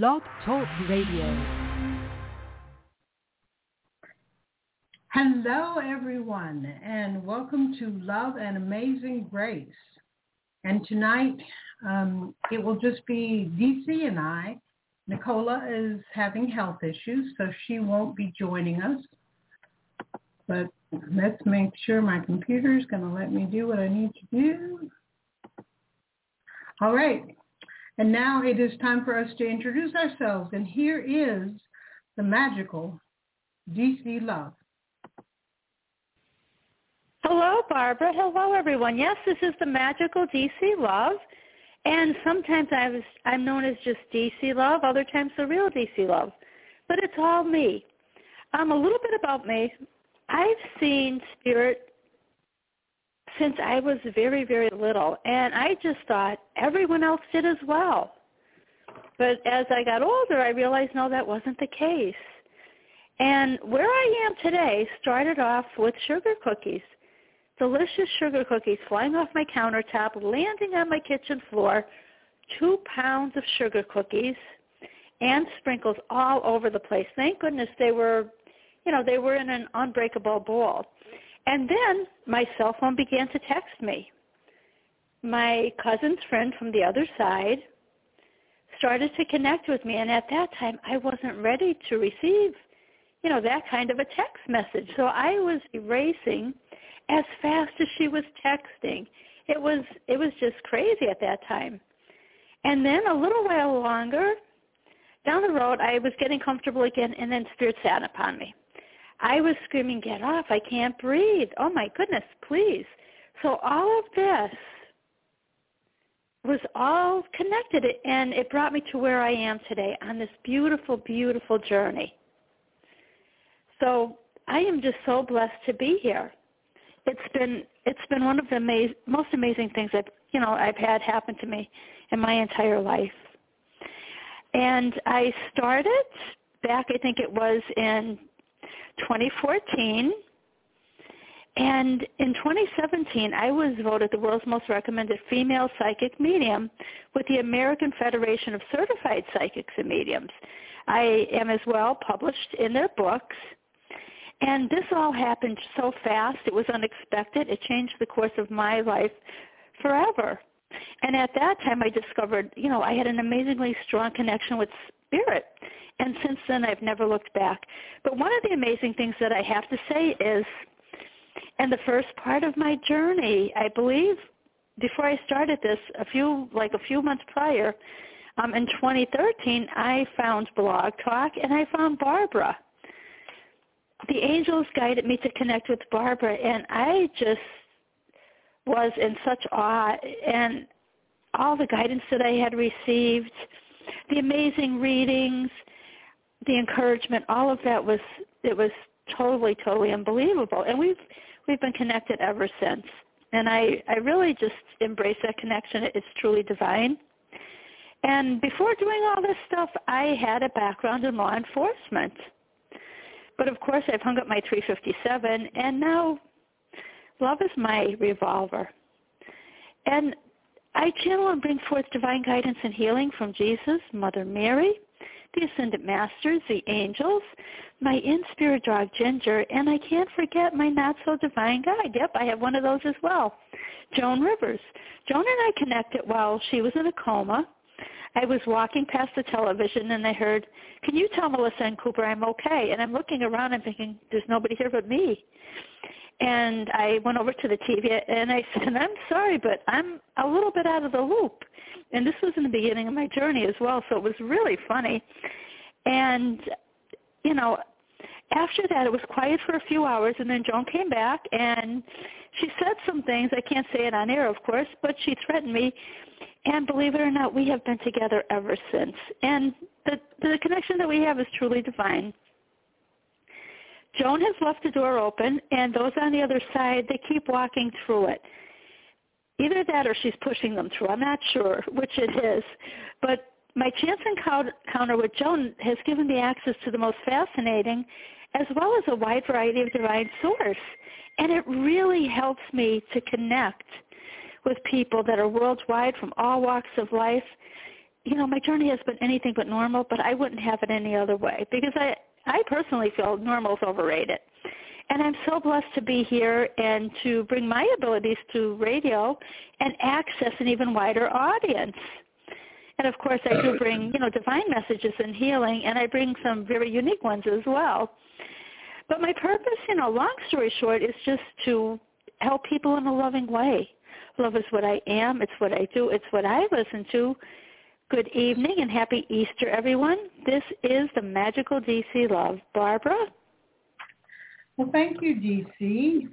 Blog Talk Radio. Hello, everyone, and welcome to Love and Amazing Grace. And tonight, um, it will just be DC and I. Nicola is having health issues, so she won't be joining us. But let's make sure my computer is going to let me do what I need to do. All right. And now it is time for us to introduce ourselves. And here is the magical DC Love. Hello, Barbara. Hello, everyone. Yes, this is the magical DC Love. And sometimes I was, I'm known as just DC Love, other times the real DC Love. But it's all me. Um, a little bit about me. I've seen spirit since I was very, very little. And I just thought everyone else did as well. But as I got older, I realized, no, that wasn't the case. And where I am today started off with sugar cookies. Delicious sugar cookies flying off my countertop, landing on my kitchen floor, two pounds of sugar cookies, and sprinkles all over the place. Thank goodness they were, you know, they were in an unbreakable bowl. And then my cell phone began to text me. My cousin's friend from the other side started to connect with me, and at that time I wasn't ready to receive, you know, that kind of a text message. So I was erasing as fast as she was texting. It was it was just crazy at that time. And then a little while longer down the road, I was getting comfortable again, and then spirit sat upon me. I was screaming, get off, I can't breathe. Oh my goodness, please. So all of this was all connected and it brought me to where I am today on this beautiful, beautiful journey. So I am just so blessed to be here. It's been it's been one of the amaz- most amazing things that you know I've had happen to me in my entire life. And I started back I think it was in 2014. And in 2017, I was voted the world's most recommended female psychic medium with the American Federation of Certified Psychics and Mediums. I am as well published in their books. And this all happened so fast. It was unexpected. It changed the course of my life forever. And at that time, I discovered, you know, I had an amazingly strong connection with spirit. And since then, I've never looked back. But one of the amazing things that I have to say is, in the first part of my journey, I believe, before I started this, a few like a few months prior, um, in 2013, I found Blog Talk and I found Barbara. The angels guided me to connect with Barbara, and I just was in such awe and all the guidance that I had received, the amazing readings, the encouragement, all of that was it was totally, totally unbelievable. And we've we've been connected ever since. And I, I really just embrace that connection. It's truly divine. And before doing all this stuff, I had a background in law enforcement. But of course, I've hung up my 357, and now love is my revolver. And I channel and bring forth divine guidance and healing from Jesus, Mother Mary, the Ascended Masters, the angels, my in-spirit dog Ginger, and I can't forget my not-so-divine guide. Yep, I have one of those as well, Joan Rivers. Joan and I connected while she was in a coma. I was walking past the television and I heard, can you tell Melissa and Cooper I'm okay? And I'm looking around and thinking, there's nobody here but me. And I went over to the TV and I said, I'm sorry, but I'm a little bit out of the loop and this was in the beginning of my journey as well, so it was really funny. And you know, after that, it was quiet for a few hours, and then Joan came back and she said some things. I can't say it on air, of course, but she threatened me. And believe it or not, we have been together ever since. And the the connection that we have is truly divine. Joan has left the door open, and those on the other side, they keep walking through it. Either that or she's pushing them through. I'm not sure which it is. But my chance encounter with Joan has given me access to the most fascinating as well as a wide variety of divine source. And it really helps me to connect with people that are worldwide from all walks of life. you know, my journey has been anything but normal, but I wouldn't have it any other way because I I personally feel normal is overrated. And I'm so blessed to be here and to bring my abilities to radio and access an even wider audience. And of course, I do bring, you know, divine messages and healing, and I bring some very unique ones as well. But my purpose, you know, long story short, is just to help people in a loving way. Love is what I am. It's what I do. It's what I listen to. Good evening and happy Easter, everyone. This is the Magical DC Love. Barbara? Well, thank you, DC.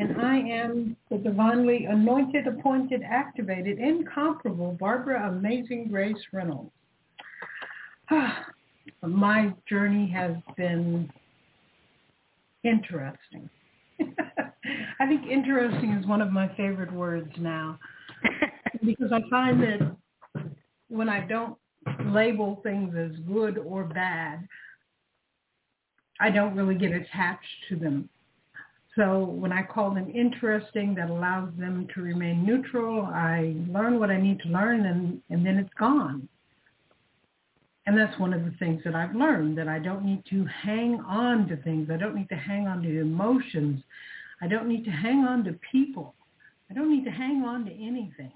And I am the divinely anointed, appointed, activated, incomparable Barbara Amazing Grace Reynolds. My journey has been interesting. I think interesting is one of my favorite words now because I find that when I don't label things as good or bad, I don't really get attached to them. So when I call them interesting, that allows them to remain neutral. I learn what I need to learn and, and then it's gone. And that's one of the things that I've learned, that I don't need to hang on to things. I don't need to hang on to emotions. I don't need to hang on to people. I don't need to hang on to anything.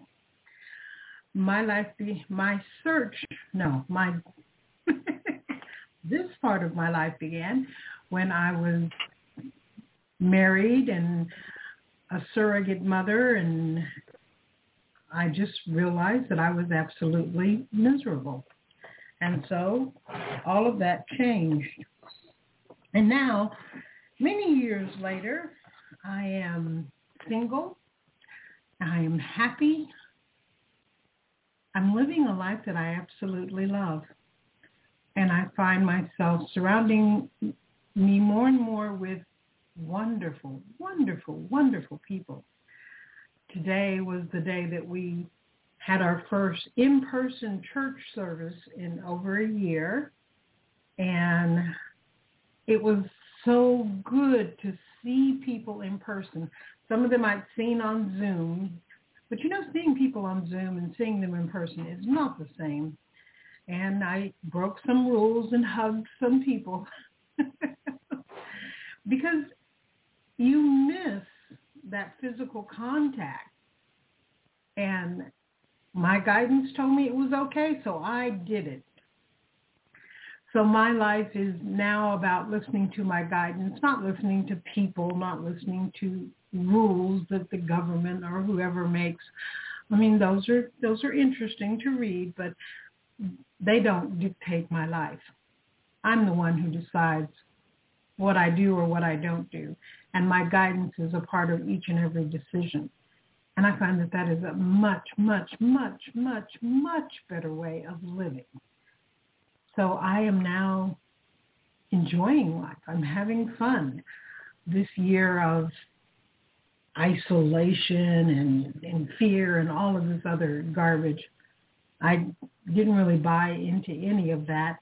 My life, be, my search, no, my, this part of my life began when I was married and a surrogate mother and I just realized that I was absolutely miserable. And so all of that changed. And now, many years later, I am single. I am happy. I'm living a life that I absolutely love. And I find myself surrounding me more and more with wonderful, wonderful, wonderful people. Today was the day that we had our first in-person church service in over a year. And it was so good to see people in person. Some of them I'd seen on Zoom, but you know, seeing people on Zoom and seeing them in person is not the same. And I broke some rules and hugged some people because you miss that physical contact. And my guidance told me it was okay, so I did it. So my life is now about listening to my guidance, not listening to people, not listening to rules that the government or whoever makes. I mean, those are those are interesting to read, but they don't dictate my life. I'm the one who decides what I do or what I don't do, and my guidance is a part of each and every decision. And I find that that is a much, much, much, much, much better way of living. So I am now enjoying life. I'm having fun. This year of isolation and, and fear and all of this other garbage, I didn't really buy into any of that.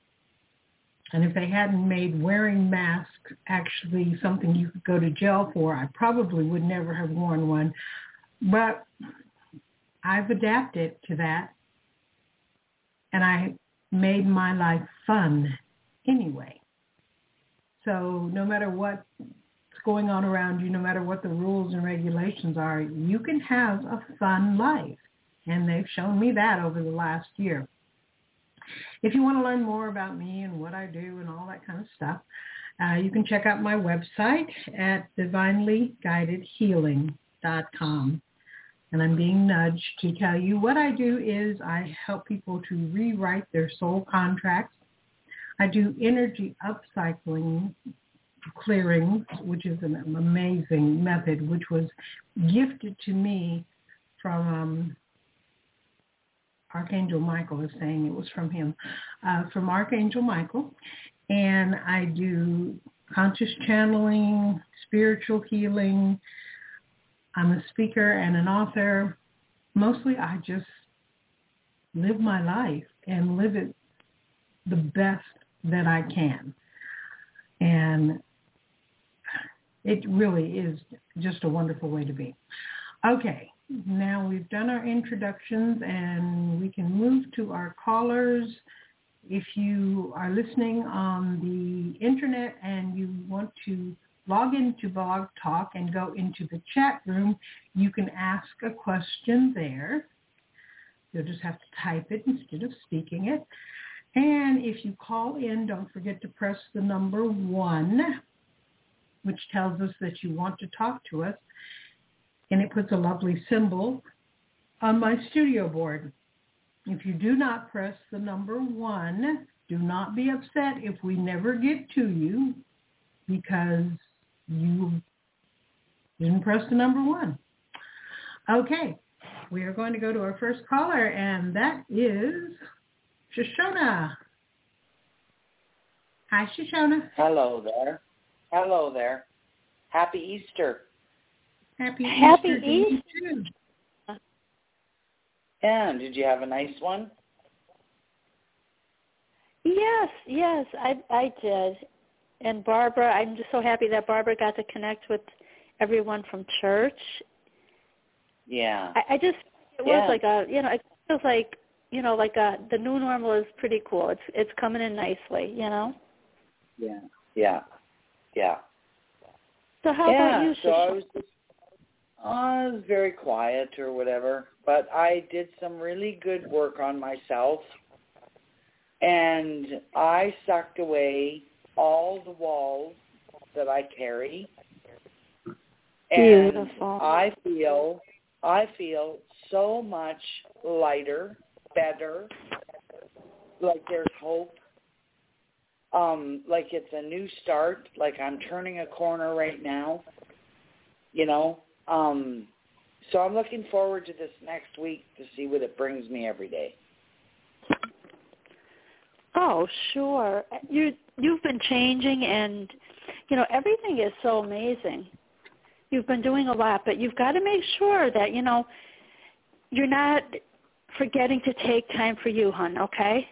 And if they hadn't made wearing masks actually something you could go to jail for, I probably would never have worn one. But I've adapted to that and I made my life fun anyway. So no matter what's going on around you, no matter what the rules and regulations are, you can have a fun life. And they've shown me that over the last year. If you want to learn more about me and what I do and all that kind of stuff, uh, you can check out my website at divinelyguidedhealing.com and I'm being nudged to tell you what I do is I help people to rewrite their soul contracts. I do energy upcycling clearings, which is an amazing method, which was gifted to me from um, Archangel Michael is saying it was from him, uh, from Archangel Michael. And I do conscious channeling, spiritual healing, I'm a speaker and an author. Mostly I just live my life and live it the best that I can. And it really is just a wonderful way to be. Okay, now we've done our introductions and we can move to our callers. If you are listening on the internet and you want to log into Blog Talk and go into the chat room, you can ask a question there. You'll just have to type it instead of speaking it. And if you call in, don't forget to press the number one, which tells us that you want to talk to us. And it puts a lovely symbol on my studio board. If you do not press the number one, do not be upset if we never get to you because you didn't press the number one. Okay, we are going to go to our first caller, and that is Shoshona. Hi, Shoshona. Hello there. Hello there. Happy Easter. Happy, Happy Easter. to you Easter. And did you have a nice one? Yes, yes, I I did. And Barbara, I'm just so happy that Barbara got to connect with everyone from church. Yeah. I, I just it Yeah. was like a you know it feels like you know like a the new normal is pretty cool. It's it's coming in nicely, you know. Yeah. Yeah. Yeah. So how yeah. about you, so I was just I was very quiet or whatever, but I did some really good work on myself and I sucked away all the walls that I carry. And Beautiful. I feel I feel so much lighter, better, like there's hope. Um, like it's a new start, like I'm turning a corner right now. You know? Um so I'm looking forward to this next week to see what it brings me every day. Oh, sure. You you've been changing and you know, everything is so amazing. You've been doing a lot, but you've got to make sure that, you know, you're not forgetting to take time for you, hon, okay?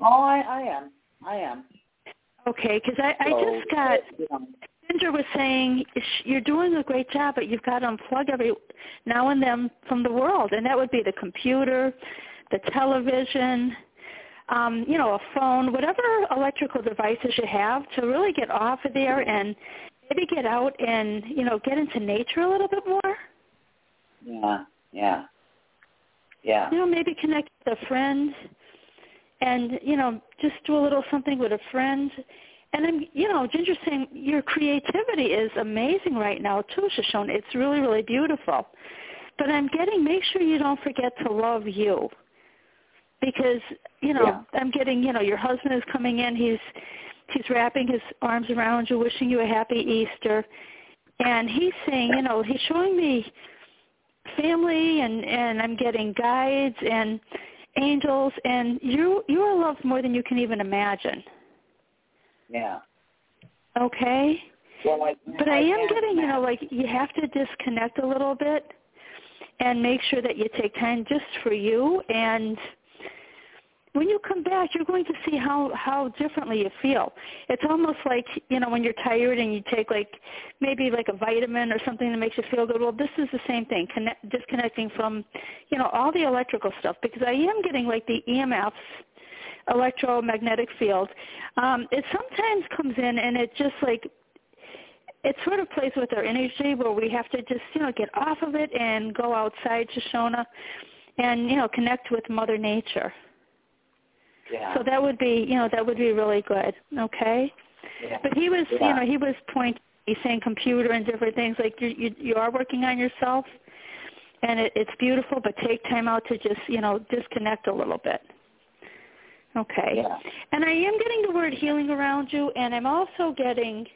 Oh, I, I am. I am. Okay, because I, I just got Ginger was saying you're doing a great job, but you've got to unplug every now and then from the world, and that would be the computer, the television, um, you know, a phone, whatever electrical devices you have, to really get off of there and maybe get out and you know get into nature a little bit more. yeah, yeah. Yeah. You know, maybe connect with a friend, and you know, just do a little something with a friend. And I'm, you know, Ginger's saying your creativity is amazing right now too, Shoshona. It's really, really beautiful. But I'm getting, make sure you don't forget to love you. Because, you know, Yeah. I'm getting, you know, your husband is coming in, he's he's wrapping his arms around you, wishing you a happy Easter. And he's saying, you know, he's showing me family and and I'm getting guides and angels and you you are loved more than you can even imagine. Yeah. Okay? Well, I, But I, am can't getting, you know, like you have to disconnect a little bit and make sure that you take time just for you and when you come back you're going to see how how differently you feel. It's almost like, you know, when you're tired and you take like maybe like a vitamin or something that makes you feel good. Well, this is the same thing, connect, disconnecting from, you know, all the electrical stuff because I am getting like the EMFs electromagnetic field. Um, it sometimes comes in and it just like it sort of plays with our energy where we have to just, you know, get off of it and go outside Shoshona and, you know, connect with Mother Nature. Yeah. So that would be, you know, that would be really good. Okay? yeah. But he was, you know, he was pointing, he's saying computer and different things like you you, you are working on yourself and it, it's beautiful, but take time out to just, you know, disconnect a little bit. Okay. Yeah. And I am getting the word healing around you, and I'm also getting,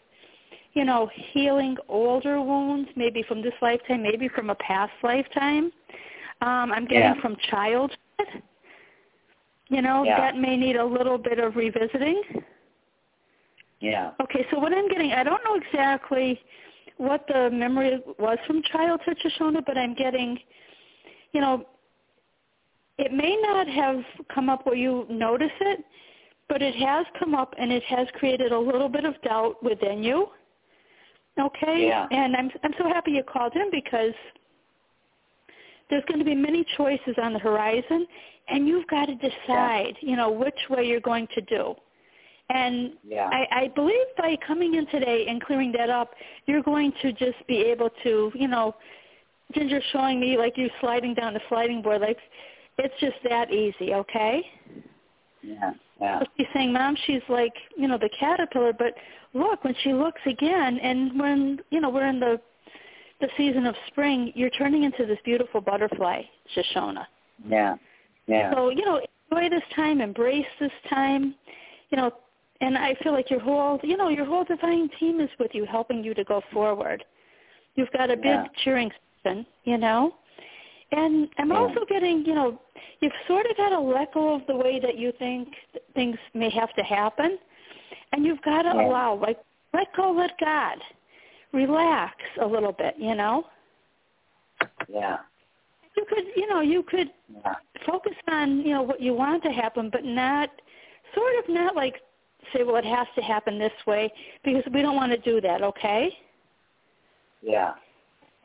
you know, healing older wounds, maybe from this lifetime, maybe from a past lifetime. Um, I'm getting Yeah. from childhood. You know, Yeah. that may need a little bit of revisiting. Yeah. Okay, so what I'm getting, I don't know exactly what the memory was from childhood, Shoshona, but I'm getting, you know, it may not have come up where you notice it, but it has come up and it has created a little bit of doubt within you. Okay? Yeah. And I'm I'm so happy you called in because there's going to be many choices on the horizon, and you've got to decide, yeah. you know, which way you're going to do. And yeah. I, I believe by coming in today and clearing that up, you're going to just be able to, you know, Ginger showing me like you sliding down the sliding board, like it's just that easy, okay? Yeah, yeah. She's saying, Mom, she's like, you know, the caterpillar, but look, when she looks again, and when you know we're in the the season of spring, you're turning into this beautiful butterfly, Shoshona. Yeah, yeah. So you know, enjoy this time, embrace this time, you know, and I feel like your whole, you know, your whole divine team is with you, helping you to go forward. You've got a big yeah. cheering section, you know. And I'm yeah. also getting, you know, you've sort of had to let go of the way that you think things may have to happen, and you've got to yeah. allow, like, let go, let God, relax a little bit, you know. Yeah. You could, you know, you could focus on, you know, what you want to happen, but not, sort of not like say, well, it has to happen this way because we don't want to do that, okay? Yeah.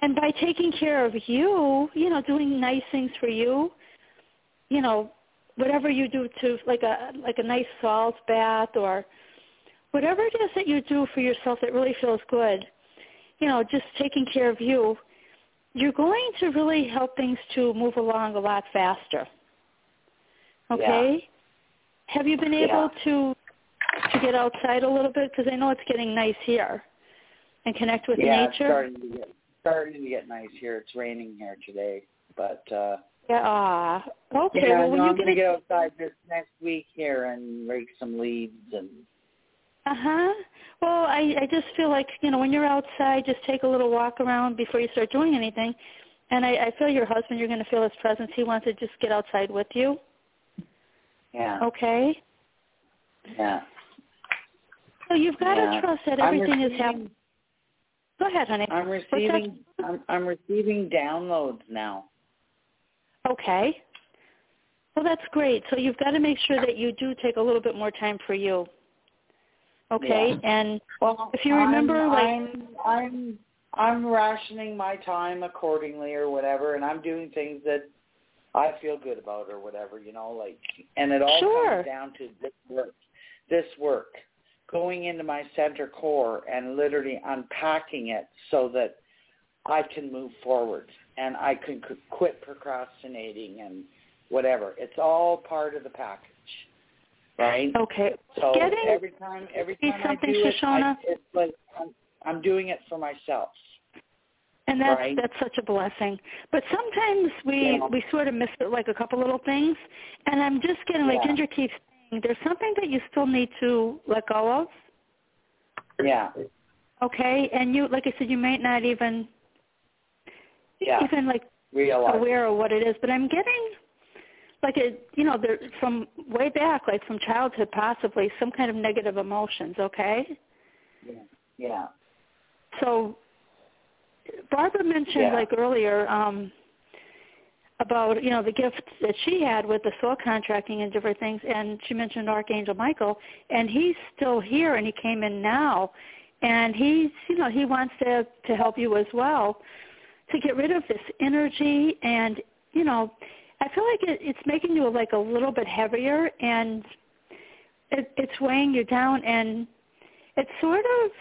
And by taking care of you, you know, doing nice things for you, you know, whatever you do to like a like a nice salt bath or whatever it is that you do for yourself that really feels good, you know, just taking care of you, you're going to really help things to move along a lot faster. Okay? Yeah. Have you been able yeah. to to get outside a little bit because I know it's getting nice here and connect with yeah, nature? Yeah, starting to get starting to get nice here. It's raining here today, but uh yeah. Ah, okay. Yeah, well, no, I'm get gonna get outside this next week here and rake some leaves and. Uh huh. Well, I I just feel like you know when you're outside, just take a little walk around before you start doing anything. And I, I feel your husband, you're going to feel his presence. He wants to just get outside with you. Yeah. Okay. Yeah. So you've got yeah. to trust that everything receiving, is happening. Go ahead, honey. I'm receiving I'm, I'm receiving downloads now. Okay. Well, that's great. So you've got to make sure that you do take a little bit more time for you. Okay, yeah. and well, if you remember, I'm, like I'm I'm I'm rationing my time accordingly or whatever, and I'm doing things that I feel good about or whatever, you know, like, and it all sure. comes down to this work. This work going into my center core and literally unpacking it so that I can move forward and I can quit procrastinating and whatever. It's all part of the package, right? Okay. So Getting, every time, every time I something, do it, Shoshona? I, it's like I'm, I'm doing it for myself. And that's right? that's such a blessing. But sometimes we Yeah. we sort of miss it, like a couple little things. And I'm just getting like Yeah. Ginger keeps saying, there's something that you still need to let go of. Yeah. Okay, and you like I said, you might not even Yeah. even like Realize. aware of what it is. But I'm getting like a you know there from way back, like from childhood, possibly some kind of negative emotions. Okay. Yeah. Yeah. So Barbara mentioned Yeah. like earlier um about you know the gift that she had with the soul contracting and different things and she mentioned archangel michael and he's still here and he came in now and he's you know he wants to to help you as well to get rid of this energy and you know i feel like it, it's making you like a little bit heavier and it, it's weighing you down and it sort of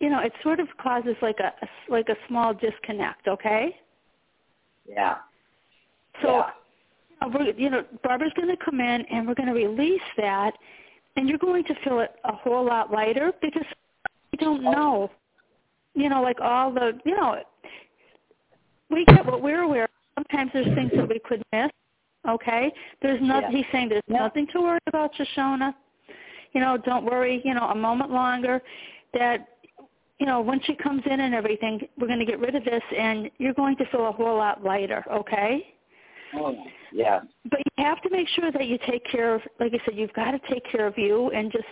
you know it sort of causes like a, a like a small disconnect okay Yeah. so, Yeah. you know, we're, you know, Barbara's going to come in and we're going to release that, and you're going to feel it a whole lot lighter because we don't oh. know, you know, like all the, you know, we get what we're aware. Sometimes there's things that we could miss. Okay, there's nothing. Yeah. He's saying there's Yeah. nothing to worry about, Shoshona. You know, don't worry. You know, a moment longer. That you know, when she comes in and everything, we're going to get rid of this, and you're going to feel a whole lot lighter. Okay. Oh, yeah. But you have to make sure that you take care of, like I said, you've got to take care of you and just,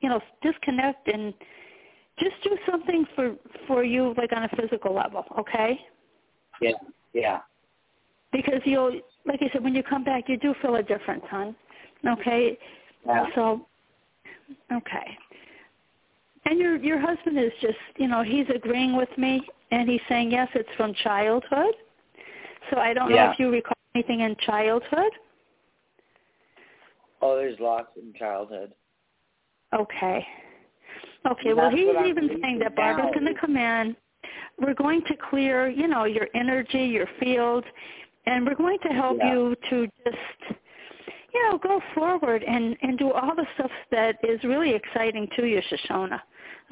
you know, disconnect and just do something for for you, like on a physical level, okay? Yeah. Yeah. Because you'll, like I said, when you come back, you do feel a difference, hon. Okay. Yeah. So, okay. And your your husband is just, you know, he's agreeing with me, and he's saying yes, it's from childhood. So I don't know if you recall anything in childhood. Oh, there's lots in childhood. Okay. Okay, And well he's even saying that Barbara's going to come in. We're going to clear, you know, your energy, your field, and we're going to help Yeah. you to just, you know, go forward and and do all the stuff that is really exciting to you, Shoshona.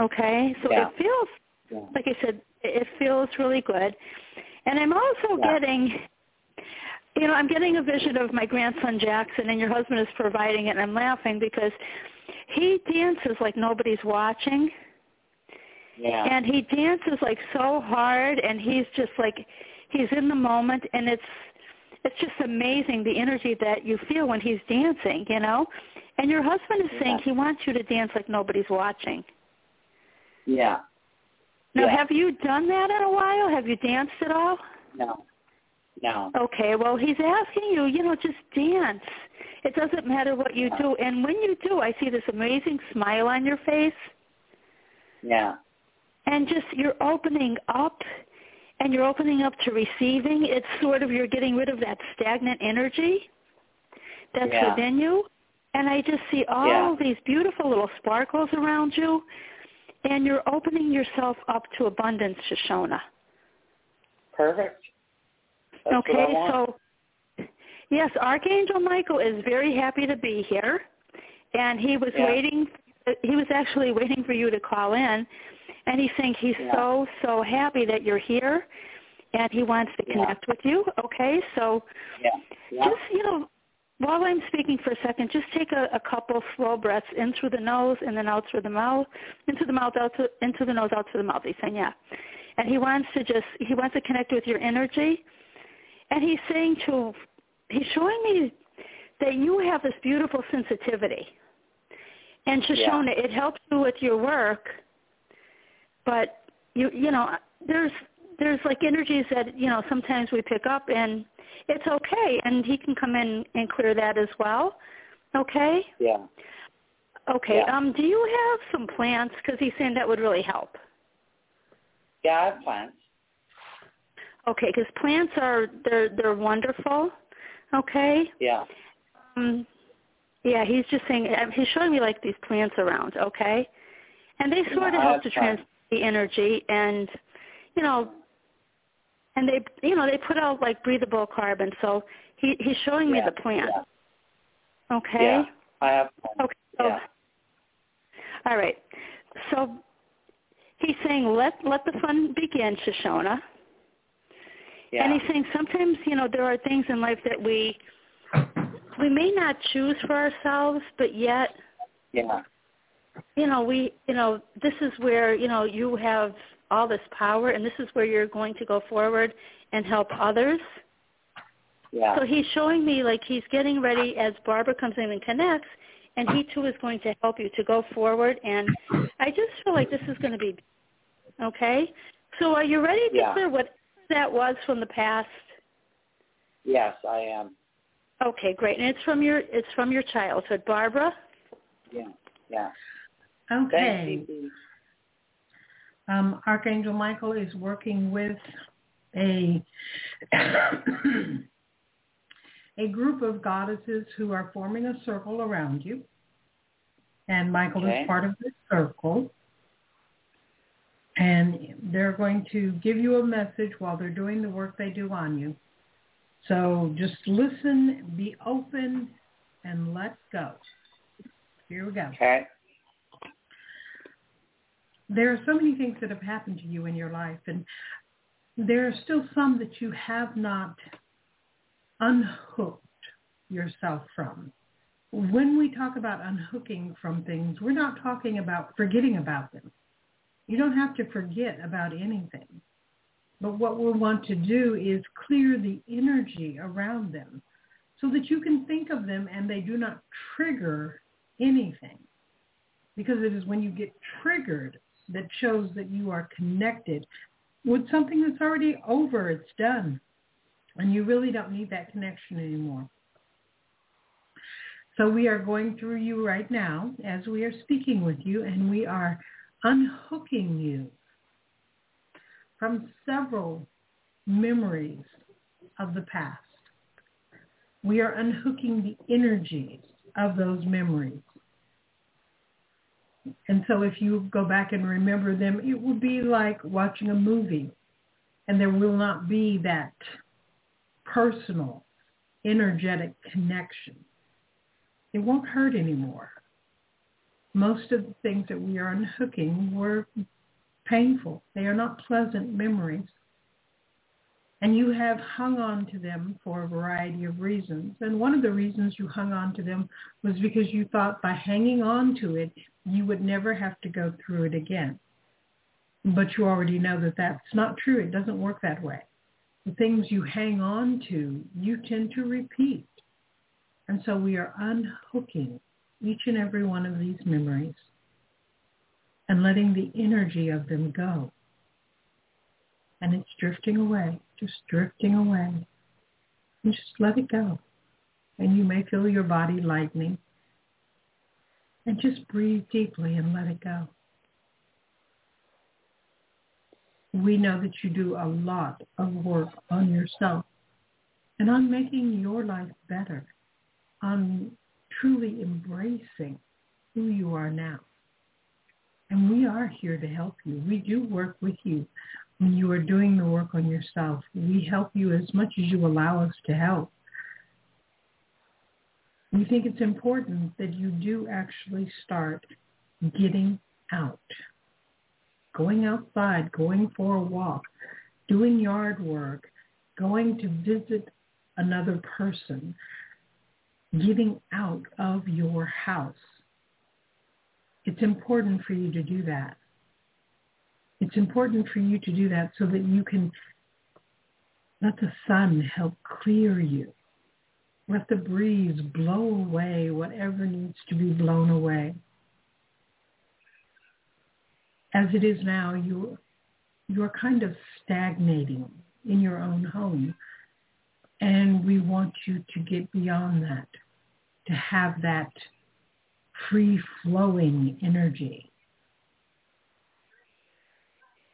Okay, so Yeah. it feels, Yeah. like I said, it feels really good, and I'm also getting. You know, I'm getting a vision of my grandson Jackson, and your husband is providing it, and I'm laughing because he dances like nobody's watching Yeah. and he dances like so hard and he's just like he's in the moment and it's it's just amazing the energy that you feel when he's dancing you know and your husband is saying he wants you to dance like nobody's watching yeah. now Yeah. have you done that in a while have you danced at all No. No. okay well he's asking you you know just dance it doesn't matter what you Yeah. do and when you do i see this amazing smile on your face Yeah. and just you're opening up and you're opening up to receiving it's sort of you're getting rid of that stagnant energy that's Yeah. within you and i just see all Yeah. these beautiful little sparkles around you and you're opening yourself up to abundance shoshona Perfect. That's okay what I want. so yes archangel michael is very happy to be here and he was Yeah. waiting he was actually waiting for you to call in and he's saying he's Yeah. so so happy that you're here and he wants to Yeah. connect with you okay so Yeah. Yeah. just you know while i'm speaking for a second just take a, a couple slow breaths in through the nose and then out through the mouth into the mouth out to, into the nose out through the mouth he's saying yeah and he wants to just he wants to connect with your energy and he's saying to he's showing me that you have this beautiful sensitivity and shoshona it helps you with your work but you you know there's there's like energies that you know sometimes we pick up and it's okay and he can come in and clear that as well okay Yeah. okay Yeah. um do you have some plants because he's saying that would really help Yeah, I have plans. okay because plants are they're they're wonderful okay Yeah. um yeah he's just saying um, he's showing me like these plants around okay and they Yeah, sort of help to some. The energy and you know and they you know they put out like breathable carbon so he he's showing me Yeah. the plant Yeah. okay Yeah. I have okay so Yeah. all right so he's saying let let the fun begin shoshona Yeah. and he's saying sometimes you know there are things in life that we we may not choose for ourselves but yet yeah. You know we you know this is where you know you have all this power and this is where you're going to go forward and help others Yeah. so he's showing me like he's getting ready as barbara comes in and connects and he too is going to help you to go forward and i just feel like this is going to be okay so are you ready to Yeah. clear what that was from the past yes, I am. okay great and it's from your it's from your childhood barbara Yeah. Yeah. Okay. Um, Archangel Michael is working with a a group of goddesses who are forming a circle around you. And Michael Okay. is part of this circle. And they're going to give you a message while they're doing the work they do on you. So just listen, be open, and let go. Here we go. Okay. There are so many things that have happened to you in your life and there are still some that you have not unhooked yourself from. When we talk about unhooking from things, we're not talking about forgetting about them. You don't have to forget about anything. But what we want to do is clear the energy around them so that you can think of them and they do not trigger anything. Because it is when you get triggered that shows that you are connected with something that's already over, it's done. And you really don't need that connection anymore. So we are going through you right now as we are speaking with you and we are unhooking you from several memories of the past. We are unhooking the energies of those memories. And so if you go back and remember them, it will be like watching a movie. And there will not be that personal, energetic connection. It won't hurt anymore. Most of the things that we are unhooking were painful. They are not pleasant memories. And you have hung on to them for a variety of reasons. And one of the reasons you hung on to them was because you thought by hanging on to it, you would never have to go through it again. But you already know that that's not true. It doesn't work that way. The things you hang on to, you tend to repeat. And so we are unhooking each and every one of these memories and letting the energy of them go. And it's drifting away just drifting away. And just let it go. And you may feel your body lightening. And just breathe deeply and let it go. We know that you do a lot of work on yourself and on making your life better, on truly embracing who you are now. And we are here to help you. We do work with you when you are doing the work on yourself. We help you as much as you allow us to help. We think it's important that you do actually start getting out, going outside, going for a walk, doing yard work, going to visit another person, getting out of your house. It's important for you to do that. It's important for you to do that so that you can let the sun help clear you. Let the breeze blow away whatever needs to be blown away. As it is now, you, you're kind of stagnating in your own home. And we want you to get beyond that, to have that free-flowing energy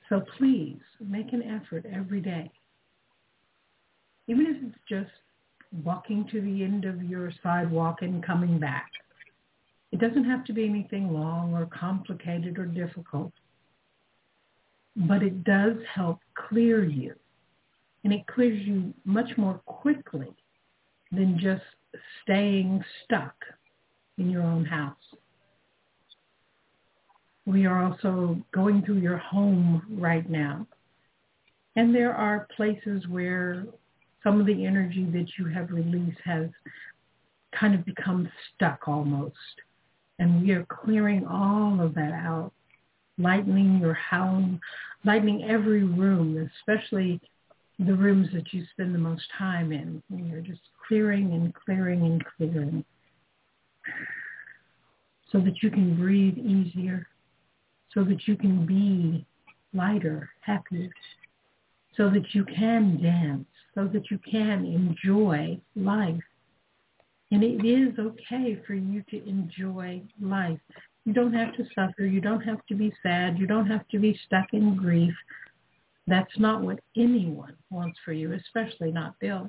so please make an effort every day. Even if it's just walking to the end of your sidewalk and coming back. It doesn't have to be anything long or complicated or difficult. But it does help clear you. And it clears you much more quickly than just staying stuck in your own house. We are also going through your home right now. And there are places where some of the energy that you have released has kind of become stuck almost. And we are clearing all of that out, lightening your home, lightening every room, especially the rooms that you spend the most time in. And you're just clearing and clearing and clearing so that you can breathe easier so that you can be lighter, happier, so that you can dance, so that you can enjoy life. And it is okay for you to enjoy life. You don't have to suffer. You don't have to be sad. You don't have to be stuck in grief. That's not what anyone wants for you, especially not Bill.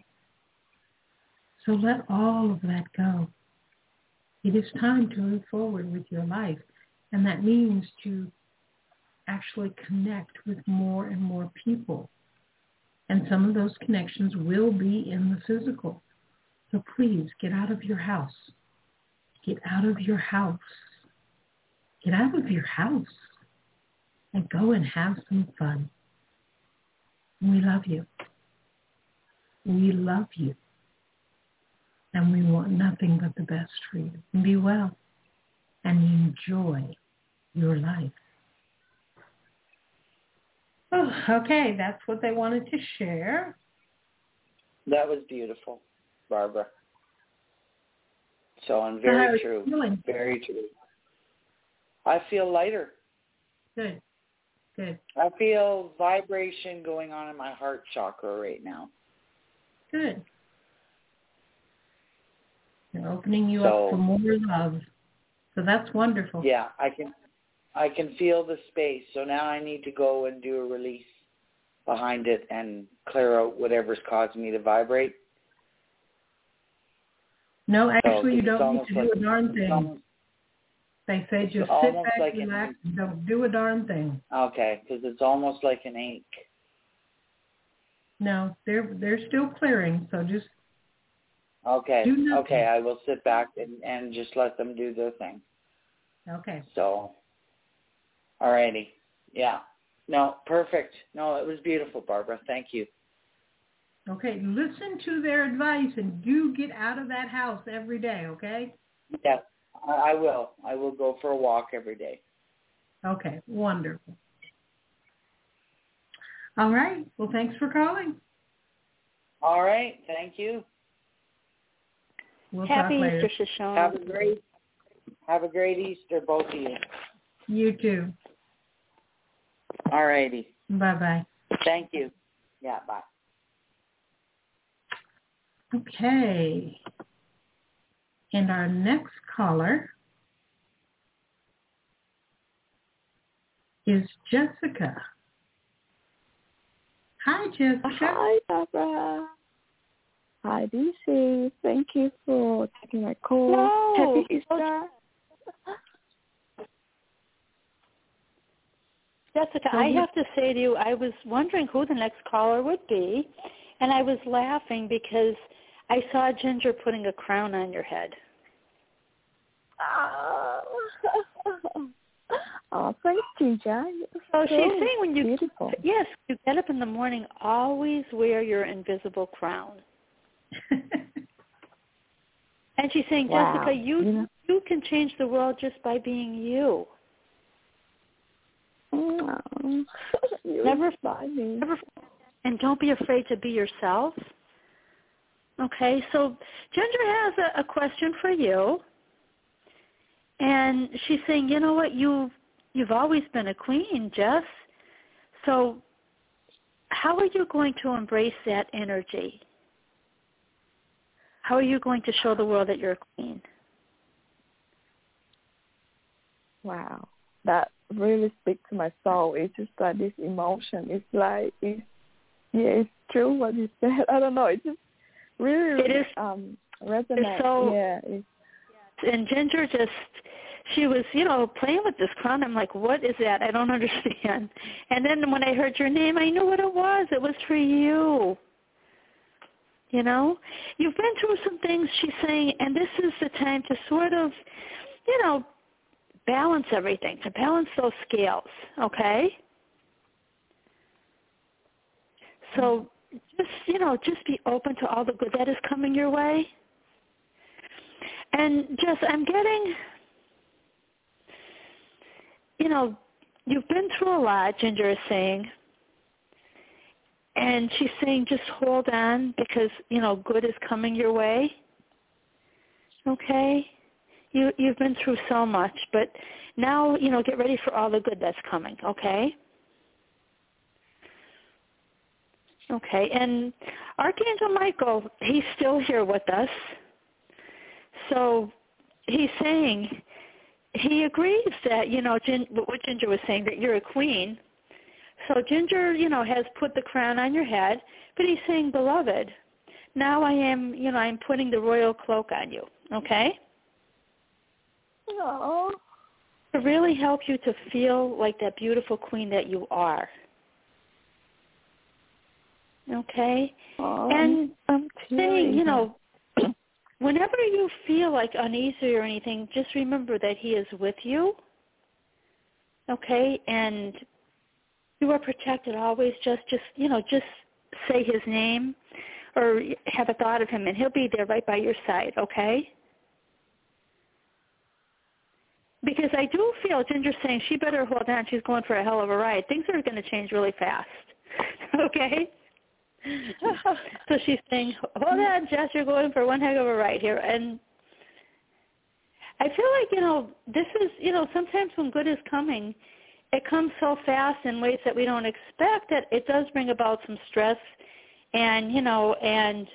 So let all of that go. It is time to move forward with your life. And that means to actually connect with more and more people. And some of those connections will be in the physical. So please get out of your house. Get out of your house. Get out of your house and go and have some fun. We love you. We love you. And we want nothing but the best for you. Be well and enjoy your life. Oh, okay, that's what they wanted to share. That was beautiful, Barbara. So I'm very true. Feeling? Very true. I feel lighter. Good. Good. I feel vibration going on in my heart chakra right now. Good. They're opening you So- up for more love. So that's wonderful. Yeah, I can I can feel the space. So now I need to go and do a release behind it and clear out whatever's causing me to vibrate. No, actually, So you don't need to do like- a darn thing. almost- They say just sit back, like an- relax, and don't do a darn thing. Okay, because it's almost like an ache. No, they're they're still clearing, so just Okay, okay, I will sit back and, and just let them do their thing. okay. So, alrighty, yeah. No, perfect. No, it was beautiful, Barbara. Thank you. Okay, listen to their advice and do get out of that house every day, okay? Yeah, I, I will. I will go for a walk every day. Okay, wonderful. All right. Well, thanks for calling. All right, thank you. We'll Happy talk later. Easter, Shoshona. Have a great, have a great Easter, both of you. You too. Alrighty, Bye-bye. thank you. Yeah, bye. Okay. And our next caller is Jessica. Hi, Jessica. Hi, Barbara. Hi, DC. Thank you for taking my call. No. Happy Easter. Jessica, So I have to say to you, I was wondering who the next caller would be, and I was laughing because I saw Ginger putting a crown on your head. Oh, oh thank you, Jan. So she's saying when you beautiful. yes, you get up in the morning, always wear your invisible crown. And she's saying, Wow. Jessica, you you can change the world just by being you. Oh, Never- inspire me. Never, and don't be afraid to be yourself. Okay, so Ginger has a, a question for you, and she's saying, you know what, you you've always been a queen, Jess. So how are you going to embrace that energy? How are you going to show the world that you're a queen? Wow, that really speak to my soul. It's just like this emotion. It's like it's yeah, it's true what you said. I don't know. It just really It is- um resonates. so- yeah, it's and Ginger just she was, you know, playing with this crown. I'm like, what is that? I don't understand. And then when I heard your name, I knew what it was. It was for you. You know, you've been through some things. She's saying, and this is the time to sort of, you know, balance everything, to balance those scales. Okay. So mm-hmm. just, you know, just be open to all the good that is coming your way. And Jess, I'm getting, you know, you've been through a lot, Ginger is saying. And she's saying just hold on because, you know, good is coming your way. Okay? You you've been through so much, but now, you know, get ready for all the good that's coming, okay? Okay, and Archangel Michael, he's still here with us. So he's saying he agrees that you know Gin, what Ginger was saying that you're a queen. So Ginger, you know, has put the crown on your head, but he's saying, beloved, now I am, you know, I'm putting the royal cloak on you. Okay, oh to really help you to feel like that beautiful queen that you are. Okay, oh and um, I'm saying, you know, whenever you feel like uneasy or anything, just remember that he is with you. Okay, and you are protected always. Just, just you know, just say his name or have a thought of him, and he'll be there right by your side. Okay. Because I do feel Ginger saying she better hold on. She's going for a hell of a ride. Things are going to change really fast. okay. So she's saying, hold on, Jess, you're going for one heck of a ride here. And I feel like, you know, this is, you know, sometimes when good is coming, it comes so fast in ways that we don't expect that it does bring about some stress and, you know, and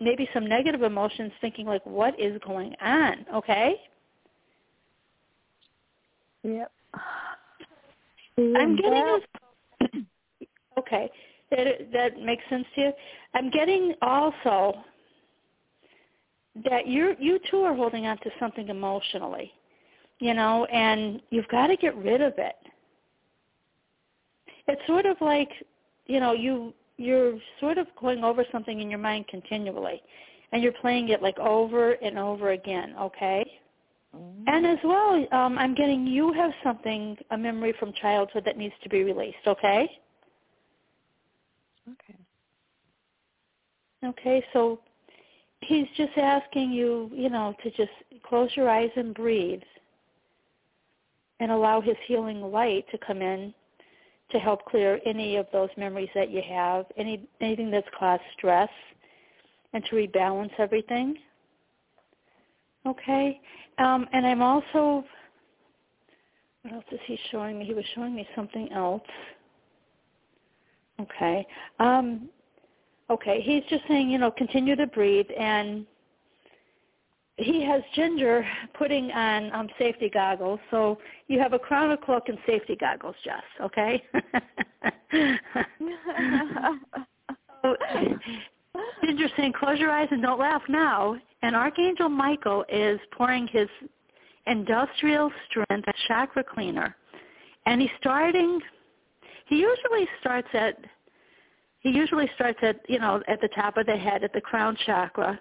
maybe some negative emotions thinking like, what is going on? Okay? Yep. I'm getting that- a, okay. That that makes sense to you. I'm getting also that you you too are holding on to something emotionally, you know, and you've got to get rid of it. It's sort of like, you know, you you're sort of going over something in your mind continually, and you're playing it like over and over again. Okay. And as well, um, I'm getting you have something, a memory from childhood that needs to be released, okay? Okay. Okay, so he's just asking you, you know, to just close your eyes and breathe and allow his healing light to come in to help clear any of those memories that you have, any anything that's caused stress and to rebalance everything. Okay. Um, and I'm also, what else is he showing me? He was showing me something else. Okay. Um, okay. He's just saying, you know, continue to breathe. And he has Ginger putting on um, safety goggles. So you have a crown, a cloak, and safety goggles, Jess. Okay. so, Ginger saying, close your eyes and don't laugh now. And Archangel Michael is pouring his industrial strength chakra cleaner. And he's starting, he usually starts at, he usually starts at, you know, at the top of the head, at the crown chakra.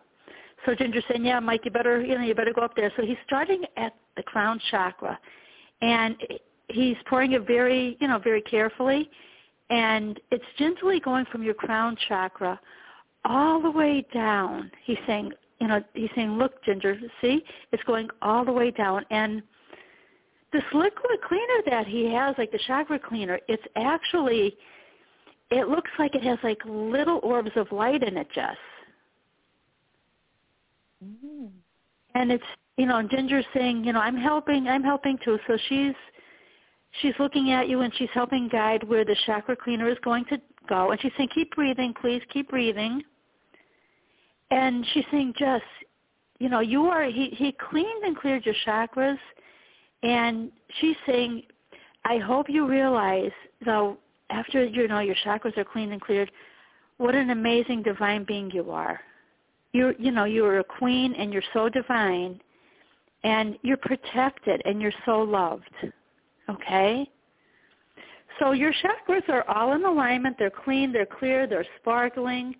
So Ginger's saying, yeah, Mike, you better, you know, you better go up there. So he's starting at the crown chakra. And he's pouring it very, you know, very carefully. And it's gently going from your crown chakra all the way down. He's saying, you know, he's saying, look, Ginger, see, it's going all the way down. And this liquid cleaner that he has, like the chakra cleaner, it's actually, it looks like it has like little orbs of light in it, Jess. Mm-hmm. And it's, you know, Ginger's saying, you know, I'm helping, I'm helping too. So she's, she's looking at you and she's helping guide where the chakra cleaner is going to go. And she's saying, keep breathing, please, keep breathing and she's saying, Jess, you know, you are he he cleaned and cleared your chakras, and she's saying, I hope you realize though after you know your chakras are cleaned and cleared, what an amazing divine being you are. You you know you are a queen and you're so divine, and you're protected and you're so loved. Okay. So your chakras are all in alignment. They're clean. They're clear. They're sparkling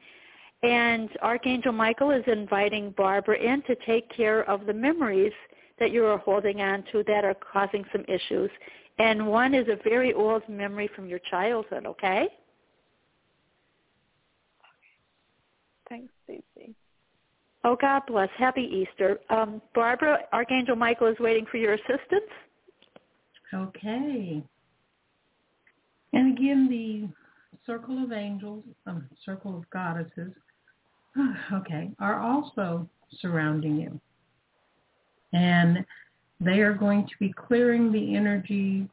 and Archangel Michael is inviting Barbara in to take care of the memories that you are holding on to that are causing some issues. And one is a very old memory from your childhood, okay? Thanks, Susie. Oh, God bless. Happy Easter. Um, Barbara, Archangel Michael is waiting for your assistance. Okay. And again, the circle of angels, um, circle of goddesses okay, are also surrounding you. And they are going to be clearing the energy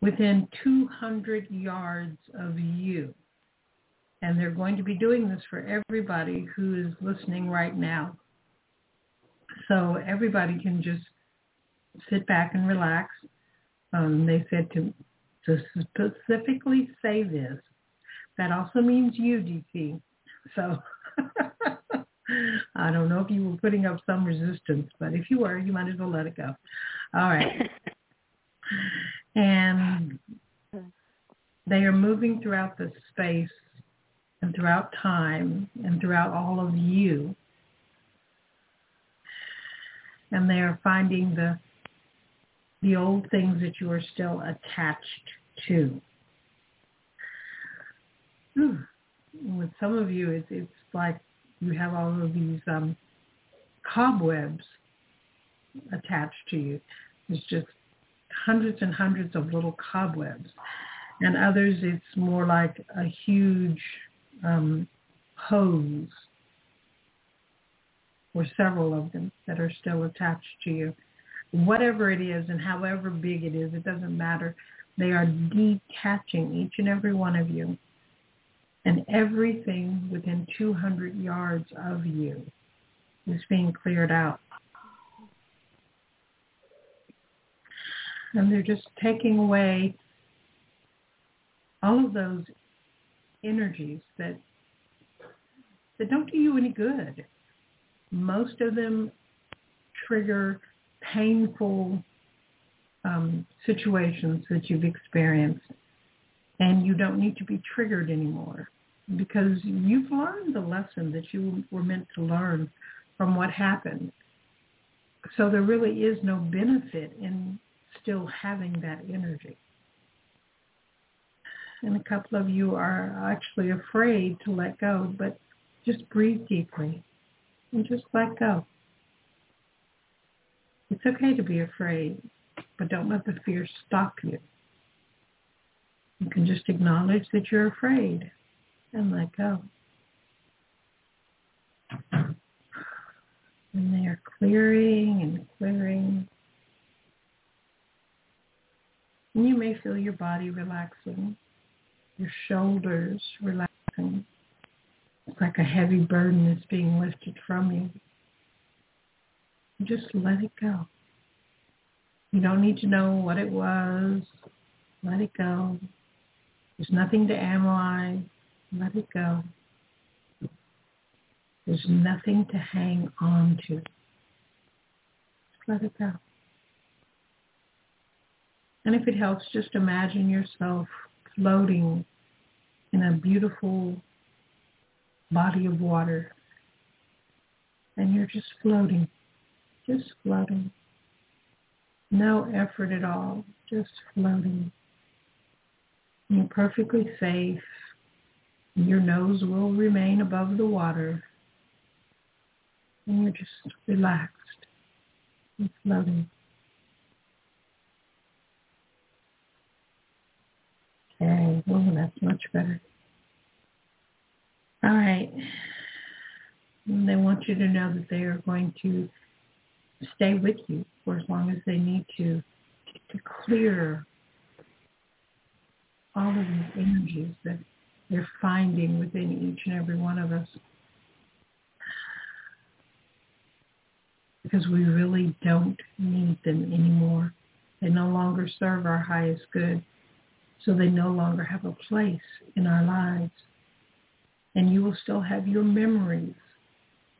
within 200 yards of you. And they're going to be doing this for everybody who is listening right now. So everybody can just sit back and relax. Um, they said to, to specifically say this. That also means you, DC. So I don't know if you were putting up some resistance, but if you were, you might as well let it go. All right. and they are moving throughout the space and throughout time and throughout all of you. And they are finding the the old things that you are still attached to. Whew with some of you, it's, it's like you have all of these um, cobwebs attached to you. It's just hundreds and hundreds of little cobwebs. And others, it's more like a huge um, hose or several of them that are still attached to you. Whatever it is and however big it is, it doesn't matter. They are detaching each and every one of you and everything within 200 yards of you is being cleared out. And they're just taking away all of those energies that that don't do you any good. Most of them trigger painful um, situations that you've experienced, and you don't need to be triggered anymore because you've learned the lesson that you were meant to learn from what happened. So there really is no benefit in still having that energy. And a couple of you are actually afraid to let go, but just breathe deeply and just let go. It's okay to be afraid, but don't let the fear stop you. You can just acknowledge that you're afraid and let go. And they are clearing and clearing. And you may feel your body relaxing, your shoulders relaxing. It's like a heavy burden is being lifted from you. Just let it go. You don't need to know what it was. Let it go. There's nothing to analyze. Let it go. There's nothing to hang on to. Let it go. And if it helps, just imagine yourself floating in a beautiful body of water. And you're just floating, just floating. No effort at all, just floating. You're perfectly safe. Your nose will remain above the water. And you're just relaxed and floating. Okay, well, that's much better. All right. And they want you to know that they are going to stay with you for as long as they need to to clear all of these energies that they're finding within each and every one of us. Because we really don't need them anymore. They no longer serve our highest good, so they no longer have a place in our lives. And you will still have your memories,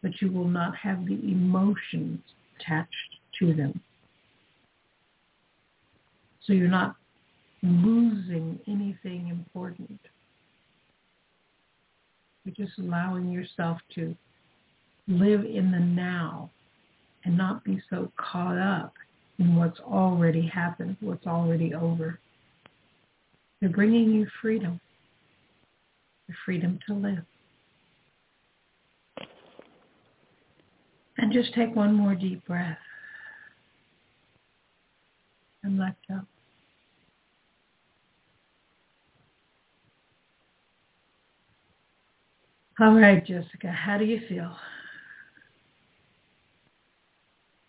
but you will not have the emotions attached to them. So you're not losing anything important. You're just allowing yourself to live in the now and not be so caught up in what's already happened, what's already over. They're bringing you freedom, the freedom to live. And just take one more deep breath and let go. All right, Jessica, how do you feel?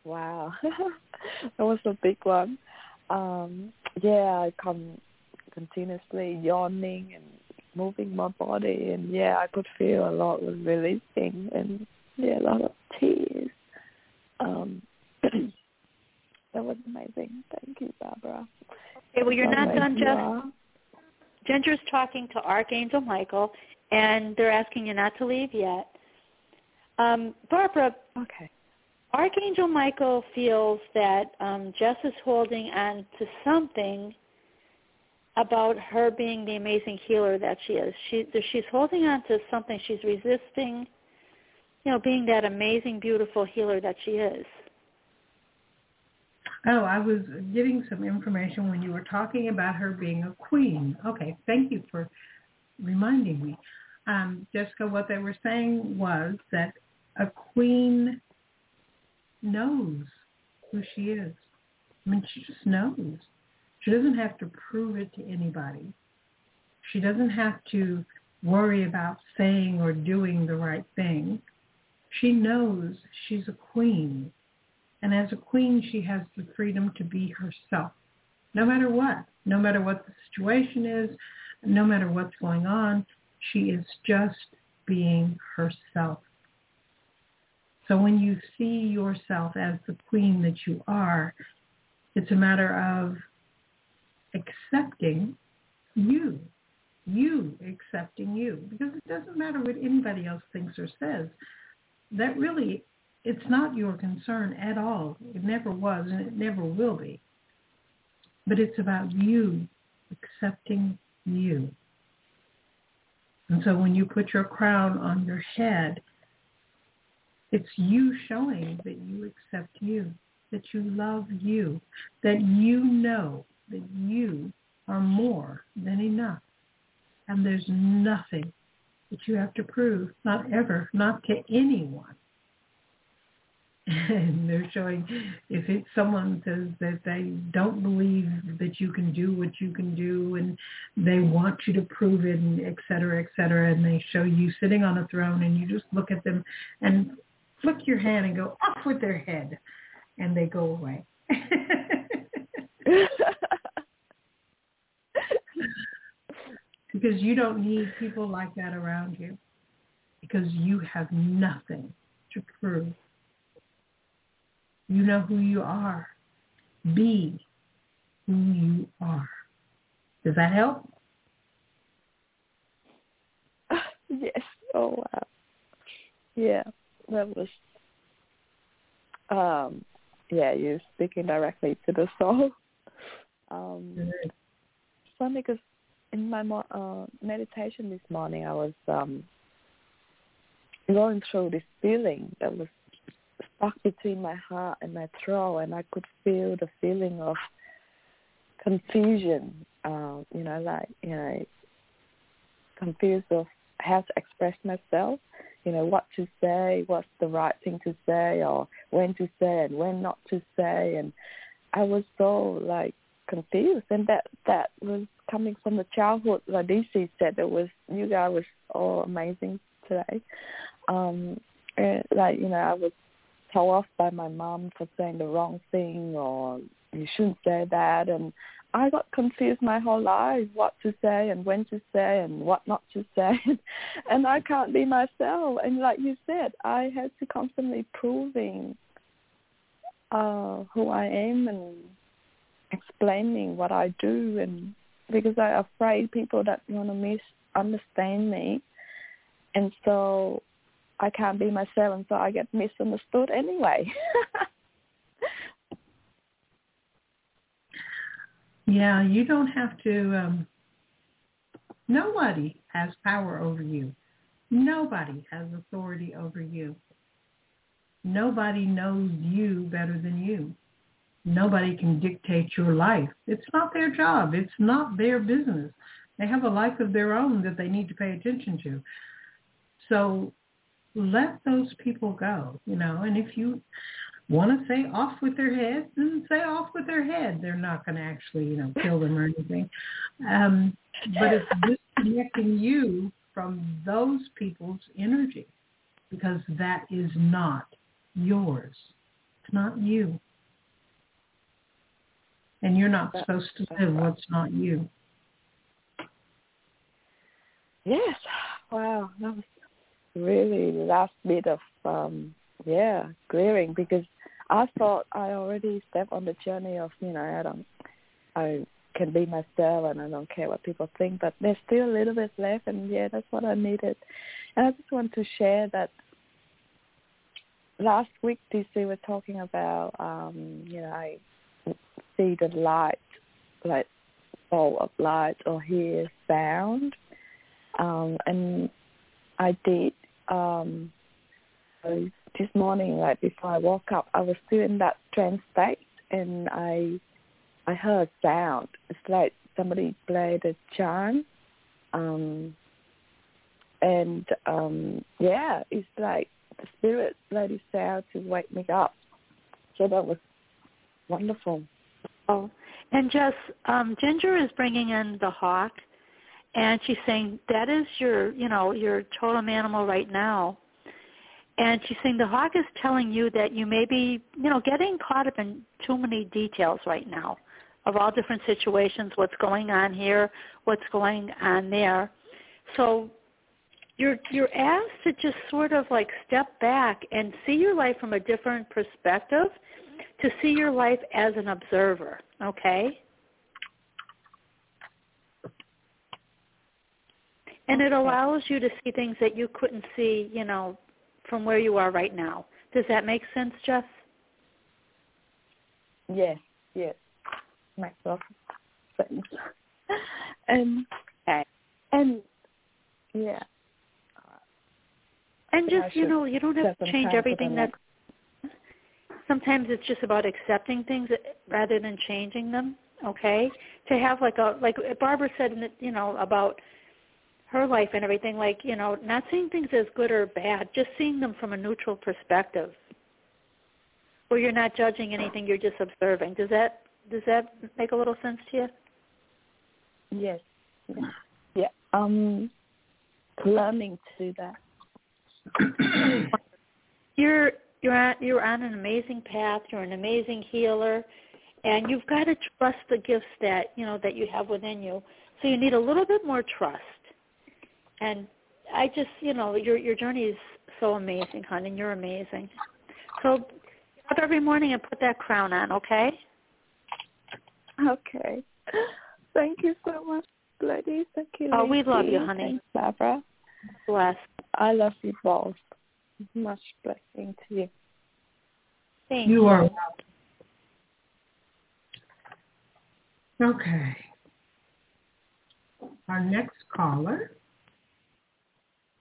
Wow, that was a big one. Um, yeah, I come continuously yawning and moving my body, and yeah, I could feel a lot was releasing, and yeah, a lot of tears. Um, that was amazing. Thank you, Barbara. Okay, well, you're not done, Jess. Ginger's talking to Archangel Michael, and they're asking you not to leave yet. Um, Barbara, okay. Archangel Michael feels that um, Jess is holding on to something about her being the amazing healer that she is. She she's holding on to something. She's resisting, you know, being that amazing, beautiful healer that she is. Oh, I was getting some information when you were talking about her being a queen. Okay, thank you for reminding me. Um, Jessica, what they were saying was that a queen knows who she is. I mean, she just knows. She doesn't have to prove it to anybody. She doesn't have to worry about saying or doing the right thing. She knows she's a queen. And as a queen, she has the freedom to be herself, no matter what, no matter what the situation is, no matter what's going on, she is just being herself. So when you see yourself as the queen that you are, it's a matter of accepting you you accepting you. Because it doesn't matter what anybody else thinks or says. That really, it's not your concern at all. It never was and it never will be. But it's about you accepting you. And so when you put your crown on your head, it's you showing that you accept you, that you love you, that you know that you are more than enough. And there's nothing that you have to prove, not ever, not to anyone. And they're showing if it's someone says that they don't believe that you can do what you can do and they want you to prove it and et cetera, et cetera, and they show you sitting on a throne and you just look at them and flick your hand and go off with their head and they go away. because you don't need people like that around you because you have nothing to prove. You know who you are. Be who you are. Does that help? Yes. Oh wow. Yeah, that was. Um, yeah, you're speaking directly to the soul. Um, funny because in my uh, meditation this morning, I was um, going through this feeling that was stuck between my heart and my throat, and I could feel the feeling of confusion. Uh, you know, like you know, confused of how to express myself. You know, what to say, what's the right thing to say, or when to say and when not to say, and I was so like confused, and that that was coming from the childhood. DC said, it was you guys was all amazing today. Um, and like you know, I was told off by my mom for saying the wrong thing, or you shouldn't say that, and I got confused my whole life what to say and when to say and what not to say, and I can't be myself. And like you said, I had to constantly proving uh, who I am and explaining what I do, and because I'm afraid people that want to misunderstand me, and so I can't be myself, and so I get misunderstood anyway. Yeah, you don't have to. Um, nobody has power over you. Nobody has authority over you. Nobody knows you better than you. Nobody can dictate your life. It's not their job. It's not their business. They have a life of their own that they need to pay attention to. So let those people go, you know, and if you want to say off with their head, then say off with their head. They're not going to actually, you know, kill them or anything. Um, but it's disconnecting you from those people's energy because that is not yours. It's not you. And you're not supposed to live what's not you. Yes. Wow. That was really last bit of um yeah, clearing because I thought I already stepped on the journey of, you know, I don't I can be myself and I don't care what people think, but there's still a little bit left and yeah, that's what I needed. And I just want to share that last week DC were talking about um, you know, I see the light like ball of light or hear sound. Um and I did um so this morning, like before I woke up, I was still in that trance state, and I I heard sound. It's like somebody played a chant, um, and um, yeah, it's like the spirit played a sound to wake me up. So that was wonderful. Oh, and just um, Ginger is bringing in the hawk, and she's saying that is your, you know, your totem animal right now. And she's saying the hawk is telling you that you may be, you know, getting caught up in too many details right now of all different situations, what's going on here, what's going on there. So you're you're asked to just sort of like step back and see your life from a different perspective, to see your life as an observer, okay? And it allows you to see things that you couldn't see, you know, from where you are right now. Does that make sense, Jess? Yes, yes. Makes a lot of sense. and um, Okay. and yeah. And just, you know, you don't have to change everything that sometimes it's just about accepting things rather than changing them, okay? To have like a like Barbara said you know about her life and everything like, you know, not seeing things as good or bad, just seeing them from a neutral perspective. Where you're not judging anything, you're just observing. Does that does that make a little sense to you? Yes. Yeah. Um learning to do that. you're you're on you're on an amazing path. You're an amazing healer, and you've got to trust the gifts that you know that you have within you. So you need a little bit more trust. And I just you know your your journey is so amazing, hon, and you're amazing. So get up every morning and put that crown on, okay? Okay. Thank you so much, ladies. Thank you. Oh, we love you, honey. Thanks, Barbara. Bless. I love you both. Much blessing to you. Thank You are. Okay. Our next caller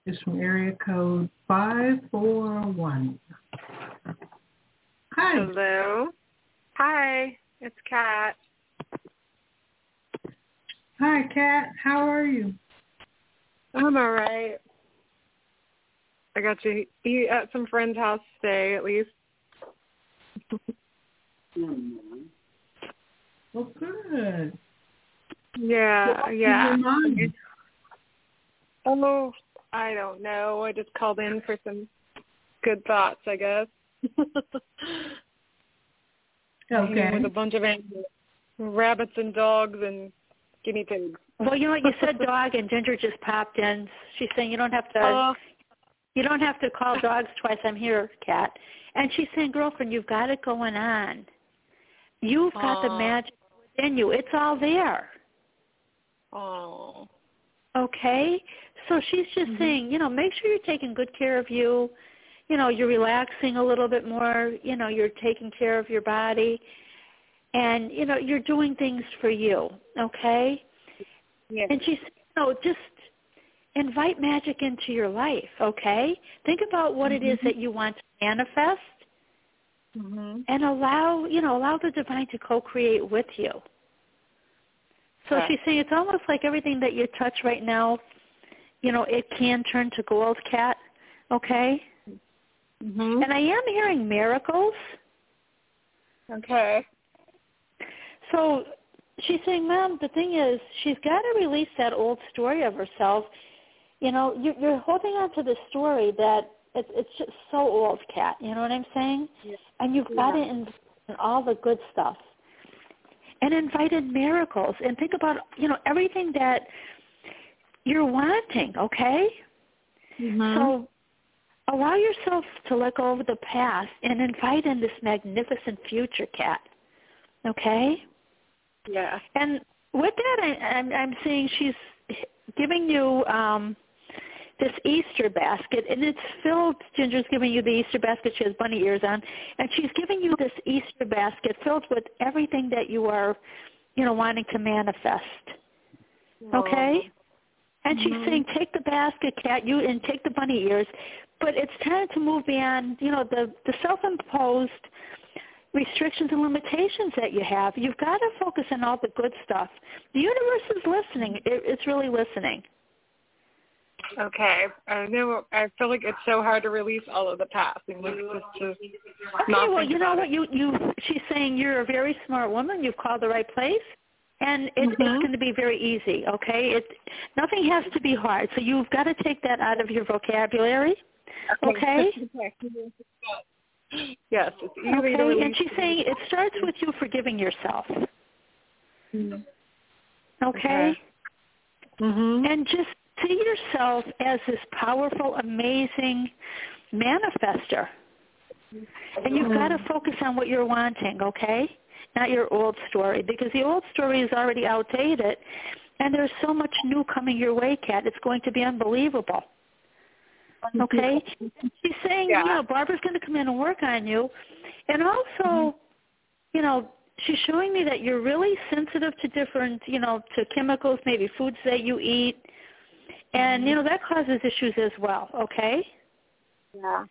is from area code 541. Hi. Hello. Hi, it's Kat. Hi, Kat. How are you? I'm all right. I got to eat at some friend's house today, at least. Well, good. Yeah, yeah. mind? Oh, I don't know. I just called in for some good thoughts, I guess. Okay. With a bunch of animals, rabbits and dogs and guinea pigs. Well, you know what? You said dog, and Ginger just popped in. She's saying you don't have to. Oh, You don't have to call dogs twice. I'm here, Kat. And she's saying, girlfriend, you've got it going on. You've got the magic within you. It's all there. oh. Okay? So she's just saying, you know, make sure you're taking good care of you. You know, you're relaxing a little bit more. You know, you're taking care of your body. And, you know, you're doing things for you. Okay? Yeah. And she's, you know, just invite magic into your life, okay? Think about what it is that you want to manifest hmm and allow, you know, allow the divine to co-create with you. So Okay. she's saying it's almost like everything that you touch right now, you know, it can turn to gold, Kat, okay? hmm And I am hearing miracles. Okay. So she's saying, Mom, the thing is, she's got to release that old story of herself. You know, you, you're holding on to this story that it, it's just so old, Kat. You know what I'm saying? Yeah. And you've got to invite in all the good stuff. And invite in miracles. And think about, you know, everything that you're wanting, okay? hmm So allow yourself to let go of the past and invite in this magnificent future, Kat. Okay? yeah. And with that, I, I'm, I'm seeing she's giving you um, this Easter basket, and it's filled. Ginger's giving you the Easter basket. She has bunny ears on, and she's giving you this Easter basket filled with everything that you are, you know, wanting to manifest. Okay. And she's Mhm. saying, take the basket, Kat, you and take the bunny ears, but it's time to move beyond, you know, the the self-imposed restrictions and limitations that you have. You've got to focus on all the good stuff. The universe is listening. It, it's really listening. Okay. I know. I feel like it's so hard to release all of the past and like just to Okay, not well, you know what? You you she's saying you're a very smart woman. You've called the right place. And it, Mhm. it's going to be very easy, okay? It nothing has to be hard. So you've got to take that out of your vocabulary. Okay. yes, it's easy Okay, and she's saying it starts with you forgiving yourself. Mhm. Okay? Mhm. And just see yourself as this powerful, amazing manifester. And you've got to focus on what you're wanting, okay? Not your old story, because the old story is already outdated. And there's so much new coming your way, Kat. It's going to be unbelievable. Okay? She's saying, Yeah. you know, Barbara's going to come in and work on you. And also, mm-hmm. you know, she's showing me that you're really sensitive to different, you know, to chemicals, maybe foods that you eat. And, mm-hmm. you know, that causes issues as well, okay? Yeah.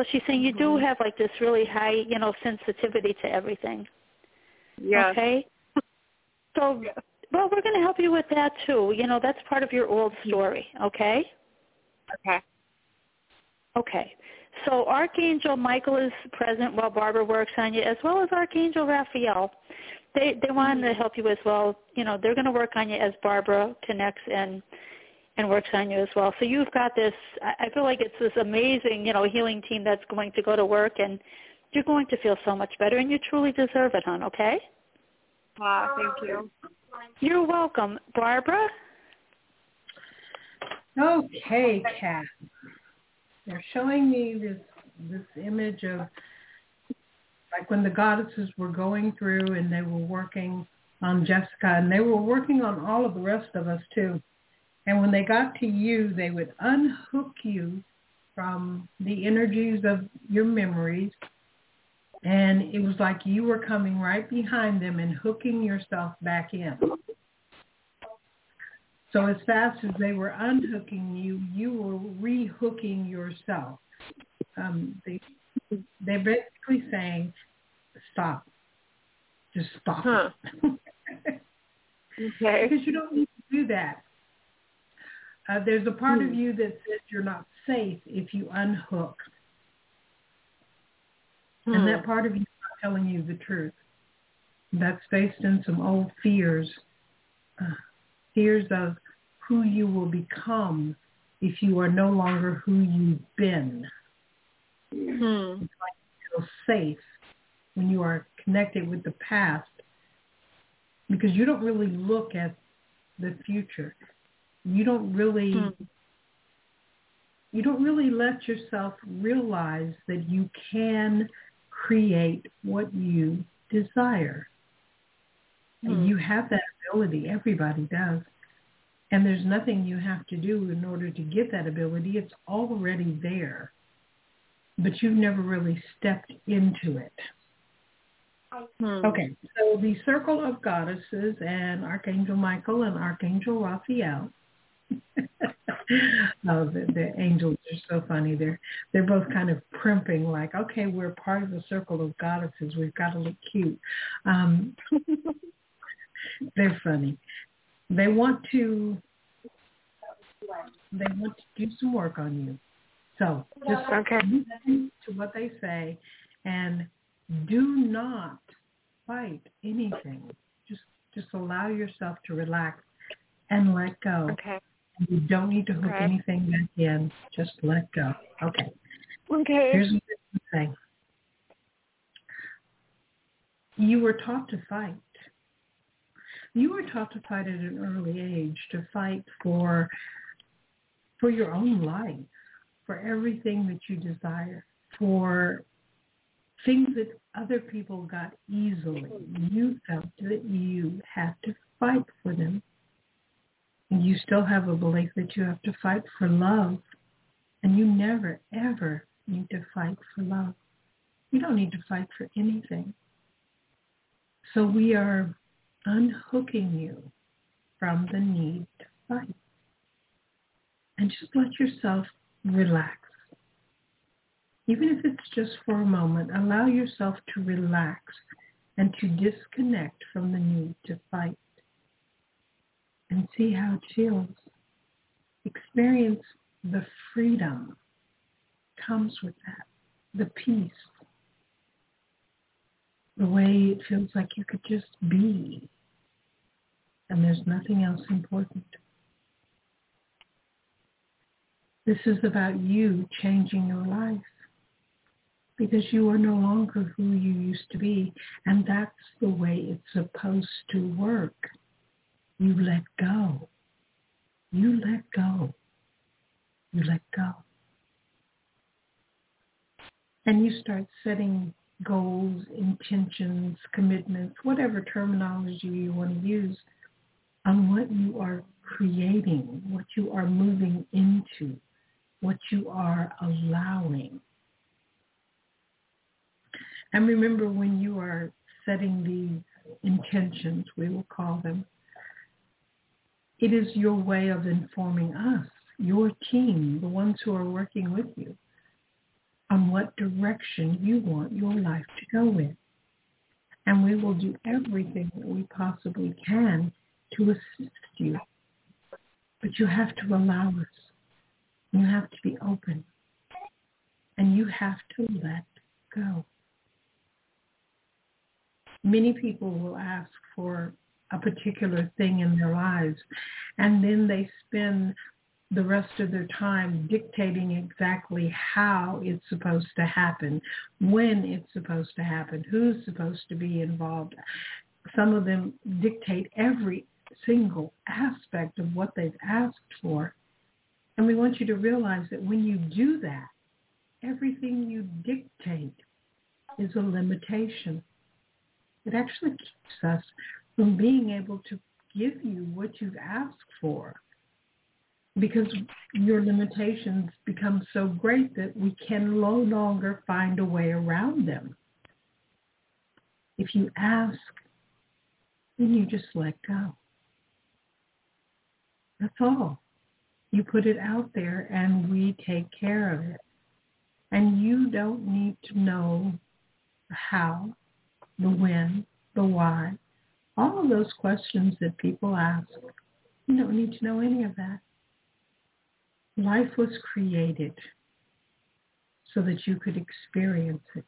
So she's saying you do mm-hmm. have like this really high, you know, sensitivity to everything. Yes. Okay. So, well, we're going to help you with that too. You know, that's part of your old mm-hmm. story. Okay. Okay. Okay. So Archangel Michael is present while Barbara works on you, as well as Archangel Raphael. They they want mm-hmm. to help you as well. You know, they're going to work on you as Barbara connects and and works on you as well. So you've got this. I I feel like it's this amazing, you know, healing team that's going to go to work, and you're going to feel so much better, and you truly deserve it, hon. Okay. Ah, thank you. You're welcome, Barbara. Okay, Kat. They're showing me this this image of like when the goddesses were going through and they were working on Jessica and they were working on all of the rest of us too. And when they got to you, they would unhook you from the energies of your memories. And it was like you were coming right behind them and hooking yourself back in. So as fast as they were unhooking you, you were rehooking yourself. Um, they, they're basically saying, stop. Just stop. Huh. Okay. because you don't need to do that. Uh, there's a part Hmm. of you that says you're not safe if you unhook. Hmm. And that part of you is not telling you the truth. That's based in some old fears, uh, fears of who you will become if you are no longer who you've been. Hmm. feel safe when you are connected with the past because you don't really look at the future. You don't really Hmm. you don't really let yourself realize that you can create what you desire. And Hmm. you have that ability. Everybody does. And there's nothing you have to do in order to get that ability. It's already there. But you've never really stepped into it. Hmm. Okay, so the Circle of Goddesses and Archangel Michael and Archangel Raphael. oh, the, the angels are so funny. They're they're both kind of primping, like, okay, we're part of the Circle of Goddesses. We've got to look cute. Um, they're funny. They want to they want to do some work on you. So just Okay. listen to what they say and do not fight anything. Just just allow yourself to relax and let go. Okay. You don't need to hook Okay. anything back in. Just let go. Okay. Okay. Here's they say. You were taught to fight. You were taught to fight at an early age, to fight for for your own life, for everything that you desire, for things that other people got easily. You felt that you had to fight for them. You still have a belief that you have to fight for love. And you never, ever need to fight for love. You don't need to fight for anything. So we are unhooking you from the need to fight. And just let yourself relax. Even if it's just for a moment, allow yourself to relax and to disconnect from the need to fight and see how it feels. Experience the freedom comes with that, the peace, the way it feels like you could just be and there's nothing else important. This is about you changing your life because you are no longer who you used to be and that's the way it's supposed to work. You let go. You let go. You let go. And you start setting goals, intentions, commitments, whatever terminology you want to use. on what you are creating, what you are moving into, what you are allowing. And remember when you are setting these intentions, we will call them, it is your way of informing us, your team, the ones who are working with you, on what direction you want your life to go in. And we will do everything that we possibly can to assist you. But you have to allow us. You have to be open. And you have to let go. Many people will ask for a particular thing in their lives and then they spend the rest of their time dictating exactly how it's supposed to happen, when it's supposed to happen, who's supposed to be involved. Some of them dictate every single aspect of what they've asked for. And we want you to realize that when you do that, everything you dictate is a limitation. It actually keeps us from being able to give you what you've asked for because your limitations become so great that we can no longer find a way around them. If you ask, then you just let go. That's all. You put it out there and we take care of it. And you don't need to know the how, the when, the why. All of those questions that people ask, you don't need to know any of that. Life was created so that you could experience it.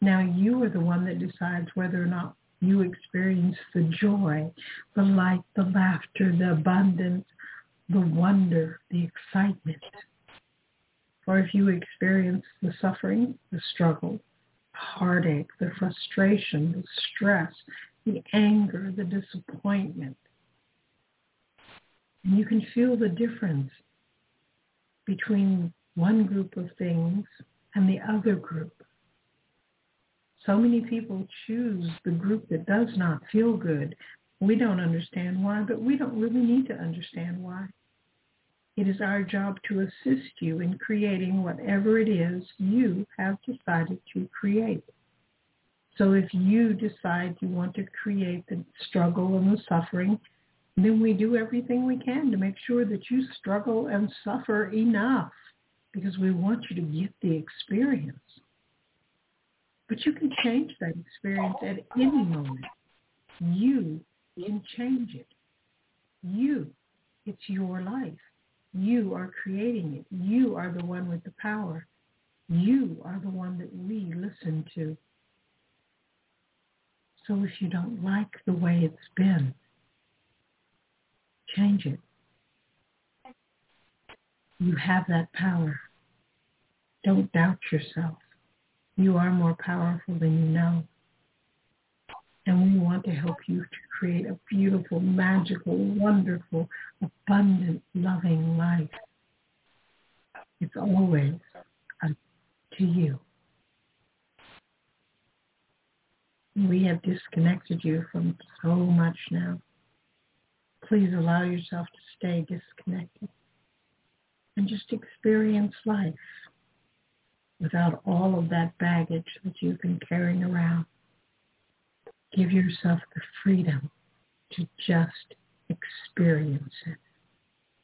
Now you are the one that decides whether or not you experience the joy, the light, the laughter, the abundance, the wonder, the excitement. Or if you experience the suffering, the struggle, heartache, the frustration, the stress, the anger, the disappointment. And you can feel the difference between one group of things and the other group. So many people choose the group that does not feel good. We don't understand why, but we don't really need to understand why. It is our job to assist you in creating whatever it is you have decided to create. So if you decide you want to create the struggle and the suffering, then we do everything we can to make sure that you struggle and suffer enough because we want you to get the experience. But you can change that experience at any moment. You can change it. You, it's your life. You are creating it. You are the one with the power. You are the one that we listen to. So if you don't like the way it's been, change it. You have that power. Don't doubt yourself. You are more powerful than you know. And we want to help you to create a beautiful, magical, wonderful, abundant, loving life. It's always up to you. We have disconnected you from so much now. Please allow yourself to stay disconnected and just experience life without all of that baggage that you've been carrying around. Give yourself the freedom to just experience it.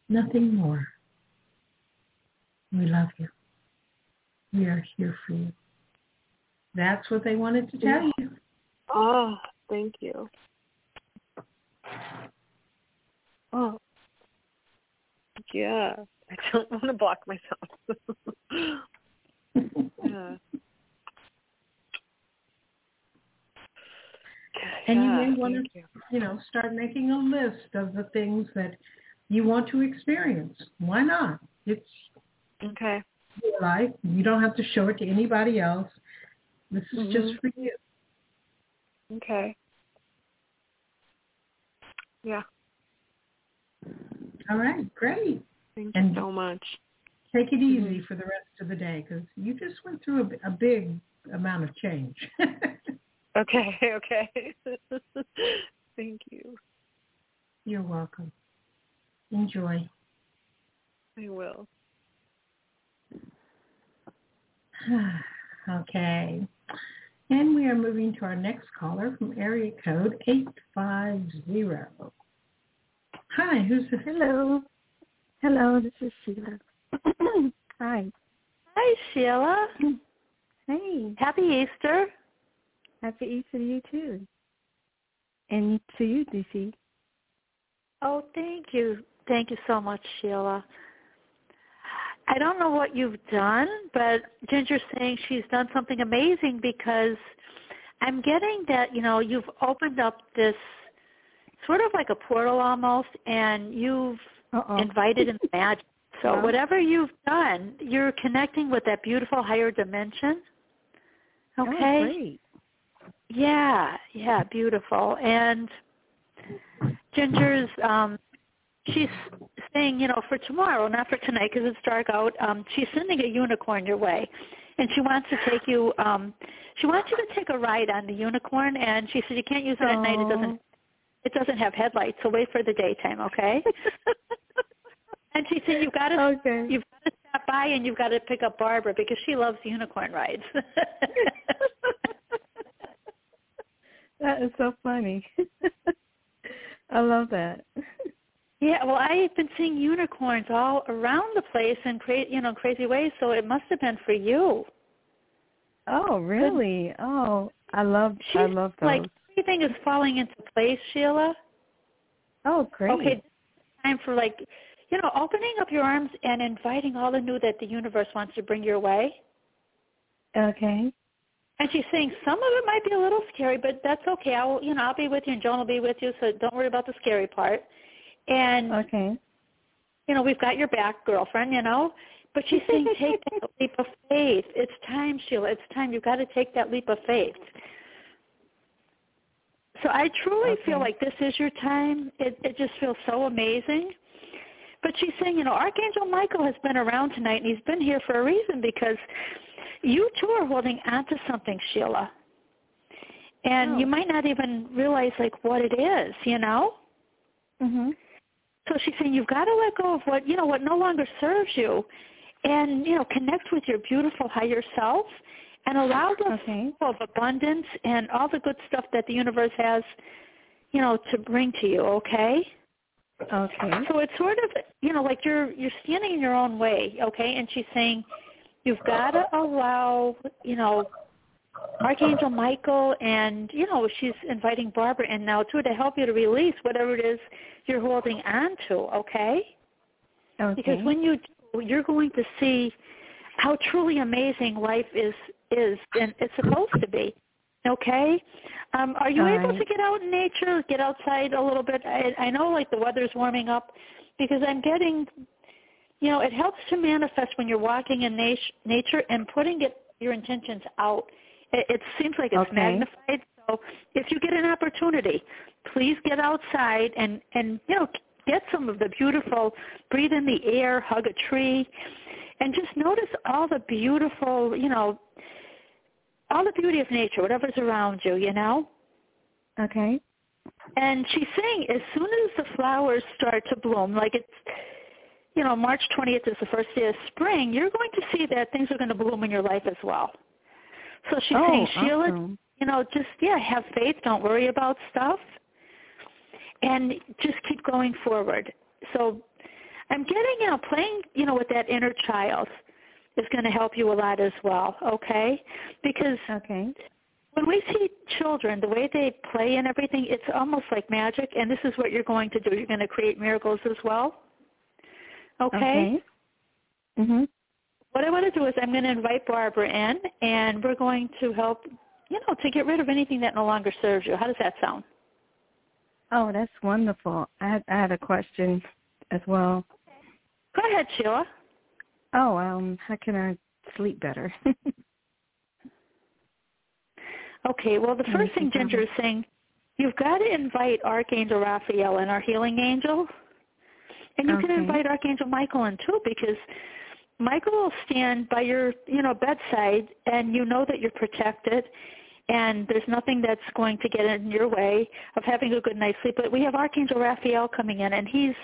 Nothing more. We love you. We are here for you. That's what they wanted to tell you. Oh, thank you. Oh. Yeah. I don't want to block myself. yeah. And yeah, you may want to, you. you know, start making a list of the things that you want to experience. Why not? It's Okay. your life. You don't have to show it to anybody else. This is Mhm. just for you. Okay. Yeah. All right, great. Thank And- you so much. Take it easy Mhm. for the rest of the day because you just went through a big amount of change. Okay, okay. Thank you. You're welcome. Enjoy. I will. okay. And we are moving to our next caller from area code 850. Hi, who's this? Hello. Hello, this is Sheila. Hi. Hi, Sheila. Hey. Happy Easter. Happy Easter to you too. And to you, DC. Oh, thank you. Thank you so much, Sheila. I don't know what you've done, but Ginger's saying she's done something amazing because I'm getting that, you know, you've opened up this sort of like a portal almost and you've Uh-oh. invited in the magic. So whatever you've done, you're connecting with that beautiful higher dimension. Oh, okay? Oh, great. Yeah, yeah, beautiful. And Ginger's um she's saying, you know, for tomorrow, not for tonight because it's dark out. Um she's sending a unicorn your way. And she wants to take you um she wants you to take a ride on the unicorn and she said you can't use it at night. It doesn't it doesn't have headlights, so wait for the daytime, okay? and she said you've got to Okay. you've got to stop by and you've got to pick up Barbara because she loves unicorn rides. that is so funny. I love that. Yeah, well, I've been seeing unicorns all around the place in cra- you know crazy ways, so it must have been for you. Oh, really? Oh, I love She's I love those. like everything is falling into place, Sheila. oh, great. Okay, time for like, you know, opening up your arms and inviting all the new that the universe wants to bring your way. Okay. And she's saying some of it might be a little scary, but that's okay. I'll, you know, I'll be with you, and Joan will be with you, so don't worry about the scary part. And Okay. you know, we've got your back, girlfriend, you know. But she's saying take that leap of faith. It's time, Sheila. It's time. You've got to take that leap of faith. So I truly Okay. feel like this is your time. It it just feels so amazing. But she's saying, you know, Archangel Michael has been around tonight and he's been here for a reason because you too are holding on to something, Sheila. And Oh. you might not even realize like what it is, you know? Mhm. So she's saying you've got to let go of what you know what no longer serves you, and you know connect with your beautiful higher self, and allow the Okay. flow of abundance and all the good stuff that the universe has, you know, to bring to you. Okay. Okay. So it's sort of you know like you're you're standing in your own way. Okay. And she's saying you've got to allow you know Archangel Michael and you know she's inviting Barbara in now too to help you to release whatever it is you're holding on to, okay? Okay. Because when you do, you're going to see how truly amazing life is is and it's supposed to be. Okay? Um, are you All able right. to get out in nature, get outside a little bit? I, I know like the weather's warming up because I'm getting you know, it helps to manifest when you're walking in nat- nature and putting it your intentions out. It, it seems like it's Okay. magnified. So if you get an opportunity, please get outside and and you know get some of the beautiful. Breathe in the air, hug a tree, and just notice all the beautiful, you know, all the beauty of nature, whatever's around you. You know. okay. And she's saying as soon as the flowers start to bloom, like it's, you know, March 20th is the first day of spring, you're going to see that things are going to bloom in your life as well. So she's oh, saying, Sheila, awesome. you know, just, yeah, have faith. Don't worry about stuff. And just keep going forward. So I'm getting, you know, playing, you know, with that inner child is going to help you a lot as well, okay? Because Okay. when we see children, the way they play and everything, it's almost like magic, and this is what you're going to do. You're going to create miracles as well. Okay? Okay. Mhm. What I want to do is I'm going to invite Barbara in, and we're going to help, you know, to get rid of anything that no longer serves you. How does that sound? Oh, that's wonderful. I had, I had a question as well. Go ahead, Sheila. Oh, um, how can I sleep better? Okay, well, the first thing Ginger is saying, you've got to invite Archangel Raphael and our healing angel. And you can invite Archangel Michael in too because Michael will stand by your, you know, bedside and you know that you're protected and there's nothing that's going to get in your way of having a good night's sleep. But we have Archangel Raphael coming in, and he's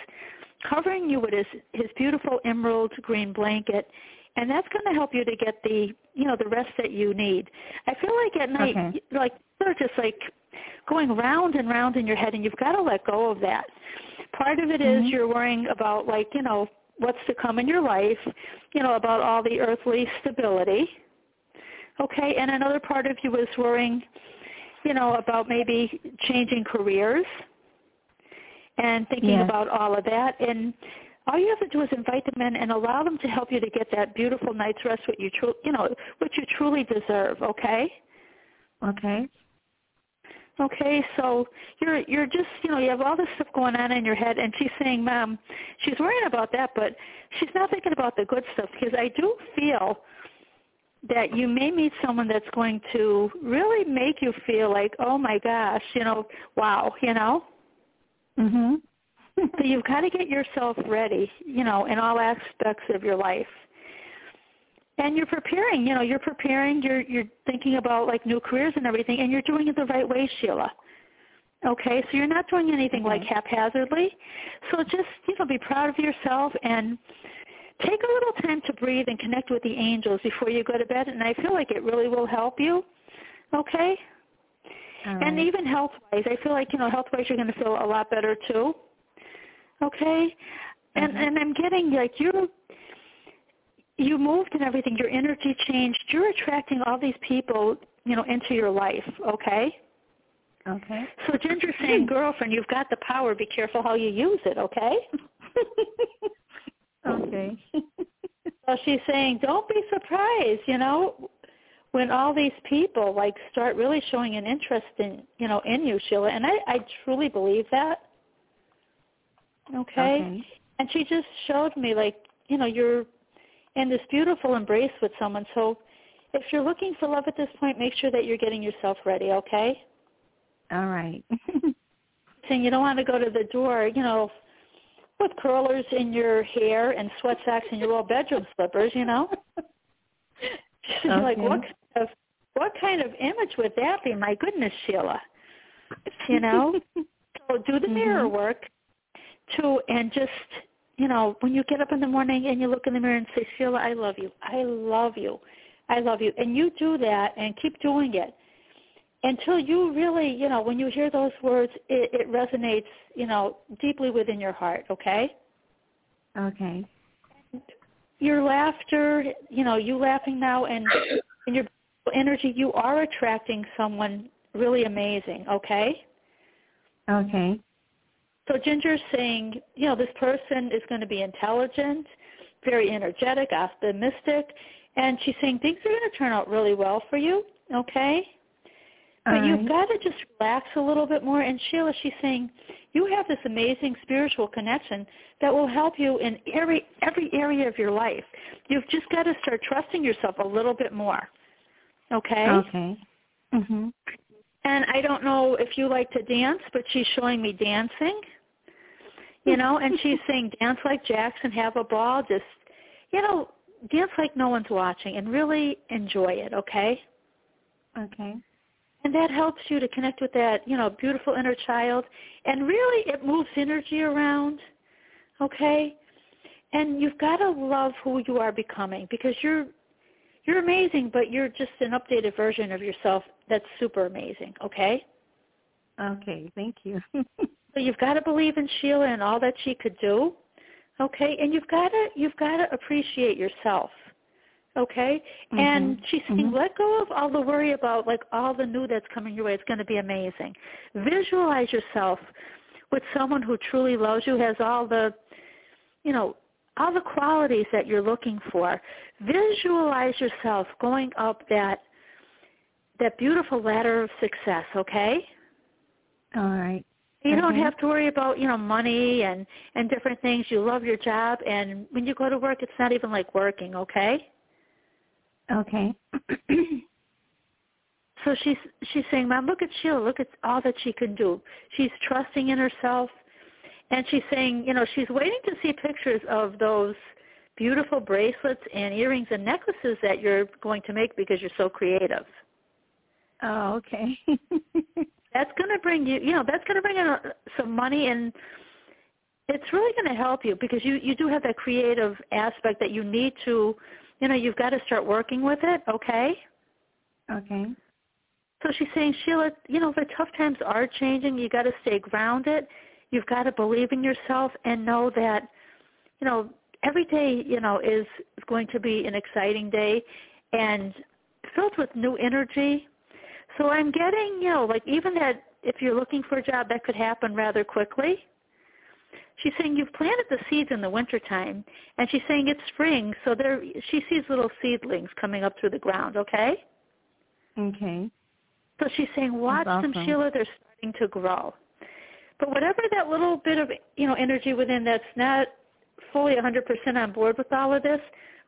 covering you with his his beautiful emerald green blanket, and that's going to help you to get the you know the rest that you need. I feel like at night, Okay. like you're just like going round and round in your head, and you've got to let go of that. Part of it is Mhm. you're worrying about like you know what's to come in your life, you know about all the earthly stability. Okay, and another part of you is worrying, you know, about maybe changing careers and thinking about all of that. And all you have to do is invite them in and allow them to help you to get that beautiful night's rest, what you tru- you know, what you truly deserve. Okay. Okay. Okay, so you're you're just you know you have all this stuff going on in your head, and she's saying, "Mom, she's worrying about that, but she's not thinking about the good stuff because I do feel that you may meet someone that's going to really make you feel like, oh my gosh, you know, wow, you know. Mhm. So you've got to get yourself ready, you know, in all aspects of your life. And you're preparing, you know, you're preparing, you're you're thinking about like new careers and everything and you're doing it the right way, Sheila. Okay, so you're not doing anything like mm-hmm. haphazardly. So just, you know, be proud of yourself and take a little time to breathe and connect with the angels before you go to bed and I feel like it really will help you. Okay? All And even health wise, I feel like, you know, health wise you're gonna feel a lot better too. Okay? And Mhm. and I'm getting like you you moved and everything, your energy changed, you're attracting all these people, you know, into your life, okay? Okay. So Ginger's saying, girlfriend, you've got the power, be careful how you use it, okay? okay. So she's saying, don't be surprised, you know, when all these people like start really showing an interest in, you know, in you, Sheila. And I, I truly believe that. Okay? Okay. And she just showed me like, you know, you're in this beautiful embrace with someone. So if you're looking for love at this point, make sure that you're getting yourself ready, okay? All right. Saying you don't want to go to the door, you know, with curlers in your hair and sweat socks and your old bedroom slippers, you know? She's like, what kind of what kind of image would that be? My goodness, Sheila. You know? so do the mirror Mhm. work too and just you know, when you get up in the morning and you look in the mirror and say, Sheila, I love you. I love you. I love you. And you do that and keep doing it until you really, you know, when you hear those words, it, it resonates, you know, deeply within your heart, okay? okay. your laughter, you know, you laughing now and, and your energy, you are attracting someone really amazing, okay? Okay. So Ginger's saying, you know, this person is going to be intelligent, very energetic, optimistic, and she's saying things are going to turn out really well for you, okay? But you've got to just relax a little bit more. And Sheila, she's saying you have this amazing spiritual connection that will help you in every every area of your life. You've just got to start trusting yourself a little bit more. Okay? Okay. Mhm. And I don't know if you like to dance, but she's showing me dancing. You know, and she's saying dance like Jackson, have a ball, just you know, dance like no one's watching and really enjoy it, okay? Okay. And that helps you to connect with that, you know, beautiful inner child. And really it moves energy around, okay? And you've got to love who you are becoming because you're you're amazing, but you're just an updated version of yourself that's super amazing, okay? Okay. Thank you. So you've got to believe in Sheila and all that she could do, okay? And you've got to you've got to appreciate yourself, okay? And Mhm. she's saying, Mhm. let go of all the worry about like all the new that's coming your way. It's going to be amazing. Visualize yourself with someone who truly loves you, has all the, you know, all the qualities that you're looking for. Visualize yourself going up that that beautiful ladder of success, okay? All right. You don't mm-hmm. have to worry about, you know, money and and different things. You love your job and when you go to work it's not even like working, okay? Okay. So she's she's saying, Mom, look at Sheila, look at all that she can do. She's trusting in herself and she's saying, you know, she's waiting to see pictures of those beautiful bracelets and earrings and necklaces that you're going to make because you're so creative. Oh, okay. that's going to bring you, you know, that's going to bring in some money and it's really going to help you because you you do have that creative aspect that you need to, you know, you've got to start working with it, okay? Okay. So she's saying, Sheila, you know, the tough times are changing. You got to stay grounded. You've got to believe in yourself and know that, you know, every day, you know, is going to be an exciting day and filled with new energy. So I'm getting, you know, like even that if you're looking for a job, that could happen rather quickly. She's saying you've planted the seeds in the wintertime, and she's saying it's spring, so there she sees little seedlings coming up through the ground. Okay. Okay. So she's saying, watch awesome. them, Sheila. They're starting to grow. But whatever that little bit of you know energy within that's not fully 100% on board with all of this,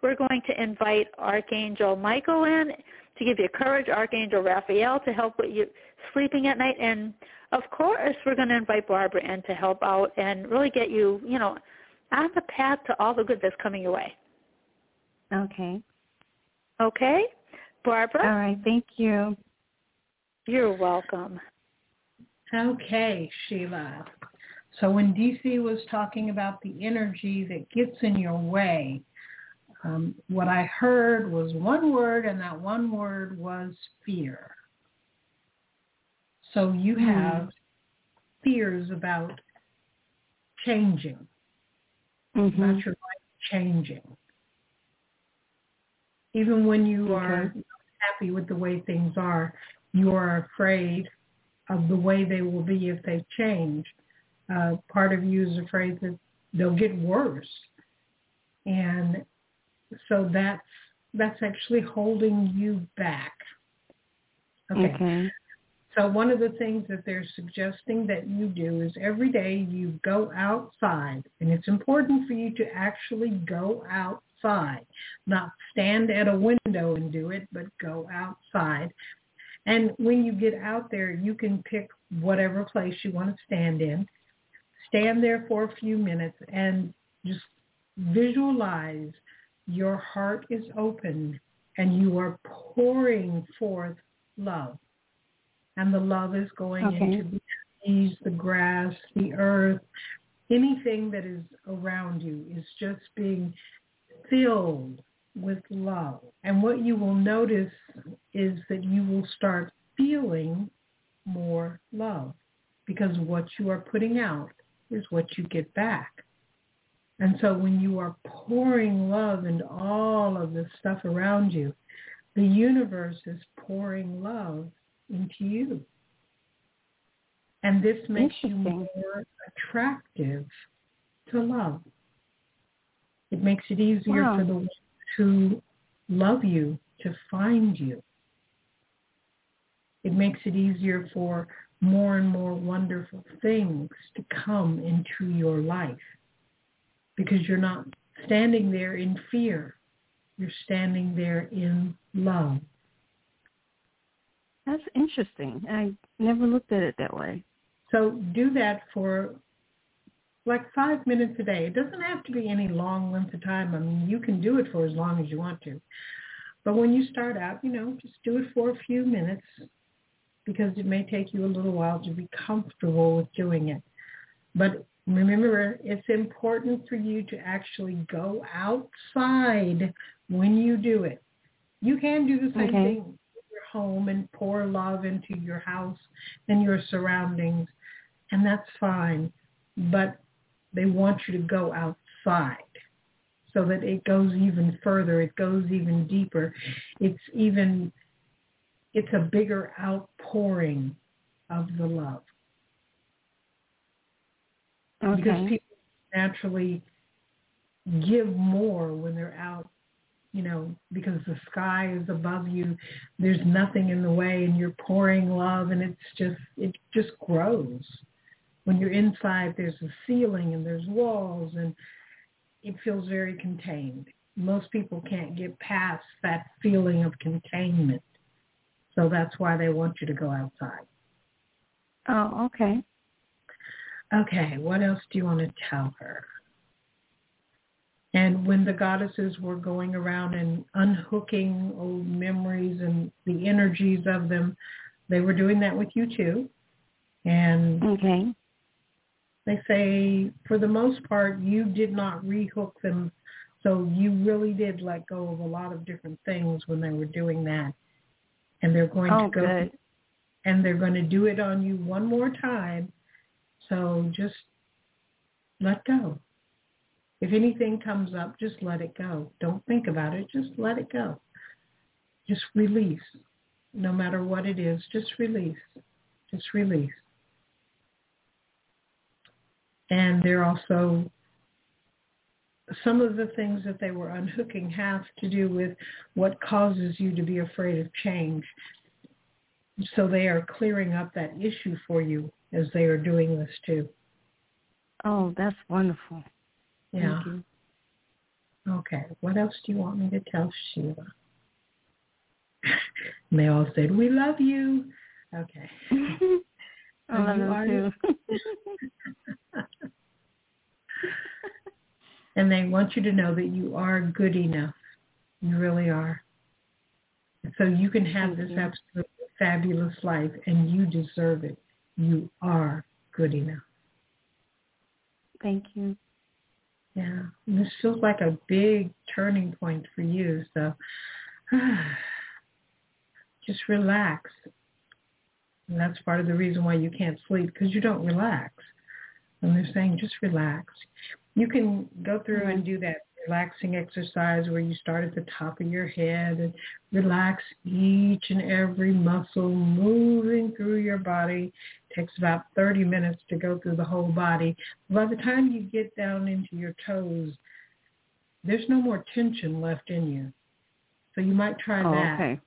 we're going to invite Archangel Michael in to give you courage, Archangel Raphael to help with you sleeping at night, and of course we're going to invite Barbara in to help out and really get you, you know, on the path to all the good that's coming your way. Okay. Okay, Barbara. All right. Thank you. You're welcome. Okay, Sheila. So when DC was talking about the energy that gets in your way, um, what I heard was one word, and that one word was fear. So you Hmm. have fears about changing, Mhm. about your life changing. Even when you are happy with the way things are, you are afraid of the way they will be if they change. Uh, part of you is afraid that they'll get worse. And so that's that's actually holding you back. Okay. Okay. So one of the things that they're suggesting that you do is every day you go outside, and it's important for you to actually go outside, not stand at a window and do it, but go outside. And when you get out there, you can pick whatever place you want to stand in. Stand there for a few minutes and just visualize your heart is open and you are pouring forth love and the love is going Okay. into the trees, the grass, the earth, anything that is around you is just being filled with love. And what you will notice is that you will start feeling more love because what you are putting out is what you get back. And so when you are pouring love into all of the stuff around you, the universe is pouring love into you. And this makes you more attractive to love. It makes it easier Wow. for the ones who love you to find you. It makes it easier for more and more wonderful things to come into your life because you're not standing there in fear. You're standing there in love. That's interesting. I never looked at it that way. So do that for like five minutes a day. It doesn't have to be any long length of time. I mean, you can do it for as long as you want to. But when you start out, you know, just do it for a few minutes because it may take you a little while to be comfortable with doing it. But remember, it's important for you to actually go outside when you do it. You can do the same Okay. thing in your home and pour love into your house and your surroundings, and that's fine. But they want you to go outside so that it goes even further. It goes even deeper. It's even, it's a bigger outpouring of the love because people naturally give more when they're out you know because the sky is above you there's nothing in the way and you're pouring love and it's just it just grows. When you're inside there's a ceiling and there's walls and it feels very contained. Most people can't get past that feeling of containment so that's why they want you to go outside. Oh, okay. Okay, what else do you want to tell her? And when the goddesses were going around and unhooking old memories and the energies of them, they were doing that with you too. And Okay. they say for the most part you did not rehook them so you really did let go of a lot of different things when they were doing that and they're going Oh, to go good. and they're going to do it on you one more time so just let go. If anything comes up just let it go. Don't think about it. Just let it go. Just release. No matter what it is just release. Just release. And they're also some of the things that they were unhooking have to do with what causes you to be afraid of change. So they are clearing up that issue for you as they are doing this too. Oh, that's wonderful. Yeah. Thank you. Okay. What else do you want me to tell Sheila? and they all said, "We love you." Okay. I love you too. and they want you to know that you are good enough. You really are. So you can have this absolutely fabulous life and you deserve it. You are good enough. Thank you. Yeah. And this feels like a big turning point for you. So just relax. And that's part of the reason why you can't sleep because you don't relax. And they're saying just relax. You can go through and mm-hmm. do that relaxing exercise where you start at the top of your head and relax each and every muscle moving through your body. It takes about 30 minutes to go through the whole body. By the time you get down into your toes, there's no more tension left in you. So you might try Oh, that okay.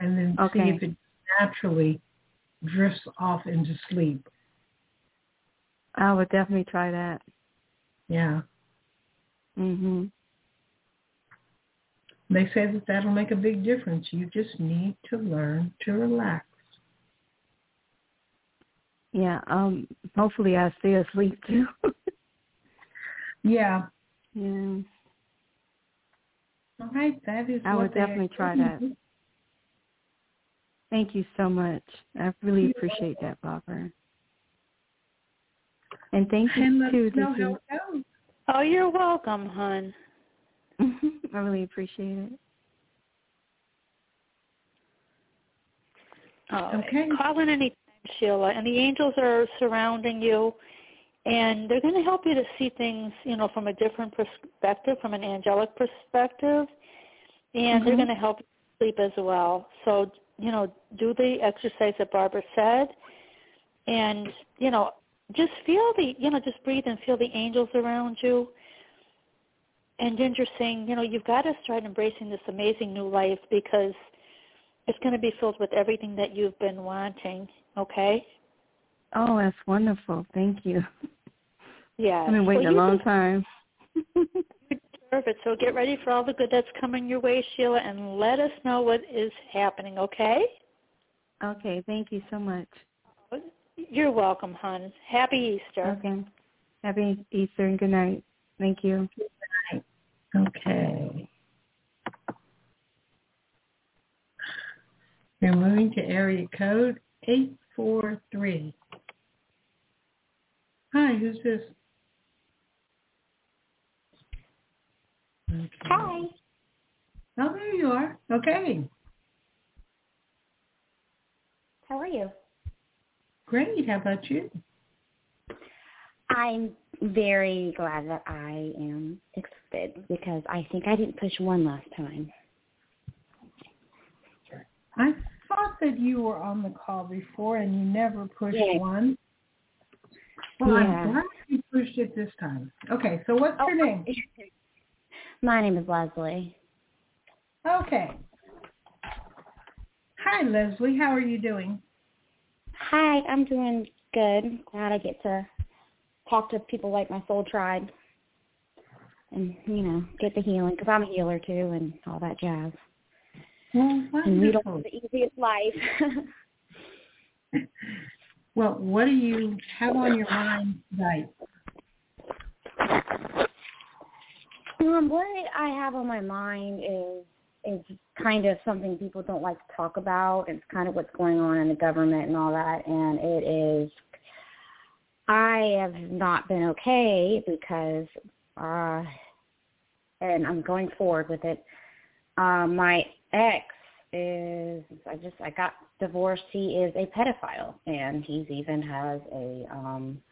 and then Okay. see if it naturally drifts off into sleep. I would definitely try that. Yeah. Mhm. They say that that'll make a big difference. You just need to learn to relax. Yeah. Um. Hopefully, I stay asleep too. Yeah. yeah. All right. That is I would definitely try that. Thank you so much. I really appreciate that, Barbara. And thank And you let too, know DC. how it goes. Oh, you're welcome, hon. I really appreciate it. Oh, Okay. Call in anytime, Sheila. And the angels are surrounding you, and they're going to help you to see things, you know, from a different perspective, from an angelic perspective, and they're Mhm. going to help you sleep as well. So, you know, do the exercise that Barbara said, and you know, just feel the, you know, just breathe and feel the angels around you. And Ginger saying, you know, you've got to start embracing this amazing new life because it's going to be filled with everything that you've been wanting. Okay? Oh, that's wonderful. Thank you. Yeah. I've been waiting well, a you long time. deserve it. So get ready for all the good that's coming your way, Sheila, and let us know what is happening. Okay? okay. Thank you so much. You're welcome, hon. Happy Easter. Okay. Happy Easter and good night. Thank you. Good night. Okay. We're moving to area code 843. Hi, who's this? Okay. Hi. Oh, there you are. Okay. How are you? Great. How about you? I'm very glad that I am accepted because I think I didn't push one last time. I thought that you were on the call before and you never pushed Yeah. one. Well, Yeah. I'm glad you pushed it this time. Okay, so what's oh, your name? Oh, My name is Leslie. Okay. Hi, Leslie. How are you doing? Hi, I'm doing good. Glad I get to talk to people like my soul tribe and, you know, get the healing because I'm a healer too and all that jazz. Well, And we don't have the easiest life. Well, what do you have on your mind tonight? Um, Um, what I have on my mind is is kind of something people don't like to talk about. It's kind of what's going on in the government and all that, and it is. I have not been okay because, uh, and I'm going forward with it. Uh, my ex is I just I got divorced. He is a pedophile, and he's even has a um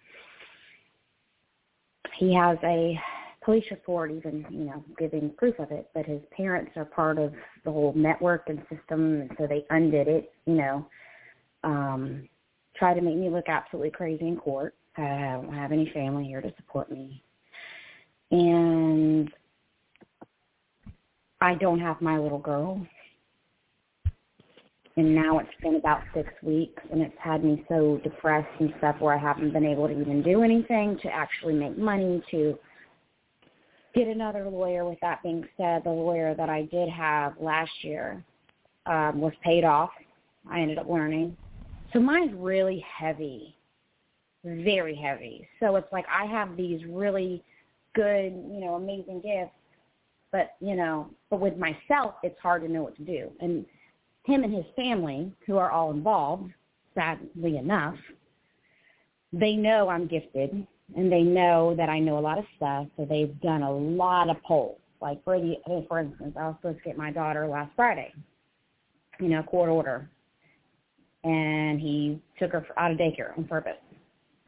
he has a police report even, you know, giving proof of it, but his parents are part of the whole network and system, and so they undid it, you know, um, try to make me look absolutely crazy in court. I don't have any family here to support me. And I don't have my little girl. And now it's been about six weeks, and it's had me so depressed and stuff where I haven't been able to even do anything to actually make money to get another lawyer. With that being said, the lawyer that I did have last year um, was paid off. I ended up learning. So mine's really heavy, very heavy. So it's like I have these really good, you know, amazing gifts, but you know, but with myself, it's hard to know what to do. And him and his family, who are all involved, sadly enough, they know I'm gifted and they know that I know a lot of stuff, so they've done a lot of polls. Like for the, for instance, I was supposed to get my daughter last Friday, you know, court order, and he took her out of daycare on purpose.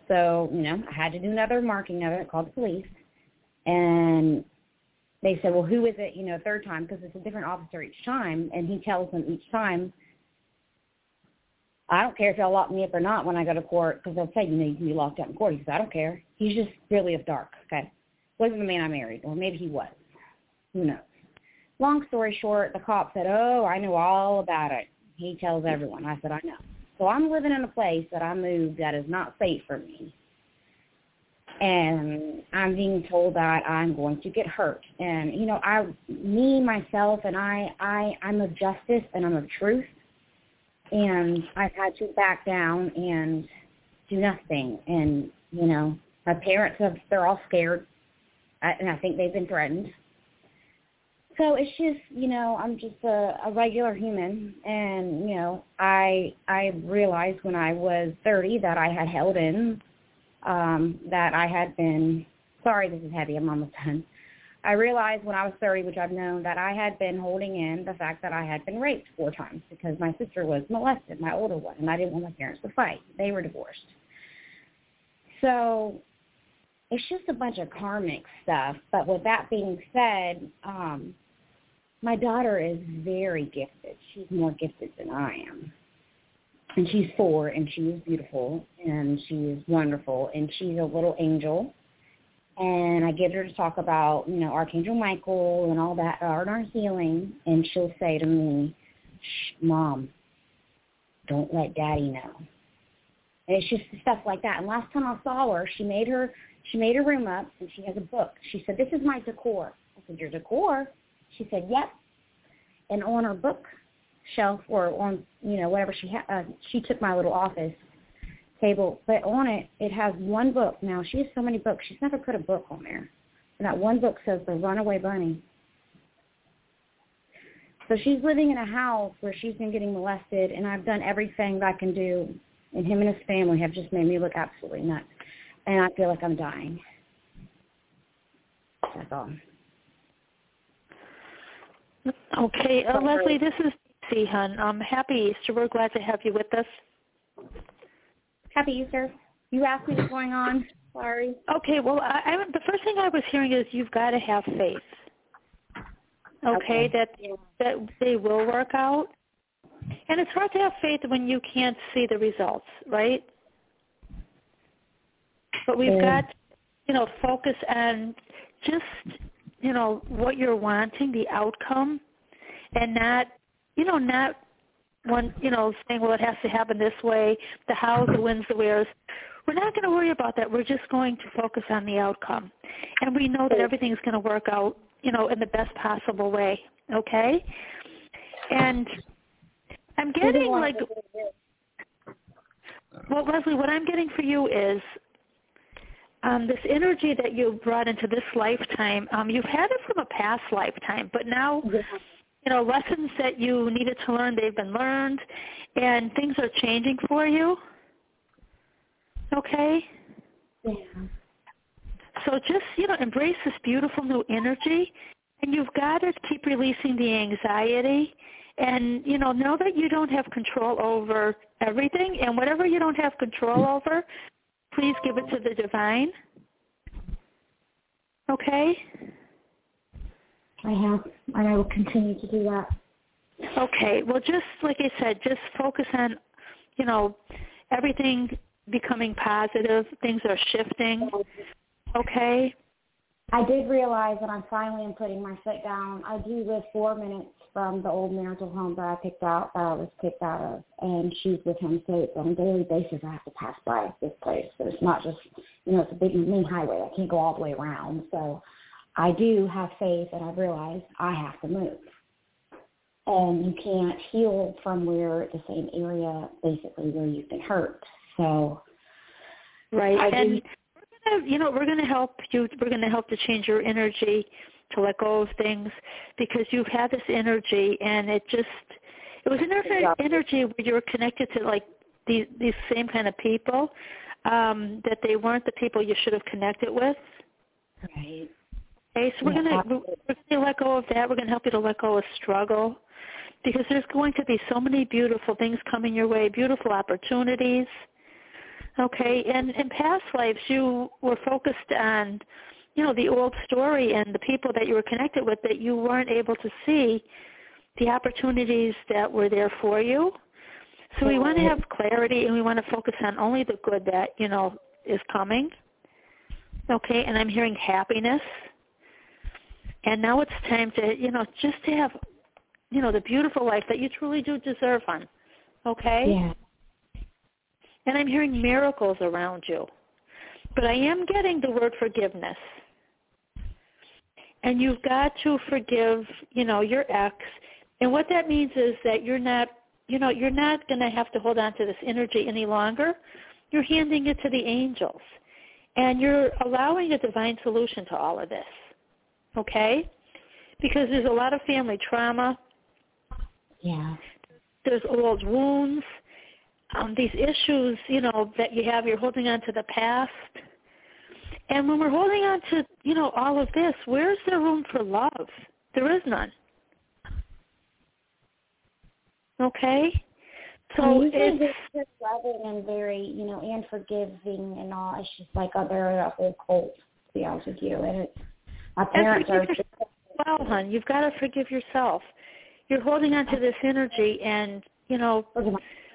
So you know, I had to do another marking of it. Called the police, and they said, well, who is it? You know, third time because it's a different officer each time, and he tells them each time I don't care if y'all lock me up or not when I go to court because they'll say, you know, you can be locked up in court. He says, I don't care. He's just really of dark. Okay. Wasn't the man I married, or maybe he was. Who knows? Long story short, the cop said, oh, I know all about it. He tells everyone. I said, I know. So I'm living in a place that I moved that is not safe for me. And I'm being told that I'm going to get hurt. And, you know, I, me, myself, and I, I, I'm of justice and I'm of truth and I've had to back down and do nothing. And you know, my parents have they're all scared, and I think they've been threatened. So it's just you know I'm just a, a regular human, and you know I I realized when I was 30 that I had held in, um, that I had been sorry this is heavy I'm almost done I realized when I was 30, which I've known, that I had been holding in the fact that I had been raped four times because my sister was molested, my older one, and I didn't want my parents to fight. They were divorced. So it's just a bunch of karmic stuff. But with that being said, um, my daughter is very gifted. She's more gifted than I am. And she's four, and she is beautiful, and she is wonderful, and she's a little angel and I get her to talk about, you know, Archangel Michael and all that, art our healing, and she'll say to me, Mom, don't let Daddy know. And it's just stuff like that. And last time I saw her, she made her she made her room up, and she has a book. She said, "This is my decor." I said, "Your decor?" She said, "Yep." And on her book shelf or on you know whatever she had, uh, she took my little office table, but on it, it has one book. Now, she has so many books. She's never put a book on there. And that one book says The Runaway Bunny. So she's living in a house where she's been getting molested, and I've done everything that I can do, and him and his family have just made me look absolutely nuts. And I feel like I'm dying. That's all. Okay, uh, Leslie, this is C. Hun. I'm happy Easter. We're glad to have you with us. Happy Easter. You asked me what's going on. Sorry. Okay. Well, I, I, the first thing I was hearing is you've got to have faith. Okay, okay. that that they will work out. And it's hard to have faith when you can't see the results, right? But we've yeah. got, you know, focus on just, you know, what you're wanting, the outcome, and not, you know, not one, you know, saying, well, it has to happen this way, the hows, the wins, the wheres. We're not going to worry about that. We're just going to focus on the outcome. And we know that everything's going to work out, you know, in the best possible way, okay? And I'm getting like, well, Leslie, what I'm getting for you is um, this energy that you brought into this lifetime, um, you've had it from a past lifetime, but now. You know, lessons that you needed to learn, they've been learned, and things are changing for you. Okay? Yeah. So just, you know, embrace this beautiful new energy, and you've got to keep releasing the anxiety. And, you know, know that you don't have control over everything, and whatever you don't have control over, please give it to the divine. Okay? I have, and I will continue to do that. Okay. Well, just like I said, just focus on, you know, everything becoming positive. Things are shifting. Okay? I did realize that I'm finally am putting my foot down. I do live four minutes from the old marital home that I picked out, that I was kicked out of, and she's with him. So on a daily basis I have to pass by this place. So it's not just, you know, it's a big main highway. I can't go all the way around. So I do have faith, and I've realized I have to move. And you can't heal from where the same area, basically, where you've been hurt. So Right. I and do- we're gonna, you know, we're going to help you. We're going to help to change your energy to let go of things because you've had this energy and it just it was an Exactly. energy where you were connected to like these these same kind of people um that they weren't the people you should have connected with. Right. Okay, so we're Yeah, gonna absolutely. we're gonna let go of that. We're gonna help you to let go of struggle because there's going to be so many beautiful things coming your way, beautiful opportunities. Okay, and in past lives you were focused on, you know, the old story and the people that you were connected with that you weren't able to see the opportunities that were there for you. So we want to have clarity and we want to focus on only the good that, you know, is coming. Okay, and I'm hearing happiness. And now it's time to, you know, just to have, you know, the beautiful life that you truly do deserve, hon. Okay? Yeah. And I'm hearing miracles around you. But I am getting the word forgiveness. And you've got to forgive, you know, your ex. And what that means is that you're not, you know, you're not going to have to hold on to this energy any longer. You're handing it to the angels. And you're allowing a divine solution to all of this. Okay? Because there's a lot of family trauma. Yeah. There's old wounds. Um, these issues, you know, that you have, you're holding on to the past. And when we're holding on to, you know, all of this, where's there room for love? There is none. Okay? So and it's just loving and very, you know, and forgiving and all. It's just like a they're a whole cult, to be honest with you. And it's my parents are well, hon. You've got to forgive yourself. You're holding on to this energy and, you know,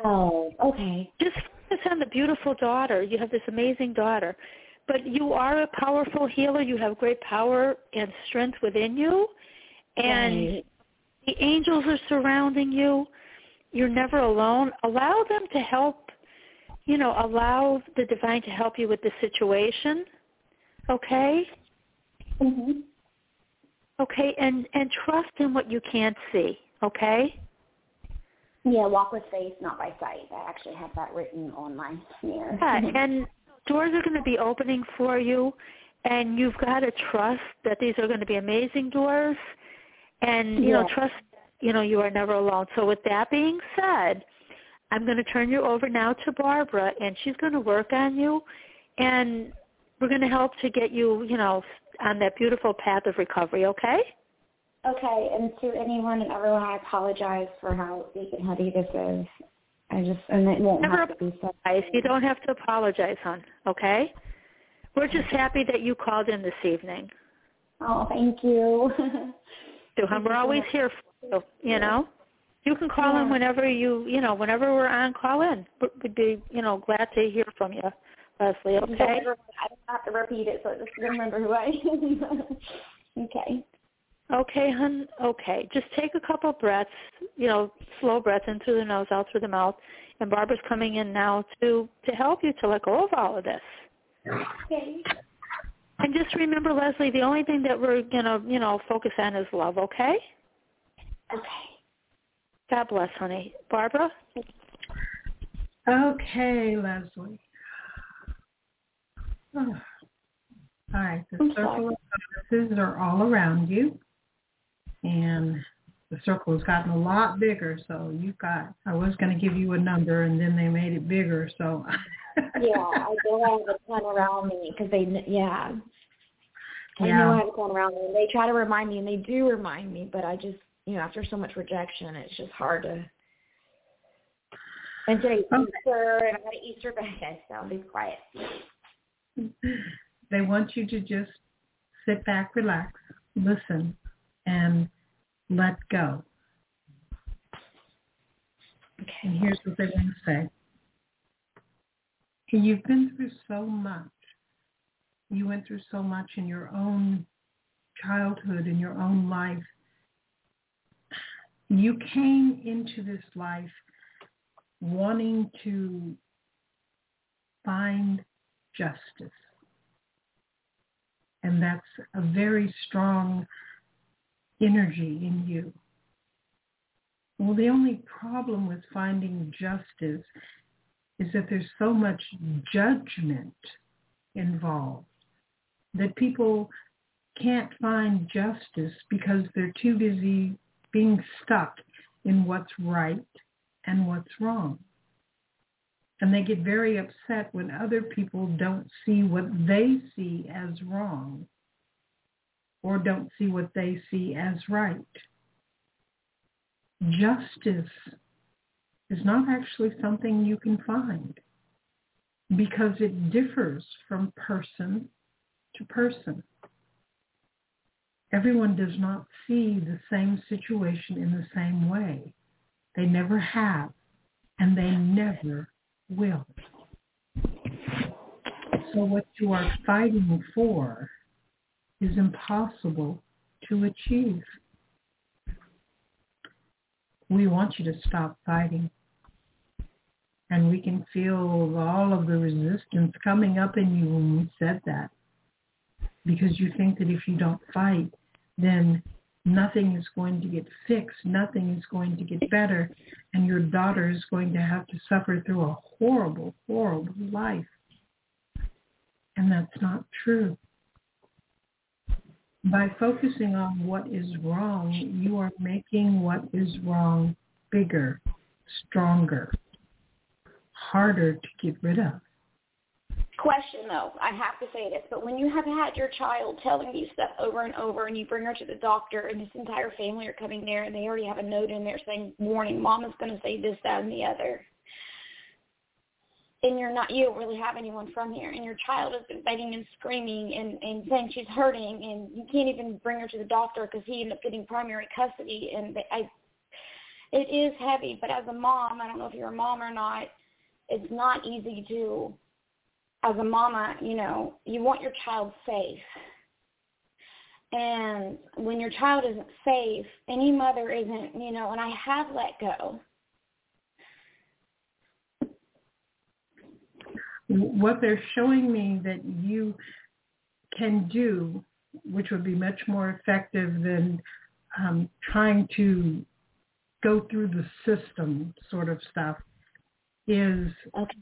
Oh, okay. just focus on the beautiful daughter. You have this amazing daughter. But you are a powerful healer. You have great power and strength within you. And Right. the angels are surrounding you. You're never alone. Allow them to help, you know, allow the divine to help you with the situation. Okay? Mhm. Okay, and and trust in what you can't see, okay? Yeah, walk with faith, not by sight. I actually have that written on my mirror. Yeah, and doors are going to be opening for you, and you've got to trust that these are going to be amazing doors, and you know, trust, you know, you are never alone. So with that being said, I'm going to turn you over now to Barbara, and she's going to work on you, and we're going to help to get you, you know, on that beautiful path of recovery. Okay? Okay, and to anyone and everyone, I apologize for how deep and heavy this is. I just, and it won't Never have to be so. You don't have to apologize, hon. Okay? We're just happy that you called in this evening. Oh, thank you. So, hon, we're always here for you. You know, you can call in whenever you, you know, whenever we're on. Call in. We'd be, you know, glad to hear from you, Leslie. Don't Okay? I don't have to repeat it, so I just remember who I am. okay. Okay, hon. Okay. Just take a couple breaths. You know, slow breaths in through the nose, out through the mouth. And Barbara's coming in now to to help you to let go of all of this. Okay. And just remember, Leslie, the only thing that we're gonna, you know, focus on is love. Okay? Okay. God bless, honey. Barbara. Okay, Leslie. Oh, All right, the I'm circle sorry. of goddesses are all around you, and the circle has gotten a lot bigger. So you've got. I was going to give you a number, and then they made it bigger. So. yeah, I do have a ton around me because they, yeah. I Yeah. know I have a ton around me. And they try to remind me, and they do remind me, but I just, you know, after so much rejection, it's just hard to. And today's Okay. Um, Easter, and I got an Easter bag, so I'll be quiet. They want you to just sit back, relax, listen, and let go. Okay. And here's what they want to say. You've been through so much. You went through so much in your own childhood, in your own life. You came into this life wanting to find justice. And that's a very strong energy in you. Well, the only problem with finding justice is that there's so much judgment involved that people can't find justice because they're too busy being stuck in what's right and what's wrong. And they get very upset when other people don't see what they see as wrong or don't see what they see as right. Justice is not actually something you can find because it differs from person to person. Everyone does not see the same situation in the same way. They never have, and they never will. So what you are fighting for is impossible to achieve. We want you to stop fighting. And we can feel all of the resistance coming up in you when we said that. Because you think that if you don't fight, then nothing is going to get fixed. Nothing is going to get better. And your daughter is going to have to suffer through a horrible, horrible life. And that's not true. By focusing on what is wrong, you are making what is wrong bigger, stronger, harder to get rid of. Question though, I have to say this, but when you have had your child telling you stuff over and over and you bring her to the doctor and this entire family are coming there and they already have a note in there saying, warning, mom is going to say this, that, and the other. And you're not, you don't really have anyone from here and your child has been begging and screaming and, and saying she's hurting and you can't even bring her to the doctor because he ended up getting primary custody and I, it is heavy, but as a mom, I don't know if you're a mom or not, it's not easy to as a mama, you know, you want your child safe. And when your child isn't safe, any mother isn't, you know, and I have let go. What they're showing me that you can do, which would be much more effective than um, trying to go through the system sort of stuff, is Okay.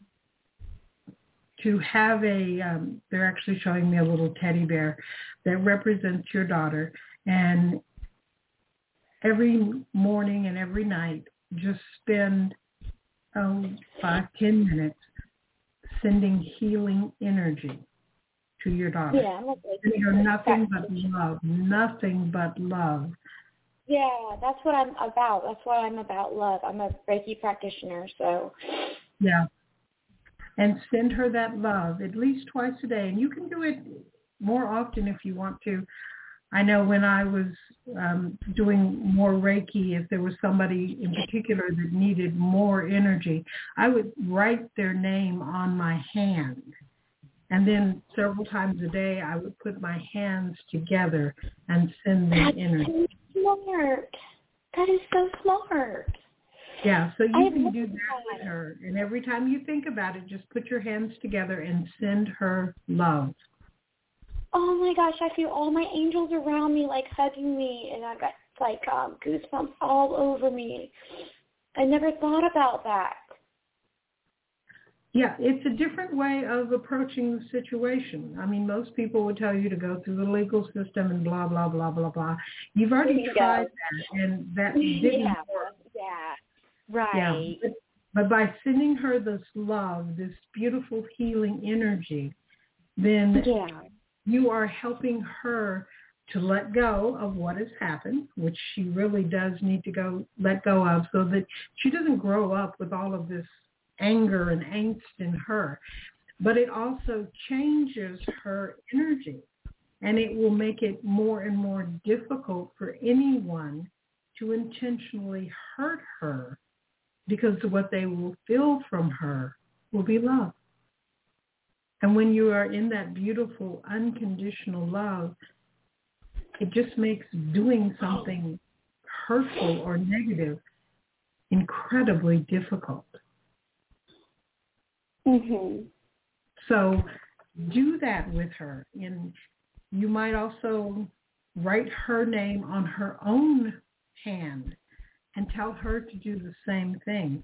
To have a, um, they're actually showing me a little teddy bear that represents your daughter. And every morning and every night, just spend oh, five, ten minutes sending healing energy to your daughter. Yeah, I'm okay. Her nothing but love, nothing but love. Yeah, that's what I'm about. That's what I'm about, love. I'm a Reiki practitioner, so Yeah. And send her that love at least twice a day. And you can do it more often if you want to. I know when I was um, doing more Reiki, if there was somebody in particular that needed more energy, I would write their name on my hand. And then several times a day, I would put my hands together and send them that's energy. so smart. That is so smart. Yeah, so you have can do that with her. And every time you think about it, just put your hands together and send her love. Oh my gosh, I feel all my angels around me like hugging me and I've got like um goosebumps all over me. I never thought about that. Yeah, it's a different way of approaching the situation. I mean, most people would tell you to go through the legal system and blah blah blah blah blah. You've already you tried go. that, and that didn't yeah, work. yeah, right. Yeah, but, but by sending her this love, this beautiful healing energy, then Yeah. you are helping her to let go of what has happened, which she really does need to go let go of so that she doesn't grow up with all of this anger and angst in her. But it also changes her energy and it will make it more and more difficult for anyone to intentionally hurt her because what they will feel from her will be love. And when you are in that beautiful unconditional love, it just makes doing something hurtful or negative incredibly difficult. Mhm. So do that with her. And you might also write her name on her own hand and tell her to do the same thing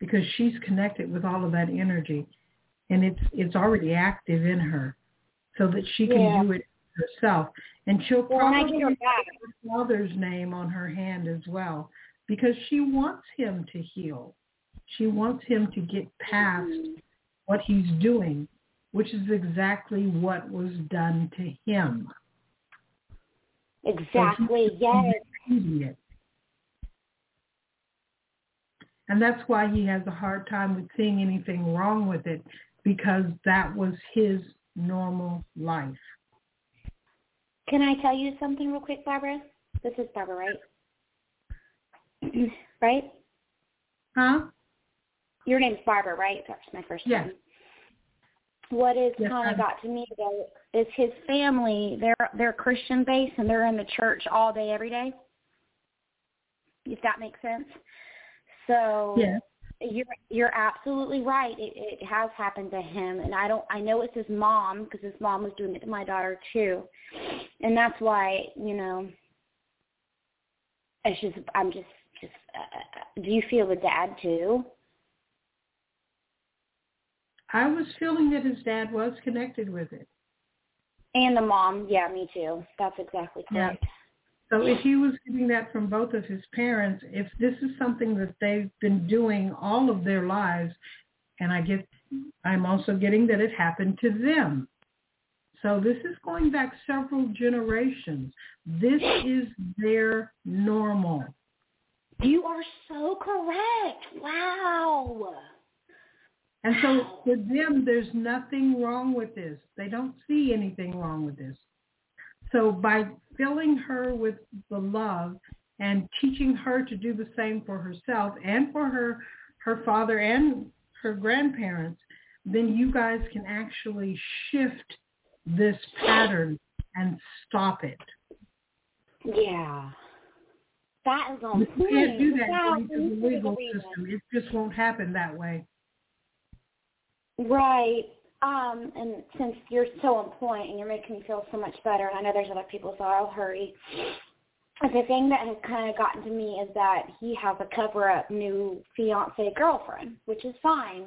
because she's connected with all of that energy and it's it's already active in her so that she can Yeah. do it herself. And she'll Well, probably her put her father's name on her hand as well because she wants him to heal. She wants him to get past what he's doing, which is exactly what was done to him. exactly. Yes. Repeating it. And that's why he has a hard time with seeing anything wrong with it because that was his normal life. Can I tell you something real quick, Barbara? This is Barbara, right? right? Huh? Your name's Barbara, right? That's my first Yes. name. What is Yes, kind of got to me though is his family. They're they're Christian based and they're in the church all day, every day. If that makes sense. So Yes. you're you're absolutely right. It, it has happened to him, and I don't. I know it's his mom because his mom was doing it to my daughter too, and that's why you know. It's just I'm just just. Uh, do you feel the dad too? I was feeling that his dad was connected with it. And the mom, yeah, me too. That's exactly Yeah. So if he was getting that from both of his parents, if this is something that they've been doing all of their lives, and I get, I'm also getting that it happened to them. So this is going back several generations. This is their normal. You are so correct. Wow. And so for them, there's nothing wrong with this. They don't see anything wrong with this. So by filling her with the love and teaching her to do the same for herself and for her, her father and her grandparents, then you guys can actually shift this pattern and stop it. Yeah. That is on You can't do that Wow, the legal system. It just won't happen that way. Right. Um, and since you're so on point and you're making me feel so much better, and I know there's other people, so I'll hurry. The thing that has kind of gotten to me is that he has a cover-up new fiance girlfriend, which is fine,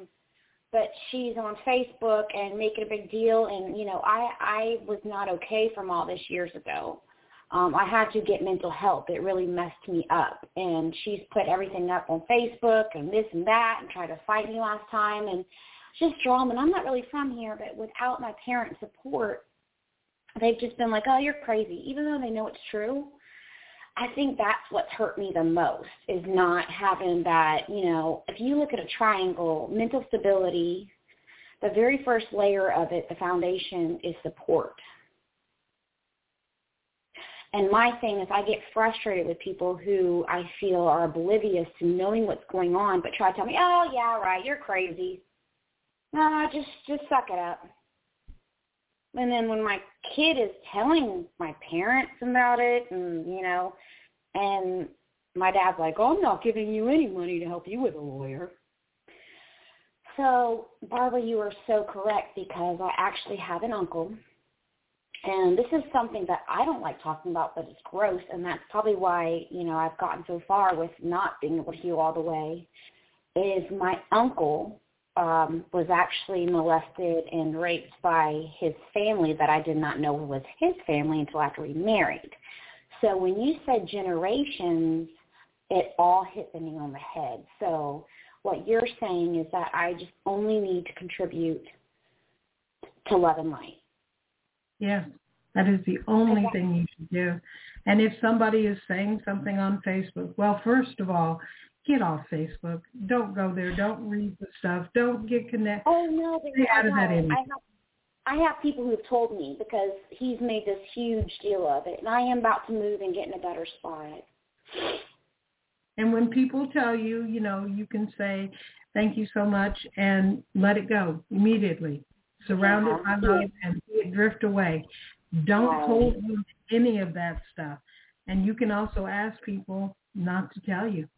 but she's on Facebook and making a big deal. And you know, I I was not okay from all this years ago. Um, I had to get mental help. It really messed me up. And she's put everything up on Facebook and this and that, and tried to fight me last time and just drama. And I'm not really from here, but without my parents' support, they've just been like, "Oh, you're crazy," even though they know it's true. I think that's what's hurt me the most is not having that, you know, if you look at a triangle, mental stability, the very first layer of it, the foundation is support. And my thing is I get frustrated with people who I feel are oblivious to knowing what's going on but try to tell me, "Oh, yeah, right, you're crazy." No, just just suck it up. And then when my kid is telling my parents about it and, you know, and my dad's like, oh, I'm not giving you any money to help you with a lawyer. So, Barbara, you are so correct because I actually have an uncle. And this is something that I don't like talking about, but it's gross. And that's probably why, you know, I've gotten so far with not being able to heal all the way, is my uncle um, was actually molested and raped by his family that I did not know was his family until after we married. So when you said generations, it all hit the nail on the head. So what you're saying is that I just only need to contribute to love and light. Yes, that is the only okay. thing you should do. And if somebody is saying something on Facebook, well, first of all, get off Facebook. Don't go there. Don't read the stuff. Don't get connected. Oh no, Stay out of that image. I have, I have people who have told me because he's made this huge deal of it, and I am about to move and get in a better spot. And when people tell you, you know, you can say, thank you so much and let it go immediately. Surround yeah. it by love and see it drift away. Don't hold on to any of that stuff. And you can also ask people not to tell you.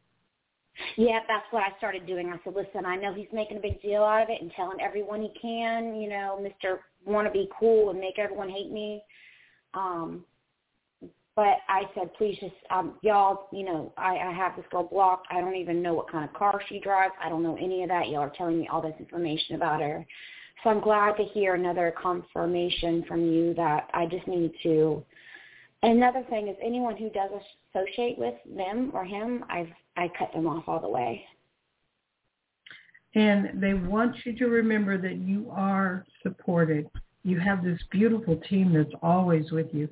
Yeah, that's what I started doing. I said, listen, I know he's making a big deal out of it and telling everyone he can, you know, Mr. Want to be cool and make everyone hate me. Um, but I said, please just, um, y'all, you know, I, I have this girl blocked. I don't even know what kind of car she drives. I don't know any of that. Y'all are telling me all this information about her. So I'm glad to hear another confirmation from you that I just need to. Another thing is anyone who does associate with them or him, I've I cut them off all the way. And they want you to remember that you are supported. You have this beautiful team that's always with you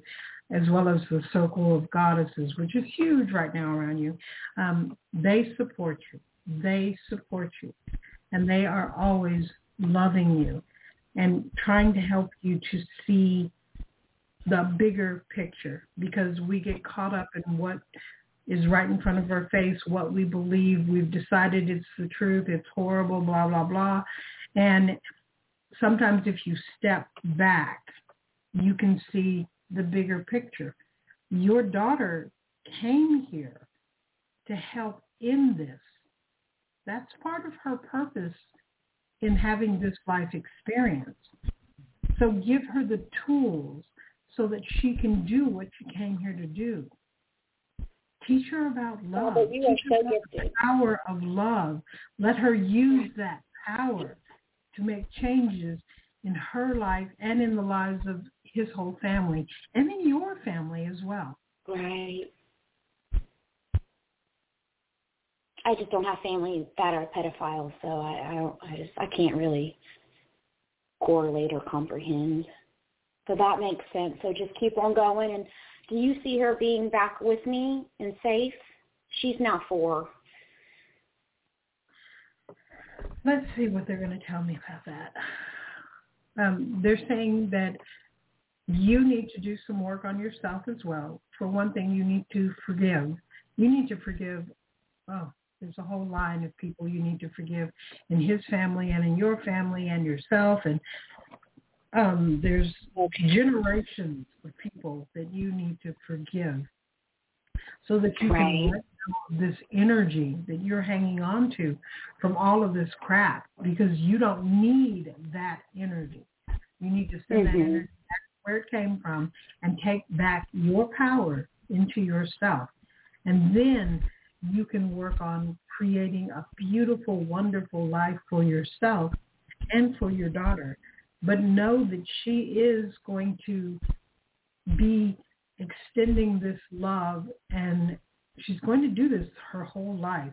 as well as the Circle of Goddesses, which is huge right now around you. Um, they support you. They support you. And they are always loving you and trying to help you to see the bigger picture because we get caught up in what is right in front of our face, what we believe, we've decided it's the truth, it's horrible, blah, blah, blah. And sometimes if you step back, you can see the bigger picture. Your daughter came here to help in this. That's part of her purpose in having this life experience. So give her the tools so that she can do what she came here to do. Teach her about oh, love. Oh, you are so the power of love. Let her use that power to make changes in her life and in the lives of his whole family and in your family as well. Right. I just don't have family that are pedophiles, so I, I don't. I just I can't really correlate or comprehend. So that makes sense. So just keep on going. And do you see her being back with me and safe? She's now four. Let's see what they're going to tell me about that. Um, they're saying that you need to do some work on yourself as well. For one thing, you need to forgive. You need to forgive. Oh, there's a whole line of people you need to forgive in his family and in your family and yourself. And um, there's generations of people that you need to forgive so that you right. can let go this energy that you're hanging on to from all of this crap because you don't need that energy. You need to send mm-hmm. that energy where it came from and take back your power into yourself. And then you can work on creating a beautiful, wonderful life for yourself and for your daughter. But know that she is going to be extending this love and she's going to do this her whole life.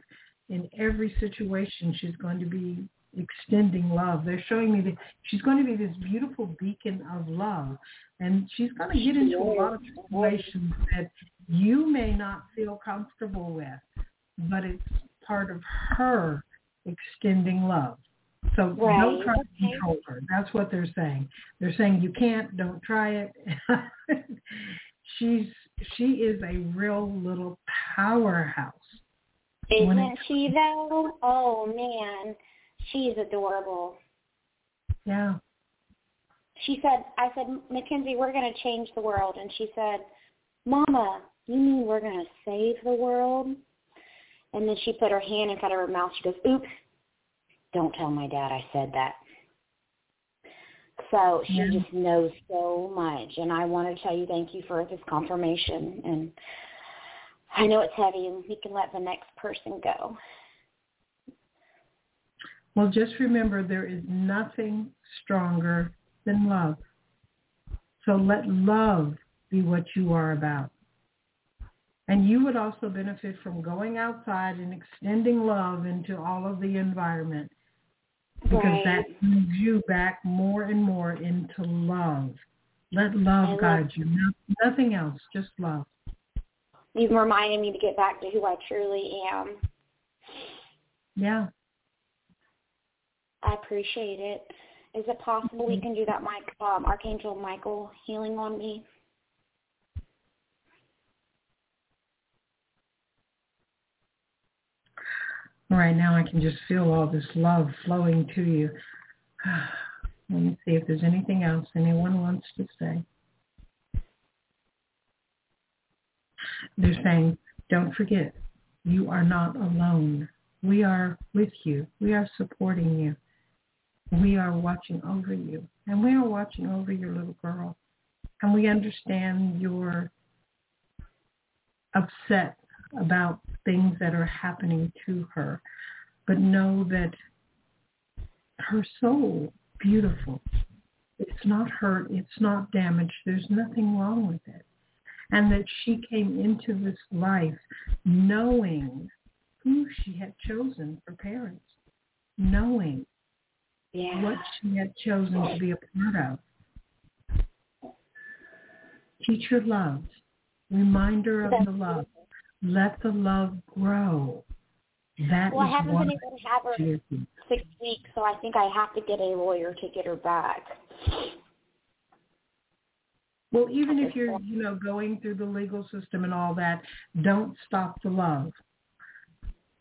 In every situation, she's going to be extending love. They're showing me that she's going to be this beautiful beacon of love. And she's going to get into a lot of situations that you may not feel comfortable with, but it's part of her extending love. So right. don't try okay. to control her. That's what they're saying. They're saying you can't, don't try it. She's she is a real little powerhouse. Isn't she though? Oh man. She's adorable. Yeah. She said, I said, Mackenzie, we're going to change the world. And she said, Mama, you mean we're going to save the world? And then she put her hand in front of her mouth. She goes, oops, don't tell my dad I said that. So she yeah. just knows so much. And I want to tell you thank you for this confirmation. And I know it's heavy and we can let the next person go. Well, just remember there is nothing stronger than love. So let love be what you are about. And you would also benefit from going outside and extending love into all of the environment because Right. that moves you back more and more into love. Let love I guide love- you. No, nothing else, just love. You've reminded me to get back to who I truly am. Yeah. I appreciate it. Is it possible we can do that, Mike, um, Archangel Michael healing on me? Right now I can just feel all this love flowing to you. Let me see if there's anything else anyone wants to say. They're saying, don't forget, you are not alone. We are with you. We are supporting you. We are watching over you. And we are watching over your little girl. And we understand your upset about things that are happening to her. But know that her soul, beautiful. It's not hurt. It's not damaged. There's nothing wrong with it. And that she came into this life knowing who she had chosen for parents, knowing Yeah. what she had chosen to be a part of. Teach her love. Remind her of the love. Let the love grow. That Well, I haven't been able to have her six weeks, so I think I have to get a lawyer to get her back. Well, even if you're, you know, going through the legal system and all that, don't stop the love.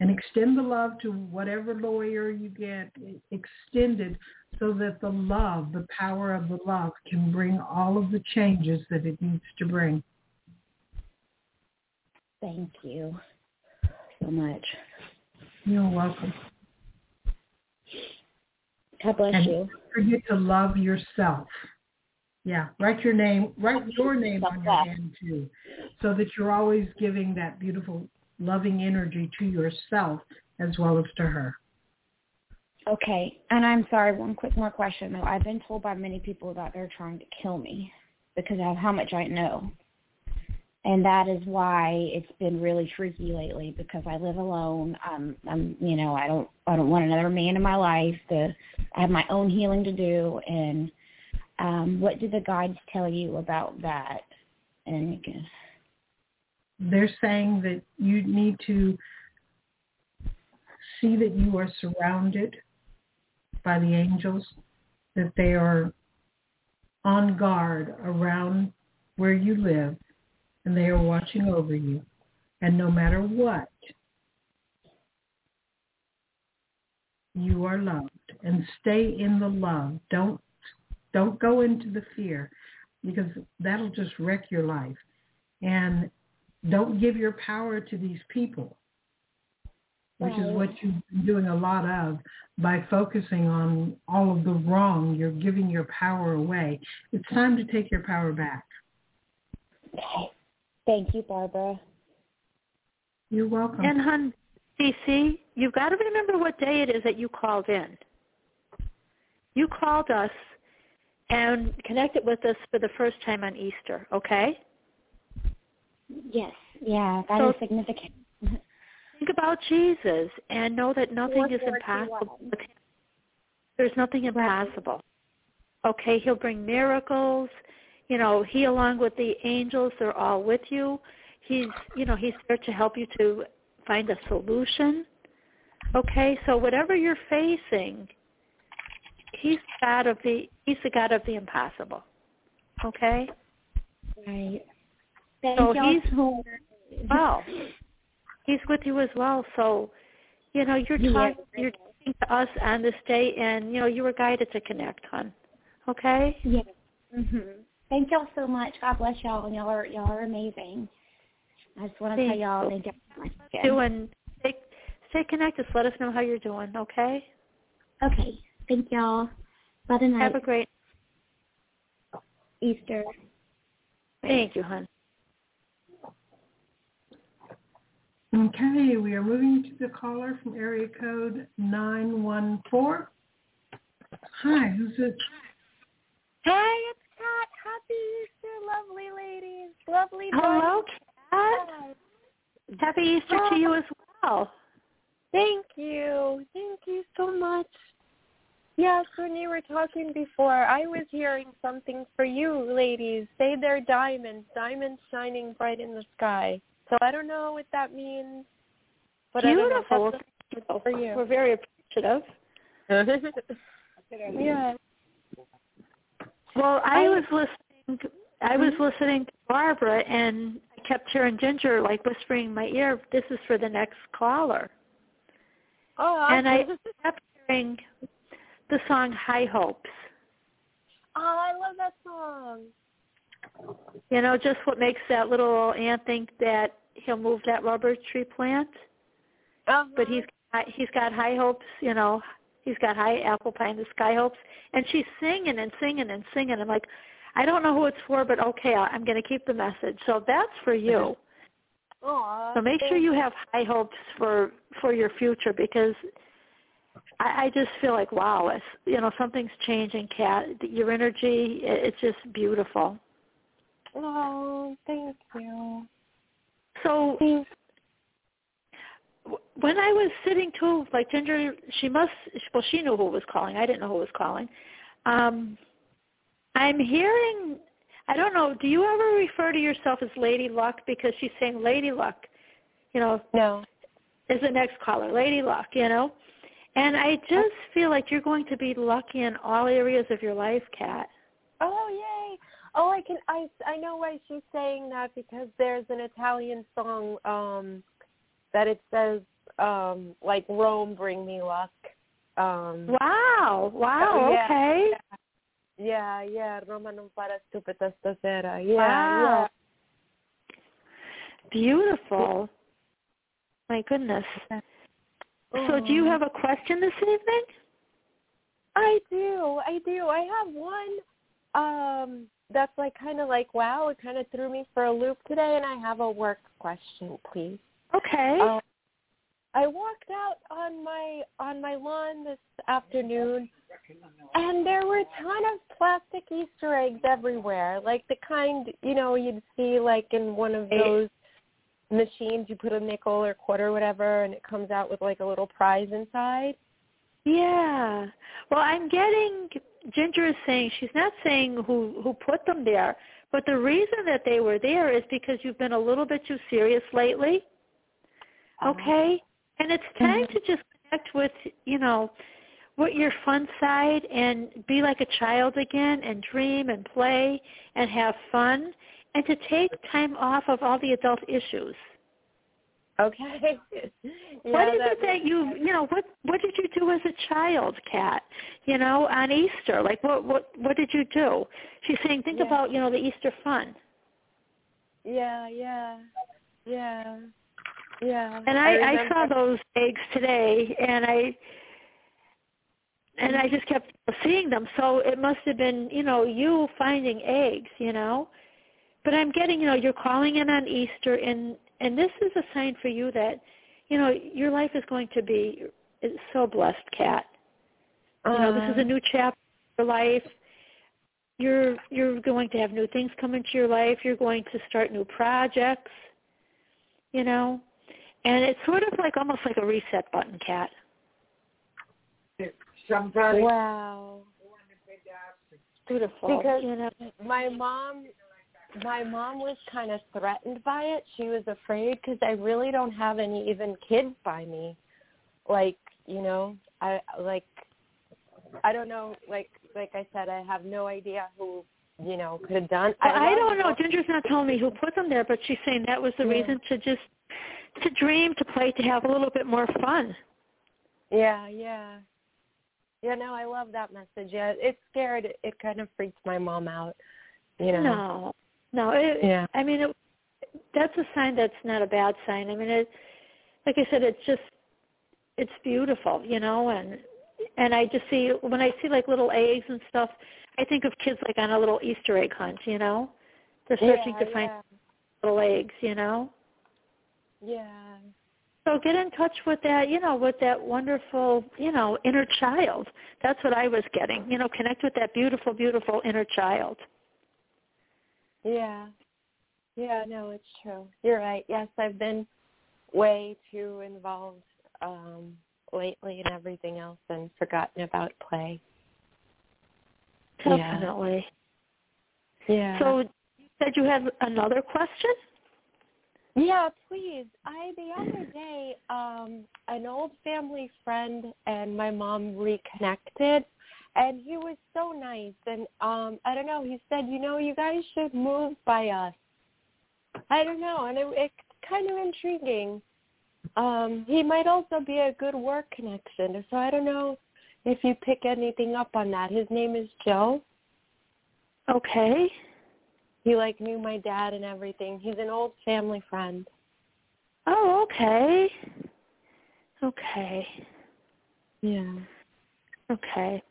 And extend the love to whatever lawyer you get extended so that the love, the power of the love can bring all of the changes that it needs to bring. Thank you so much. You're welcome. God bless And you. forget to love yourself. Yeah, write your name, write your name on your hand too, so that you're always giving that beautiful, loving energy to yourself as well as to her. Okay, and I'm sorry, one quick more question though. I've been told by many people that they're trying to kill me because of how much I know. And that is why it's been really tricky lately because I live alone. Um I'm you know, I don't I don't want another man in my life. The I have my own healing to do and um what do the guides tell you about that? And They're saying that you need to see that you are surrounded by the angels, that they are on guard around where you live, and they are watching over you. And no matter what, you are loved. And stay in the love. Don't don't go into the fear because that'll just wreck your life. And don't give your power to these people, which is what you've been doing a lot of by focusing on all of the wrong. You're giving your power away. It's time to take your power back. Okay. Thank you, Barbara. You're welcome. And hun, CC, you've got to remember what day it is that you called in. You called us and connected with us for the first time on Easter, okay? Yes. Yeah, that So- is significant. Think about Jesus and know that nothing is impossible. with him. There's nothing impossible. Okay, he'll bring miracles. You know, he along with the angels, they're all with you. He's, you know, he's there to help you to find a solution. Okay, so whatever you're facing, he's God of the he's the God of the impossible. Okay? Right. Thank So he's- so much. Well, he's with you as well. So, you know, you're Yes. talking, you're talking to us on this day, and you know, you were guided to connect, hon. Okay. Yes. Mhm. Thank y'all so much. God bless y'all. And Y'all are y'all are amazing. I just want to tell y'all you. thank y'all so much. again. Do stay, stay connected. Let us know how you're doing. Okay. Okay. Thank y'all. Bye tonight. Have a great. Easter. Thank you, hon. Okay, we are moving to the caller from area code 914. Hi, who's this? Hey, it's Kat. Happy Easter, lovely ladies. Lovely Hello, Kat. Hi. Happy Easter to you as well. Thank you. Thank you so much. Yes, when you were talking before, I was hearing something for you ladies. Say they're diamonds, diamonds shining bright in the sky. So I don't know what that means. But I don't know. Beautiful. That's for you. We're very appreciative. yeah. Well, I I- was listening. I was listening to Barbara, and I kept hearing Ginger like whispering in my ear, "This is for the next caller." Oh, And I kept hearing the song "High Hopes." Oh, I love that song. You know, just what makes that little ant think that he'll move that rubber tree plant. Uh-huh. But he's he's got high hopes. You know, he's got high apple pie in the sky hopes, and she's singing and singing and singing. I'm like, I don't know who it's for, but okay, I- I'm going to keep the message. So that's for you. Aw, So make sure you have high hopes for for your future because I, I just feel like wow, it's you know something's changing, Kat. Your energy, it- it's just beautiful. Oh, thank you. So Thank w- when I was sitting to like Ginger, she must well she knew who was calling. I didn't know who was calling. Um, I'm hearing. I don't know. Do you ever refer to yourself as Lady Luck because she's saying Lady Luck? You know, No. is the next caller, Lady Luck, you know? And I just feel like you're going to be lucky in all areas of your life, Kat. Oh, yay. Oh, I can I I know why she's saying that because there's an Italian song um that it says um like Rome bring me luck. Um Wow. Wow, yeah. okay. Yeah, yeah, yeah, Roma non para stupida stasera. Yeah, wow. Beautiful. My goodness. yeah. So do you have a question this evening? I do. I do. I have one um that's like kind of like wow, it kind of threw me for a loop today and I have a work question, please. Okay. Um, I walked out on my on my lawn this afternoon, and there were a ton of plastic Easter eggs everywhere, like the kind you know you'd see like in one of eh. those machines. You put a nickel or quarter, or whatever, and it comes out with like a little prize inside. Yeah. Well, I'm getting Ginger is saying she's not saying who who put them there, but the reason that they were there is because you've been a little bit too serious lately. Oh. Okay? And it's mm-hmm. time to just connect with, you know, what your fun side and be like a child again and dream and play and have fun and to take time off of all the adult issues. Okay. yeah, what is it that you you know what what did you do as a child, Kat? You know, on Easter, like what what what did you do? She's saying think Yeah. about you know the Easter fun. Yeah, yeah, yeah, yeah. And I, I, remember- saw those eggs today, and I and I just kept seeing them. So it must have been you know you finding eggs, you know. But I'm getting you know you're calling in on Easter, and and this is a sign for you that you know your life is going to be so blessed, Kat. You know, this is a Uh, new chapter in your life. You're you're going to have new things come into your life. You're going to start new projects. You know, and it's sort of like almost like a reset button, Kat. Somebody Wow. Beautiful. Because you know. my mom my mom was kind of threatened by it she was afraid because i really don't have any even kids by me like you know i like i don't know like like i said i have no idea who you know could have done Well, I love don't know. both- Ginger's not telling me who put them there, but she's saying that was the Yeah. reason to just to dream, to play, to have a little bit more fun. yeah yeah yeah no i love that message yeah it scared it kind of freaked my mom out you know No, no. It, Yeah. I mean, it, that's a sign that's not a bad sign. I mean, it, like I said, it's just it's beautiful, you know, and and I just see when I see like little eggs and stuff, I think of kids like on a little Easter egg hunt, you know. They're searching yeah, to find yeah. little eggs, you know. Yeah. So get in touch with that, you know, with that wonderful, you know, inner child. That's what I was getting. You know, connect with that beautiful, beautiful inner child. Yeah. Yeah, no, it's true. You're right. Yes, I've been way too involved um lately in everything else and forgotten about play. Definitely. Yeah. So you said you had another question? Yeah, please. I the other day, um, an old family friend and my mom reconnected and he was so nice and um I don't know, he said, you know, you guys should move by us. I don't know, and it, it's kind of intriguing. Um, he might also be a good work connection, so I don't know if you pick anything up on that. His name is Joe. Okay. He like knew my dad and everything. He's an old family friend. Oh, okay. Okay. Yeah. Okay.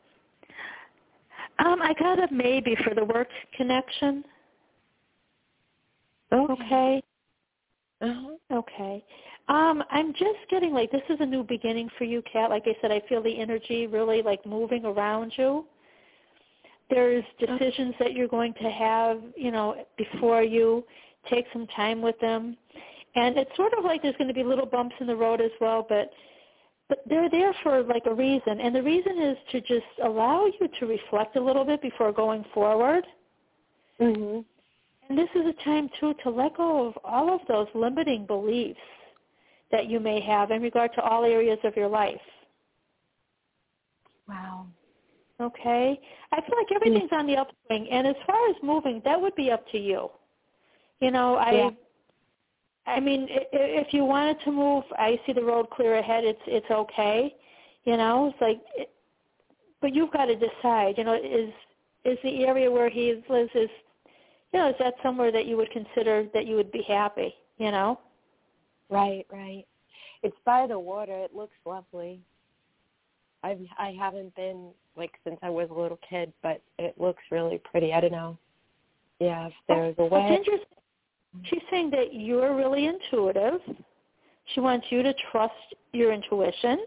Um, I got a maybe for the work connection. Okay. Uh-huh. Okay. Um, I'm just getting like this is a new beginning for you, Kat. Like I said, I feel the energy really like moving around you. There's decisions that you're going to have, you know, before you take some time with them. And it's sort of like there's going to be little bumps in the road as well, but but they're there for like a reason. And the reason is to just allow you to reflect a little bit before going forward. Mhm. And this is a time too to let go of all of those limiting beliefs that you may have in regard to all areas of your life. Wow. Okay? I feel like everything's on the upswing and as far as moving, that would be up to you. You know, I Yeah. I mean, i- i- if you wanted to move, I see the road clear ahead. It's it's okay. You know, it's like it, but you've got to decide, you know, is is the area where he lives is you know, is that somewhere that you would consider that you would be happy, you know? Right, right. It's by the water. It looks lovely. I've I haven't been like since I was a little kid, but it looks really pretty. I don't know. Yeah, if there's a way. She's saying that you're really intuitive. She wants you to trust your intuition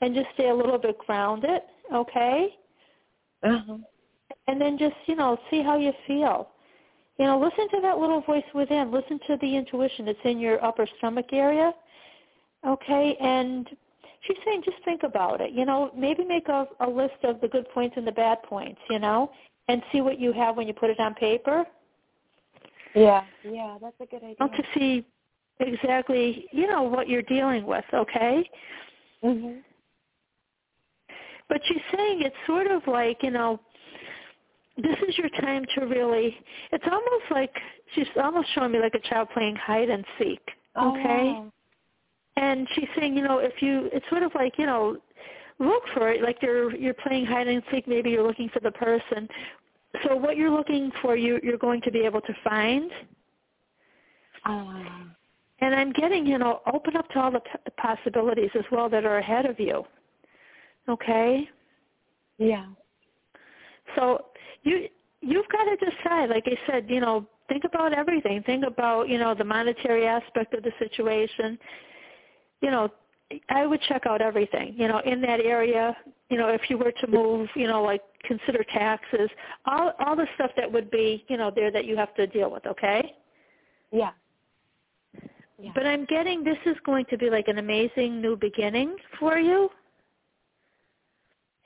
and just stay a little bit grounded, okay? Uh-huh. And then just, you know, see how you feel. You know, listen to that little voice within. Listen to the intuition It's in your upper stomach area, okay? And she's saying just think about it. You know, maybe make a, a list of the good points and the bad points, you know, and see what you have when you put it on paper. Yeah, yeah, that's a good idea. Well, to see exactly, you know, what you're dealing with, okay? Mhm. But she's saying it's sort of like, you know, this is your time to really, it's almost like, she's almost showing me like a child playing hide and seek, okay? Oh, And she's saying, you know, if you, it's sort of like, you know, look for it, like you're, you're playing hide and seek, maybe you're looking for the person. So what you're looking for, you, you're going to be able to find. Ah. And I'm getting, you know, open up to all the p- possibilities as well that are ahead of you. Okay? yeah. So you you've got to decide, like I said, you know, think about everything. Think about, you know, the monetary aspect of the situation. You know, I would check out everything, you know, in that area, you know, if you were to move, you know, like consider taxes, all all the stuff that would be, you know, there that you have to deal with, okay? Yeah. Yeah. But I'm getting this is going to be like an amazing new beginning for you.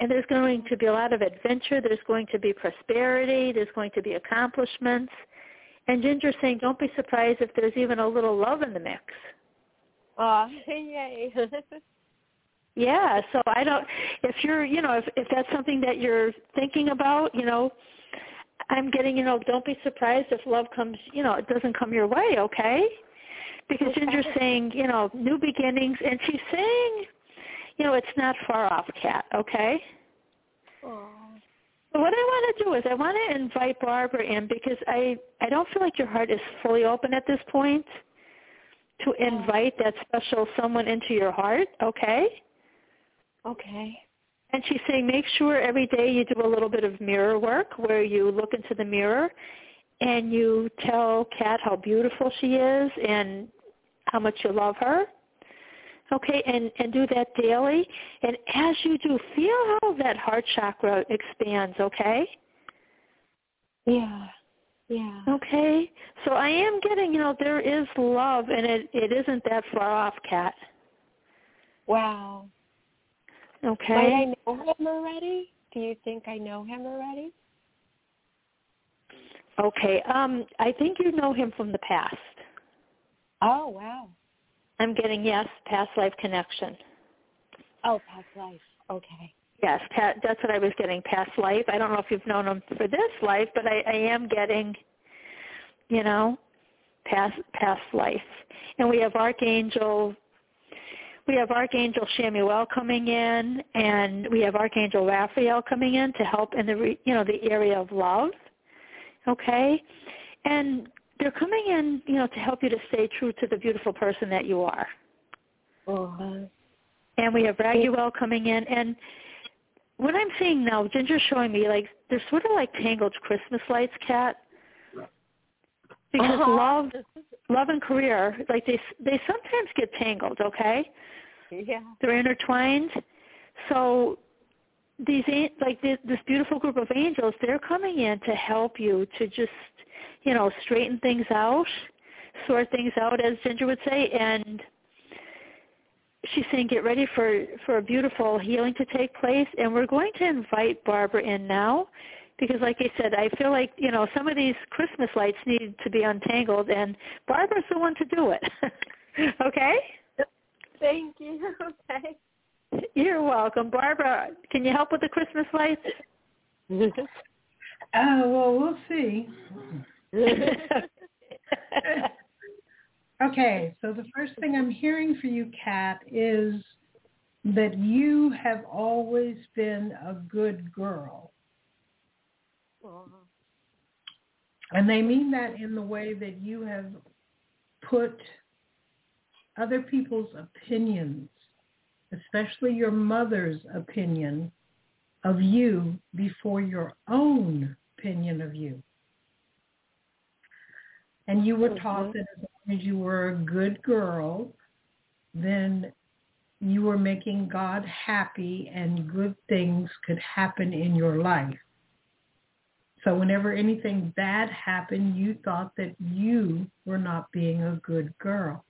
And there's going to be a lot of adventure. There's going to be prosperity. There's going to be accomplishments. And Ginger's saying, don't be surprised if there's even a little love in the mix. Uh, Aw, yay. Yeah, so I don't, if you're, you know, if, if that's something that you're thinking about, you know, I'm getting, you know, don't be surprised if love comes, you know, it doesn't come your way, okay? Because Okay. Ginger's saying, you know, new beginnings, and she's saying, you know, it's not far off, Kat, okay? Aw. So what I want to do is I want to invite Barbara in because I, I don't feel like your heart is fully open at this point to invite that special someone into your heart, okay? Okay. And she's saying make sure every day you do a little bit of mirror work where you look into the mirror and you tell Kat how beautiful she is and how much you love her. Okay, and, and do that daily. And as you do, feel how that heart chakra expands, okay? Yeah. Yeah. Okay. So I am getting, you know, there is love and it it isn't that far off, Kat. Wow. Okay. Might I know him already? Do you think I know him already? Okay. Um I think you know him from the past. Oh, wow. I'm getting yes, past life connection. Oh, past life. Okay. Yes, pa- that's what I was getting. Past life. I don't know if you've known him for this life, but I, I am getting, you know, past past life. And we have Archangel. We have Archangel Chamuel coming in, and we have Archangel Raphael coming in to help in the re, you know the area of love. Okay, and they're coming in, you know, to help you to stay true to the beautiful person that you are. Uh-huh. And we have Raguel coming in, and what I'm seeing now, Ginger's showing me like they're sort of like tangled Christmas lights, Kat. Because Uh-huh. love, love and career, like they they sometimes get tangled. Okay, Yeah. they're intertwined. So these like this, this beautiful group of angels, they're coming in to help you to just you know straighten things out, sort things out, as Ginger would say, and she's saying get ready for for a beautiful healing to take place and we're going to invite barbara in now because like i said i feel like you know some of these christmas lights need to be untangled and barbara's the one to do it okay Thank you. Okay. you're welcome barbara can you help with the christmas lights Uh, well, we'll see. Okay, so the first thing I'm hearing for you, Kat, is that you have always been a good girl. Mm-hmm. And they mean that in the way that you have put other people's opinions, especially your mother's opinion of you before your own opinion of you. And you were taught mm-hmm. that as as you were a good girl, then you were making God happy and good things could happen in your life. So whenever anything bad happened, you thought that you were not being a good girl.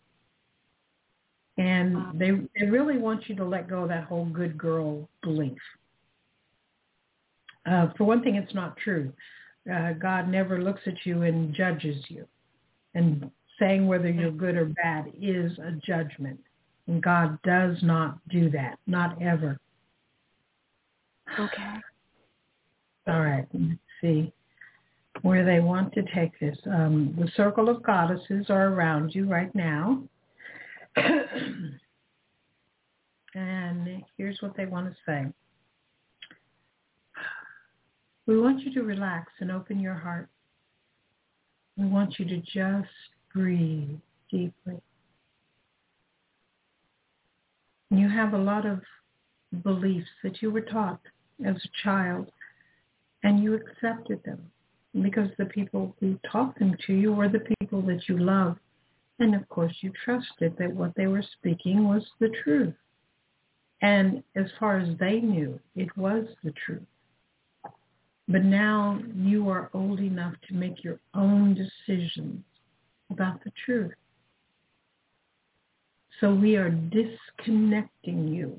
And they they really want you to let go of that whole good girl belief. Uh, for one thing, it's not true. Uh, God never looks at you and judges you. And saying whether you're good or bad is a judgment. And God does not do that, not ever. Okay. All right, let's see where they want to take this. Um, the circle of goddesses are around you right now. and here's what they want to say. We want you to relax and open your heart. We want you to just breathe deeply. You have a lot of beliefs that you were taught as a child, and you accepted them because the people who taught them to you were the people that you love. And of course, you trusted that what they were speaking was the truth. And as far as they knew, it was the truth. But now you are old enough to make your own decisions about the truth. So we are disconnecting you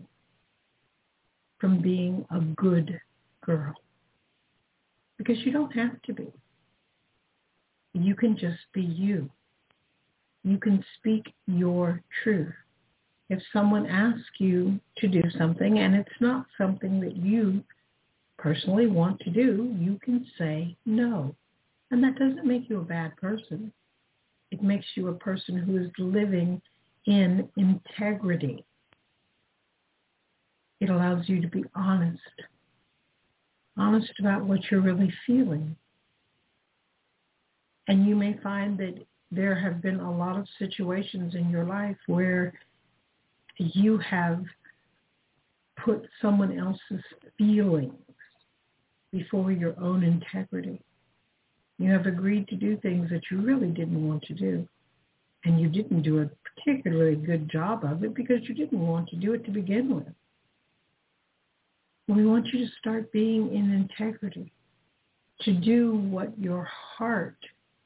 from being a good girl. Because you don't have to be. You can just be you. You can speak your truth. If someone asks you to do something and it's not something that you personally want to do, you can say no. And that doesn't make you a bad person. Makes you a person who is living in integrity. It allows you to be honest, honest about what you're really feeling. And you may find that there have been a lot of situations in your life where you have put someone else's feelings before your own integrity. You have agreed to do things that you really didn't want to do. And you didn't do a particularly good job of it because you didn't want to do it to begin with. We want you to start being in integrity, to do what your heart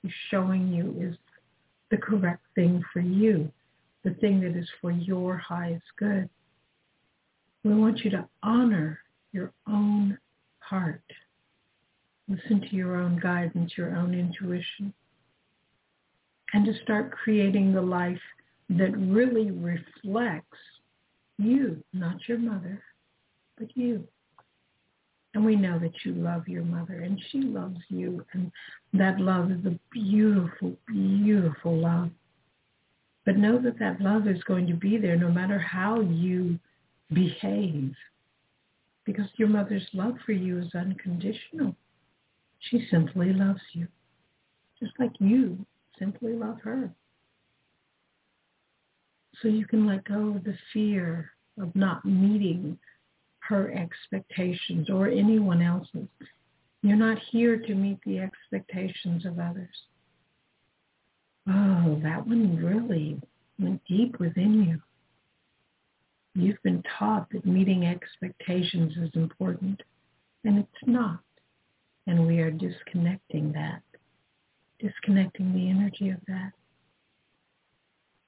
is showing you is the correct thing for you, the thing that is for your highest good. We want you to honor your own heart. Listen to your own guidance, your own intuition, and to start creating the life that really reflects you, not your mother, but you. And we know that you love your mother and she loves you. And that love is a beautiful, beautiful love. But know that that love is going to be there no matter how you behave. Because your mother's love for you is unconditional. She simply loves you. Just like you simply love her. So you can let go of the fear of not meeting her expectations or anyone else's. You're not here to meet the expectations of others. Oh, that one really went deep within you. You've been taught that meeting expectations is important, and it's not. And we are disconnecting that, disconnecting the energy of that,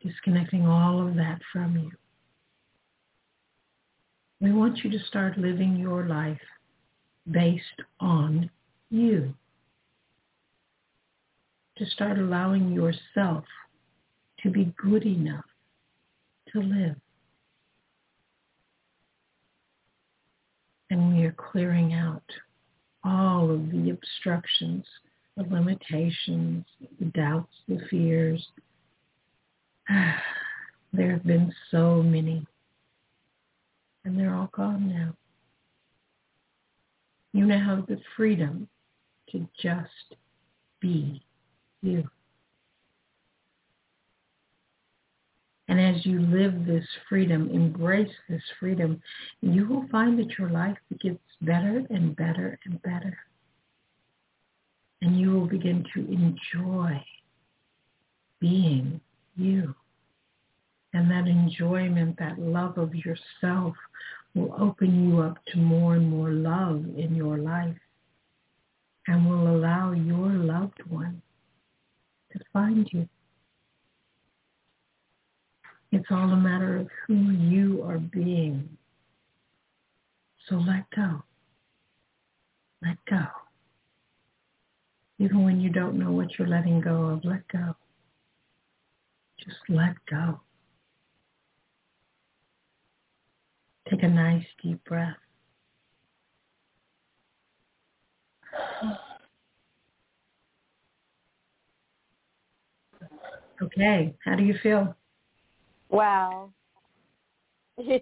disconnecting all of that from you. We want you to start living your life based on you. To start allowing yourself to be good enough to live. And we are clearing out all of the obstructions, the limitations, the doubts, the fears. There have been so many and they're all gone now. You now have the freedom to just be you. And as you live this freedom, embrace this freedom, you will find that your life gets better and better and better. And you will begin to enjoy being you. And that enjoyment, that love of yourself will open you up to more and more love in your life and will allow your loved one to find you. It's all a matter of who you are being. So let go. Let go. Even when you don't know what you're letting go of, let go. Just let go. Take a nice deep breath. Okay, how do you feel? Wow. Yeah.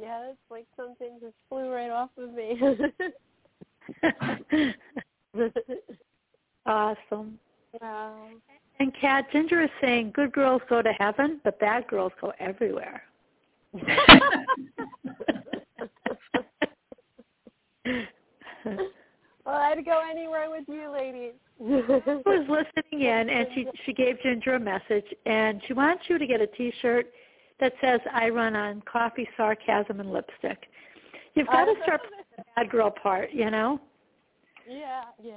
Yeah, it's like something just flew right off of me. awesome. Wow. And Kat, Ginger is saying good girls go to heaven, but bad girls go everywhere. well, I'd go anywhere with you, ladies. Was listening in, and she she gave Ginger a message, and she wants you to get a T-shirt that says "I run on coffee, sarcasm, and lipstick." You've got to start playing the bad girl part, you know. Yeah, yeah,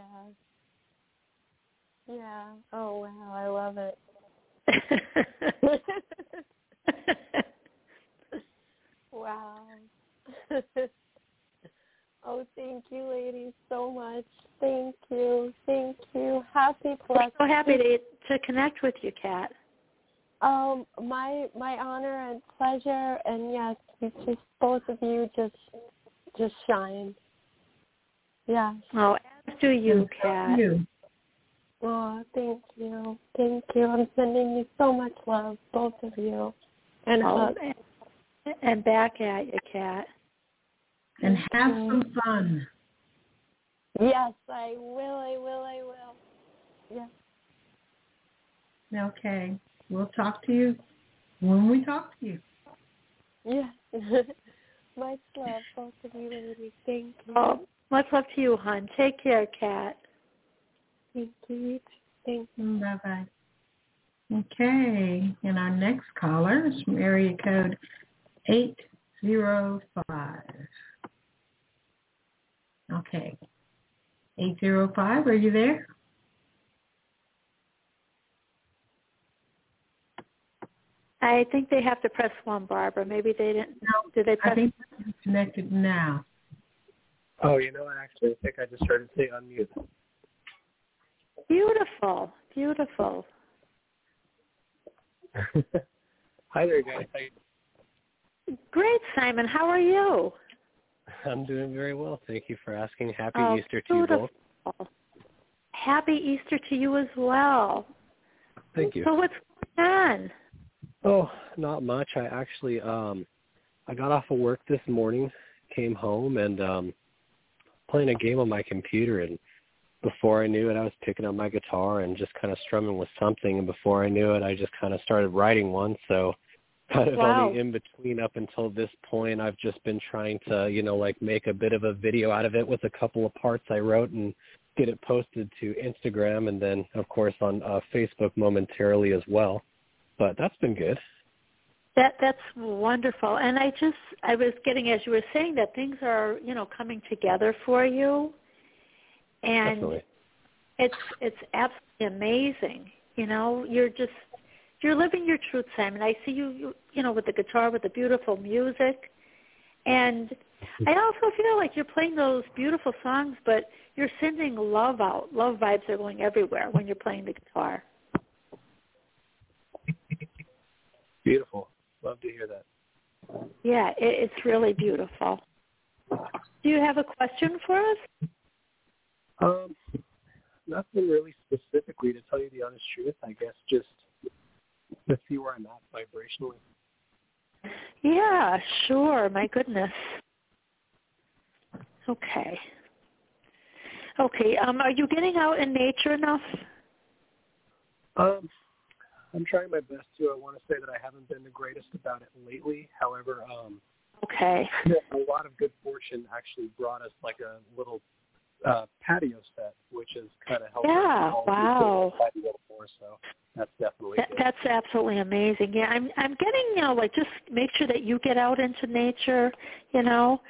yeah. Oh wow, I love it. wow. Oh, thank you, ladies, so much. Thank you, thank you. Happy plus. We're so happy to to connect with you, Kat. Um, my my honor and pleasure, and yes, you just both of you just just shine. Yeah. Oh, as do you, Kat. You. Oh, thank you, thank you. I'm sending you so much love, both of you, and oh, hugs. And, and back at you, Kat. And have some fun. Yes, I will. I will. I will. Yes. Okay. We'll talk to you when we talk to you. Yes. much love, both of you ladies. Thank you. Oh, much love to you, hon. Take care, Kat. Thank you. Thank you. Bye bye. Okay, and our next caller is from area code eight zero five. Okay, eight zero five. Are you there? I think they have to press one, Barbara. Maybe they didn't. No, Did they press? I think it's connected now. Oh, you know, I actually think I just heard it say unmute. Beautiful, beautiful. Hi there, guys. Great, Simon. How are you? I'm doing very well. Thank you for asking. Happy Oh, Easter to you both. beautiful. Happy Easter to you as well. Thank you. So what's going on? Oh, not much. I actually um I got off of work this morning, came home and um playing a game on my computer and before I knew it I was picking up my guitar and just kind of strumming with something and before I knew it I just kind of started writing one so kind of Wow. on the in between up until this point I've just been trying to, you know, like make a bit of a video out of it with a couple of parts I wrote and get it posted to Instagram and then of course on uh Facebook momentarily as well. But that's been good. That that's wonderful. And I just I was getting as you were saying that things are, you know, coming together for you. And Definitely. it's it's absolutely amazing. You know, you're just you're living your truth, Simon. I see you, you you know, with the guitar with the beautiful music. And I also feel like you're playing those beautiful songs, but you're sending love out. Love vibes are going everywhere when you're playing the guitar. Beautiful. Love to hear that. Yeah, it, it's really beautiful. Do you have a question for us? Um, nothing really specifically to tell you the honest truth. I guess just to see where I'm at vibrationally. Yeah, sure. My goodness. Okay. Okay. Um, are you getting out in nature enough? Um, I'm trying my best to. I want to say that I haven't been the greatest about it lately. However, um, Okay. a lot of good fortune actually brought us like a little uh, patio set, which has kind of helped Yeah, wow. fight a little more. So that's definitely That, that's absolutely amazing. Yeah, I'm I'm getting you know like just make sure that you get out into nature, you know,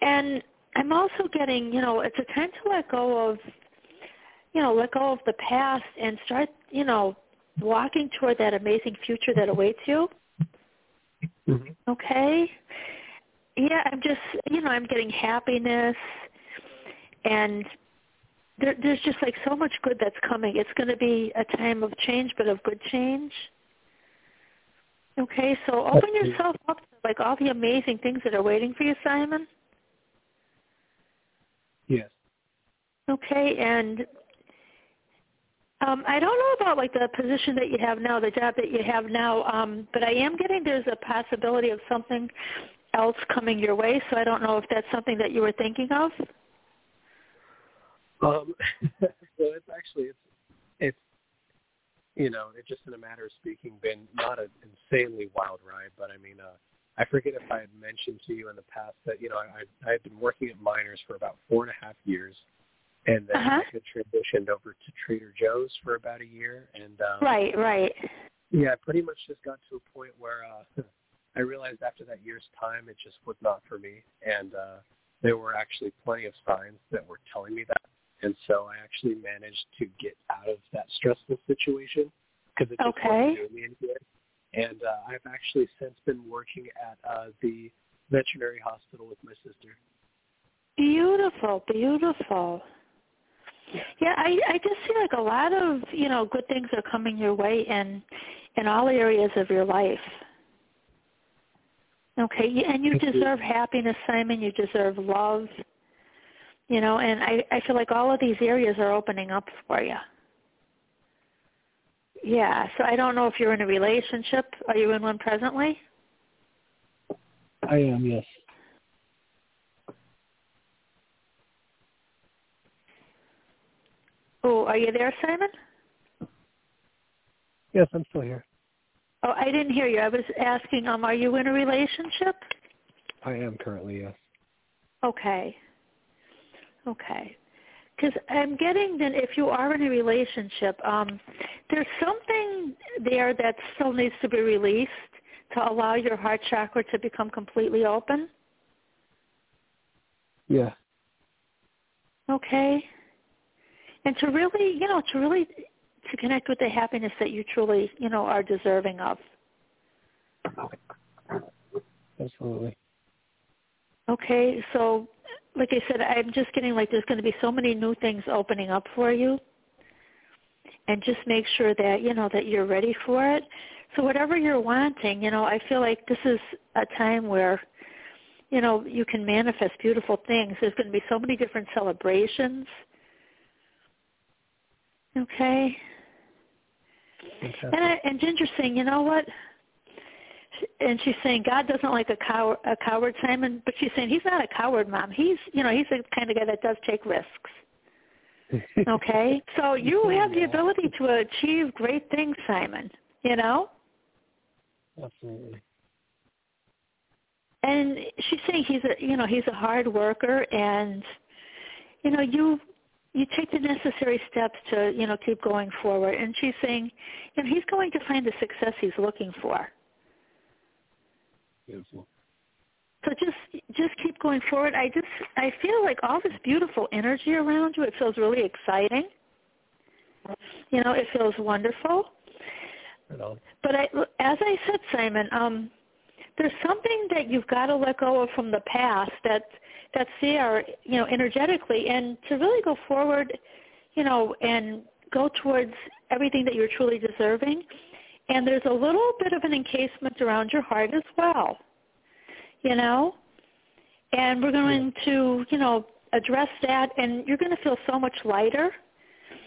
and I'm also getting you know it's a time to let go of, you know, let go of the past and start you know walking toward that amazing future that awaits you. Mhm. Okay. Yeah, I'm just you know I'm getting happiness, and there, there's just like so much good that's coming. It's going to be a time of change, but of good change. Okay, so open yourself up to like all the amazing things that are waiting for you, Simon. Yes. Okay, and um, I don't know about like the position that you have now, the job that you have now, um, but I am getting there's a possibility of something else coming your way. So I don't know if that's something that you were thinking of. Um, so it's actually it's it's you know it's just in a matter of speaking been not an insanely wild ride, but I mean uh, I forget if I had mentioned to you in the past that you know I I had been working at Miners for about four and a half years, and then Uh-huh. I had transitioned over to Trader Joe's for about a year, and um, Right, right. yeah, I pretty much just got to a point where uh, I realized after that year's time it just was not for me, and uh, there were actually plenty of signs that were telling me that, and so I actually managed to get out of that stressful situation because it just Okay. wasn't doing me any good. And uh, I've actually since been working at uh, the veterinary hospital with my sister. Beautiful, beautiful. Yeah, I I just see like a lot of you know good things are coming your way in in all areas of your life. Okay, and you deserve happiness, Simon. You deserve love. You know, and I I feel like all of these areas are opening up for you. Yeah, so I don't know if you're in a relationship. Are you in one presently? I am, yes. Oh, are you there, Simon? Yes, I'm still here. Oh, I didn't hear you. I was asking, um, are you in a relationship? I am currently, yes. Okay. Okay. because I'm getting that if you are in a relationship, um, there's something there that still needs to be released to allow your heart chakra to become completely open. Yeah. Okay. And to really, you know, to really to connect with the happiness that you truly, you know, are deserving of. Absolutely. Okay, so like I said, I'm just getting like there's going to be so many new things opening up for you. And just make sure that, you know, that you're ready for it. So whatever you're wanting, you know, I feel like this is a time where, you know, you can manifest beautiful things. There's going to be so many different celebrations. Okay. And, I, and Ginger's saying, you know what? And she's saying God doesn't like a coward, a coward, Simon. But she's saying he's not a coward, Mom. He's, you know, he's the kind of guy that does take risks. okay, so you have the ability to achieve great things, Simon. You know. Absolutely. And she's saying he's a, you know, he's a hard worker, and you know, you you take the necessary steps to, you know, keep going forward. And she's saying, you know, he's going to find the success he's looking for. Beautiful. So just just keep going forward. I just I feel like all this beautiful energy around you. It feels really exciting. You know, it feels wonderful. But I, as I said, Simon, um, there's something that you've got to let go of from the past that that's there, you know, energetically, and to really go forward, you know, and go towards everything that you're truly deserving. And there's a little bit of an encasement around your heart as well, you know. And we're going to, you know, address that, and you're going to feel so much lighter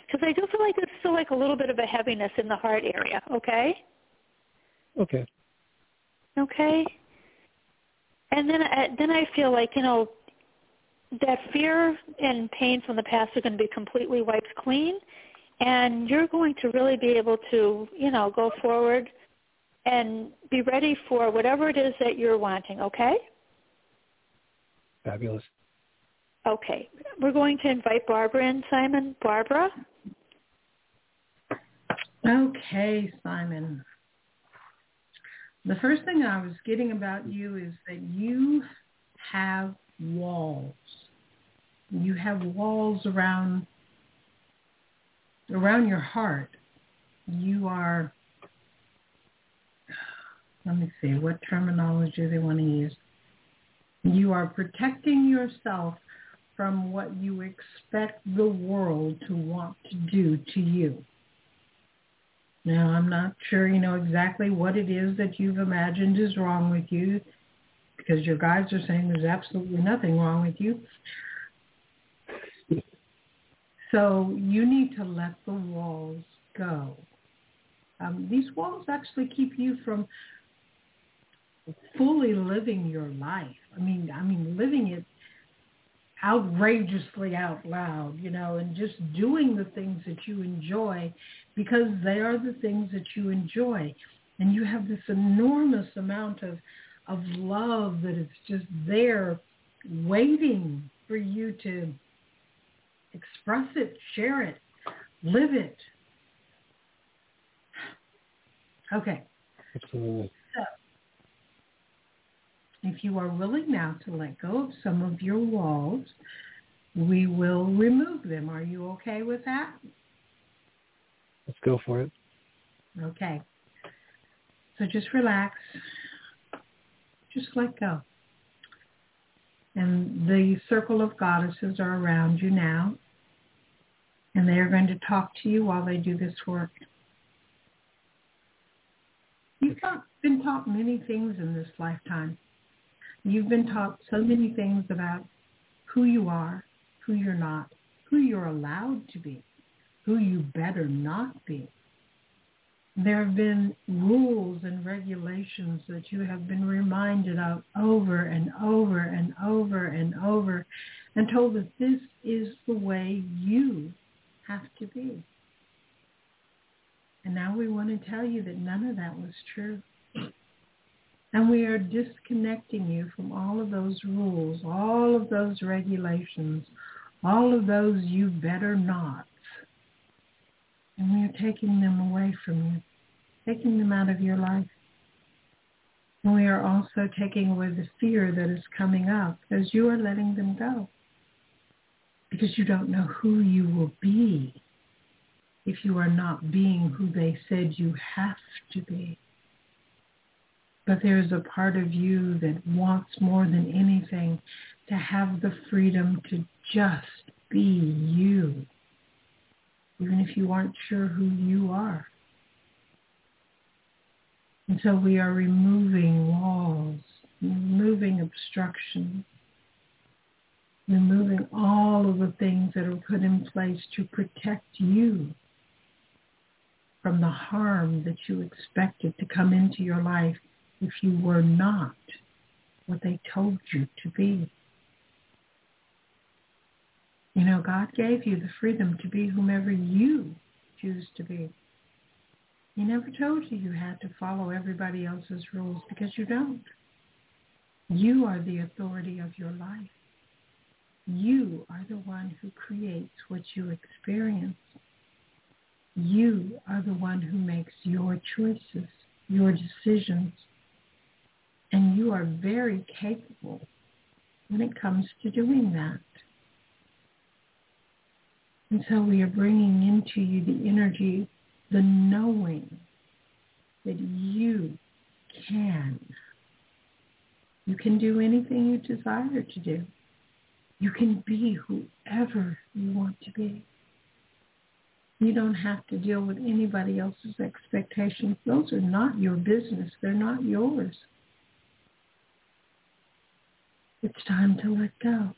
because I do feel like there's still like a little bit of a heaviness in the heart area. Okay. Okay. Okay. And then, I, then I feel like you know that fear and pain from the past are going to be completely wiped clean, and you're going to really be able to, you know, go forward and be ready for whatever it is that you're wanting. Okay. Fabulous. Okay. We're going to invite Barbara in, Simon. Barbara? Okay, Simon. The first thing I was getting about you is that you have walls. You have walls around around your heart. You are let me see what terminology they want to use. You are protecting yourself from what you expect the world to want to do to you. Now, I'm not sure you know exactly what it is that you've imagined is wrong with you because your guides are saying there's absolutely nothing wrong with you. So you need to let the walls go. Um, these walls actually keep you from fully living your life. I mean, I mean, living it outrageously out loud, you know, and just doing the things that you enjoy because they are the things that you enjoy. And you have this enormous amount of of love that is just there waiting for you to express it, share it, live it. Okay. Absolutely. So, if you are willing now to let go of some of your walls, we will remove them. Are you okay with that? Let's go for it. Okay. So just relax. Just let go. And the circle of goddesses are around you now. And they are going to talk to you while they do this work. You've been taught many things in this lifetime. You've been taught so many things about who you are, who you're not, who you're allowed to be, who you better not be. There have been rules and regulations that you have been reminded of over and over and over and over and told that this is the way you have to be. And now we want to tell you that none of that was true. And we are disconnecting you from all of those rules, all of those regulations, all of those you better nots. And we are taking them away from you, taking them out of your life. And we are also taking away the fear that is coming up as you are letting them go. Because you don't know who you will be if you are not being who they said you have to be. But there's a part of you that wants more than anything to have the freedom to just be you, even if you aren't sure who you are. And so we are removing walls, removing obstructions, removing all of the things that are put in place to protect you from the harm that you expected to come into your life if you were not what they told you to be. You know, God gave you the freedom to be whomever you choose to be. He never told you you had to follow everybody else's rules because you don't. You are the authority of your life. You are the one who creates what you experience. You are the one who makes your choices, your decisions, and you are very capable when it comes to doing that. And so we are bringing into you the energy, the knowing that you can. You can do anything you desire to do. You can be whoever you want to be. You don't have to deal with anybody else's expectations. Those are not your business. They're not yours. It's time to let go.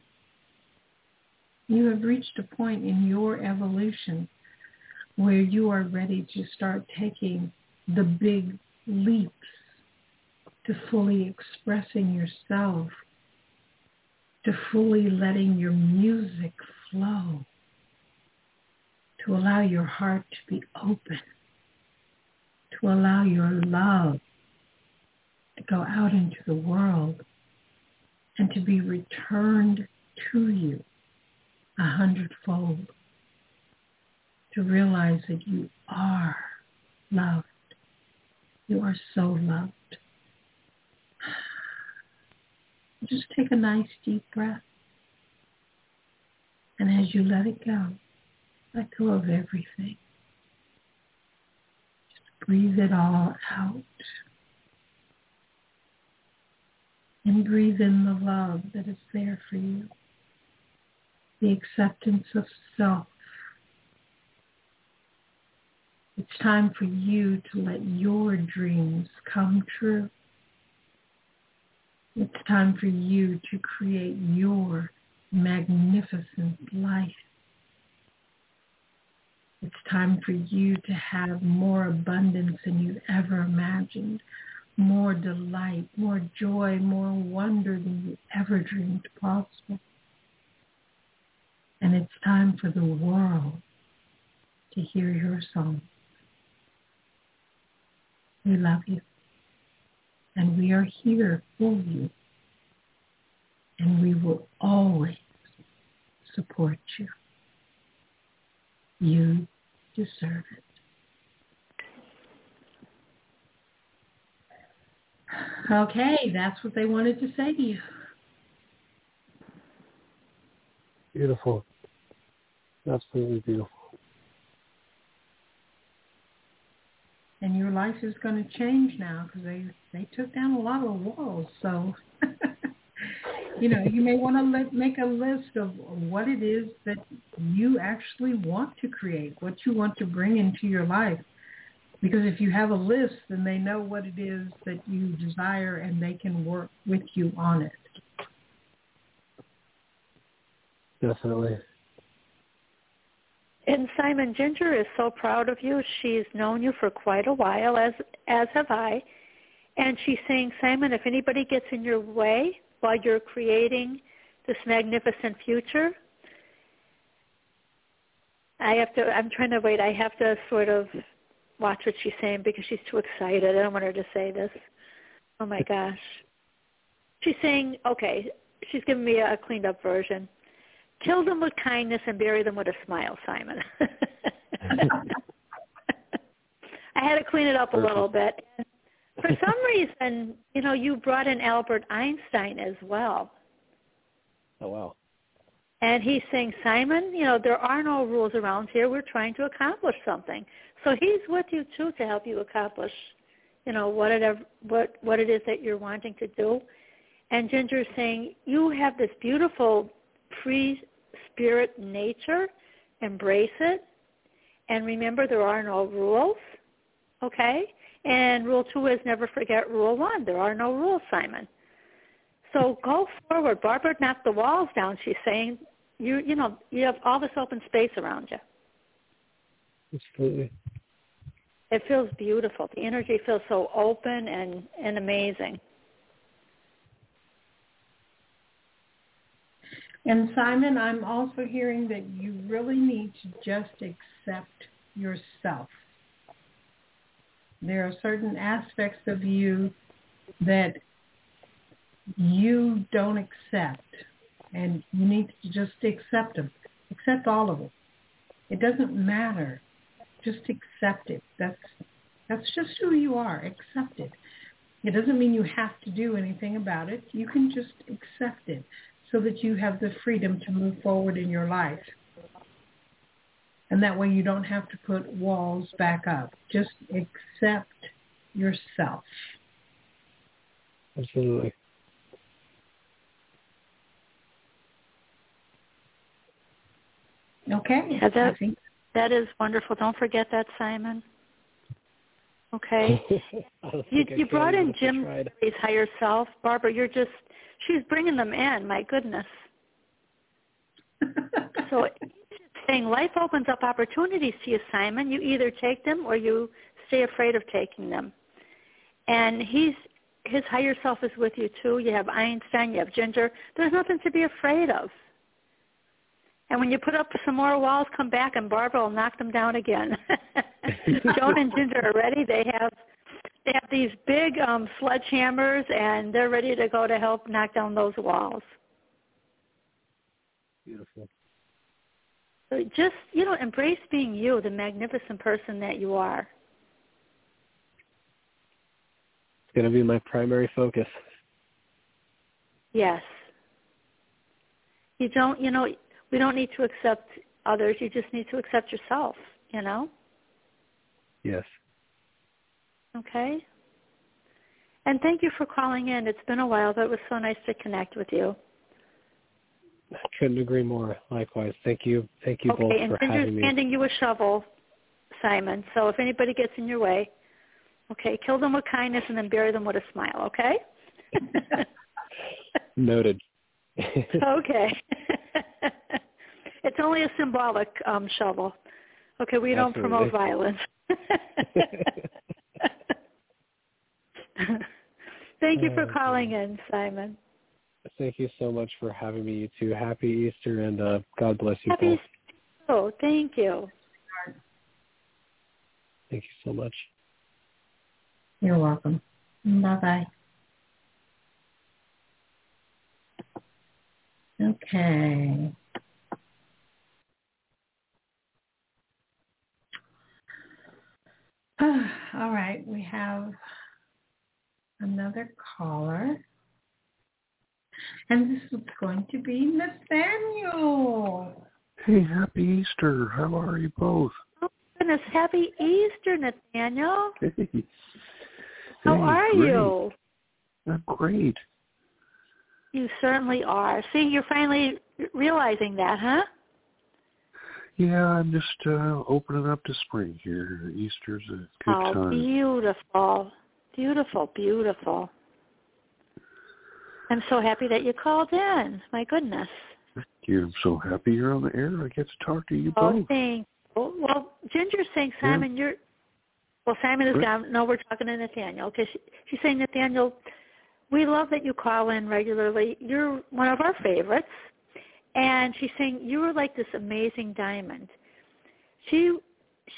You have reached a point in your evolution where you are ready to start taking the big leaps to fully expressing yourself, to fully letting your music flow, to allow your heart to be open, to allow your love to go out into the world and to be returned to you a hundredfold to realize that you are loved. You are so loved. Just take a nice deep breath. And as you let it go, let go of everything. Just breathe it all out. And breathe in the love that is there for you the acceptance of self. It's time for you to let your dreams come true. It's time for you to create your magnificent life. It's time for you to have more abundance than you've ever imagined, more delight, more joy, more wonder than you ever dreamed possible. And it's time for the world to hear your song. We love you. And we are here for you. And we will always support you. You deserve it. Okay, that's what they wanted to say to you. Beautiful. Absolutely beautiful. And your life is going to change now because they they took down a lot of walls. So, you know, you may want to let, make a list of what it is that you actually want to create, what you want to bring into your life. Because if you have a list, then they know what it is that you desire and they can work with you on it. Definitely. And Simon Ginger is so proud of you. She's known you for quite a while, as as have I. And she's saying, Simon, if anybody gets in your way while you're creating this magnificent future, I have to. I'm trying to wait. I have to sort of watch what she's saying because she's too excited. I don't want her to say this. Oh my gosh. She's saying, okay. She's giving me a cleaned up version kill them with kindness and bury them with a smile, Simon. I had to clean it up a little bit. For some reason, you know, you brought in Albert Einstein as well. Oh wow. And he's saying, Simon, you know, there are no rules around here. We're trying to accomplish something. So he's with you too to help you accomplish, you know, what it what what it is that you're wanting to do. And Ginger is saying, you have this beautiful free spirit nature. Embrace it. And remember, there are no rules. Okay? And rule two is never forget rule one. There are no rules, Simon. So go forward. Barbara knocked the walls down. She's saying, you you know, you have all this open space around you. Absolutely. It feels beautiful. The energy feels so open and and amazing. And Simon, I'm also hearing that you really need to just accept yourself. There are certain aspects of you that you don't accept, and you need to just accept them. Accept all of them. It doesn't matter. Just accept it. That's that's just who you are. Accept it. It doesn't mean you have to do anything about it. You can just accept it so that you have the freedom to move forward in your life. And that way you don't have to put walls back up. Just accept yourself. Absolutely. Okay. Yeah, that, that is wonderful. Don't forget that, Simon. Okay. you you brought in Jim Carrey's higher self, Barbara. You're just she's bringing them in. My goodness. so saying life opens up opportunities to you, Simon. You either take them or you stay afraid of taking them. And he's his higher self is with you too. You have Einstein, you have Ginger. There's nothing to be afraid of. And when you put up some more walls, come back and Barbara will knock them down again. Joan and Ginger are ready. They have they have these big um, sledgehammers and they're ready to go to help knock down those walls. Beautiful. So just you know, embrace being you, the magnificent person that you are. It's going to be my primary focus. Yes. You don't, you know, we don't need to accept others. You just need to accept yourself, you know? Yes. Okay. And thank you for calling in. It's been a while, but it was so nice to connect with you. I couldn't agree more. Likewise. Thank you. Thank you okay, both for having me. Okay, and handing you a shovel, Simon. So if anybody gets in your way, okay, kill them with kindness and then bury them with a smile, okay? Noted. okay. it's only a symbolic um, shovel. Okay, we don't Absolutely. promote violence. Thank you for Oh, calling in, Simon. Thank you so much for having me, you two. Happy Easter, and uh, God bless you Happy both. Oh, thank you. Thank you so much. You're welcome. Bye-bye. Okay. All right, we have another caller. And this is going to be Nathaniel. Hey, happy Easter. How are you both? Oh, goodness. Happy Easter, Nathaniel. Hey. How Hey, are great. you? I'm great. You certainly are. See, you're finally realizing that, huh? Yeah, I'm just uh opening up to spring here. Easter's a good oh, time. beautiful. Beautiful, beautiful. I'm so happy that you called in. My goodness. Thank you. I'm so happy you're on the air. I get to talk to you Oh, both. thank you. Well, Ginger's saying, Simon, you're, well, Simon is Right. gone. No, we're talking to Nathaniel. Okay, she, she's saying, Nathaniel, we love that you call in regularly. You're one of our favorites. And she's saying, you are like this amazing diamond. She,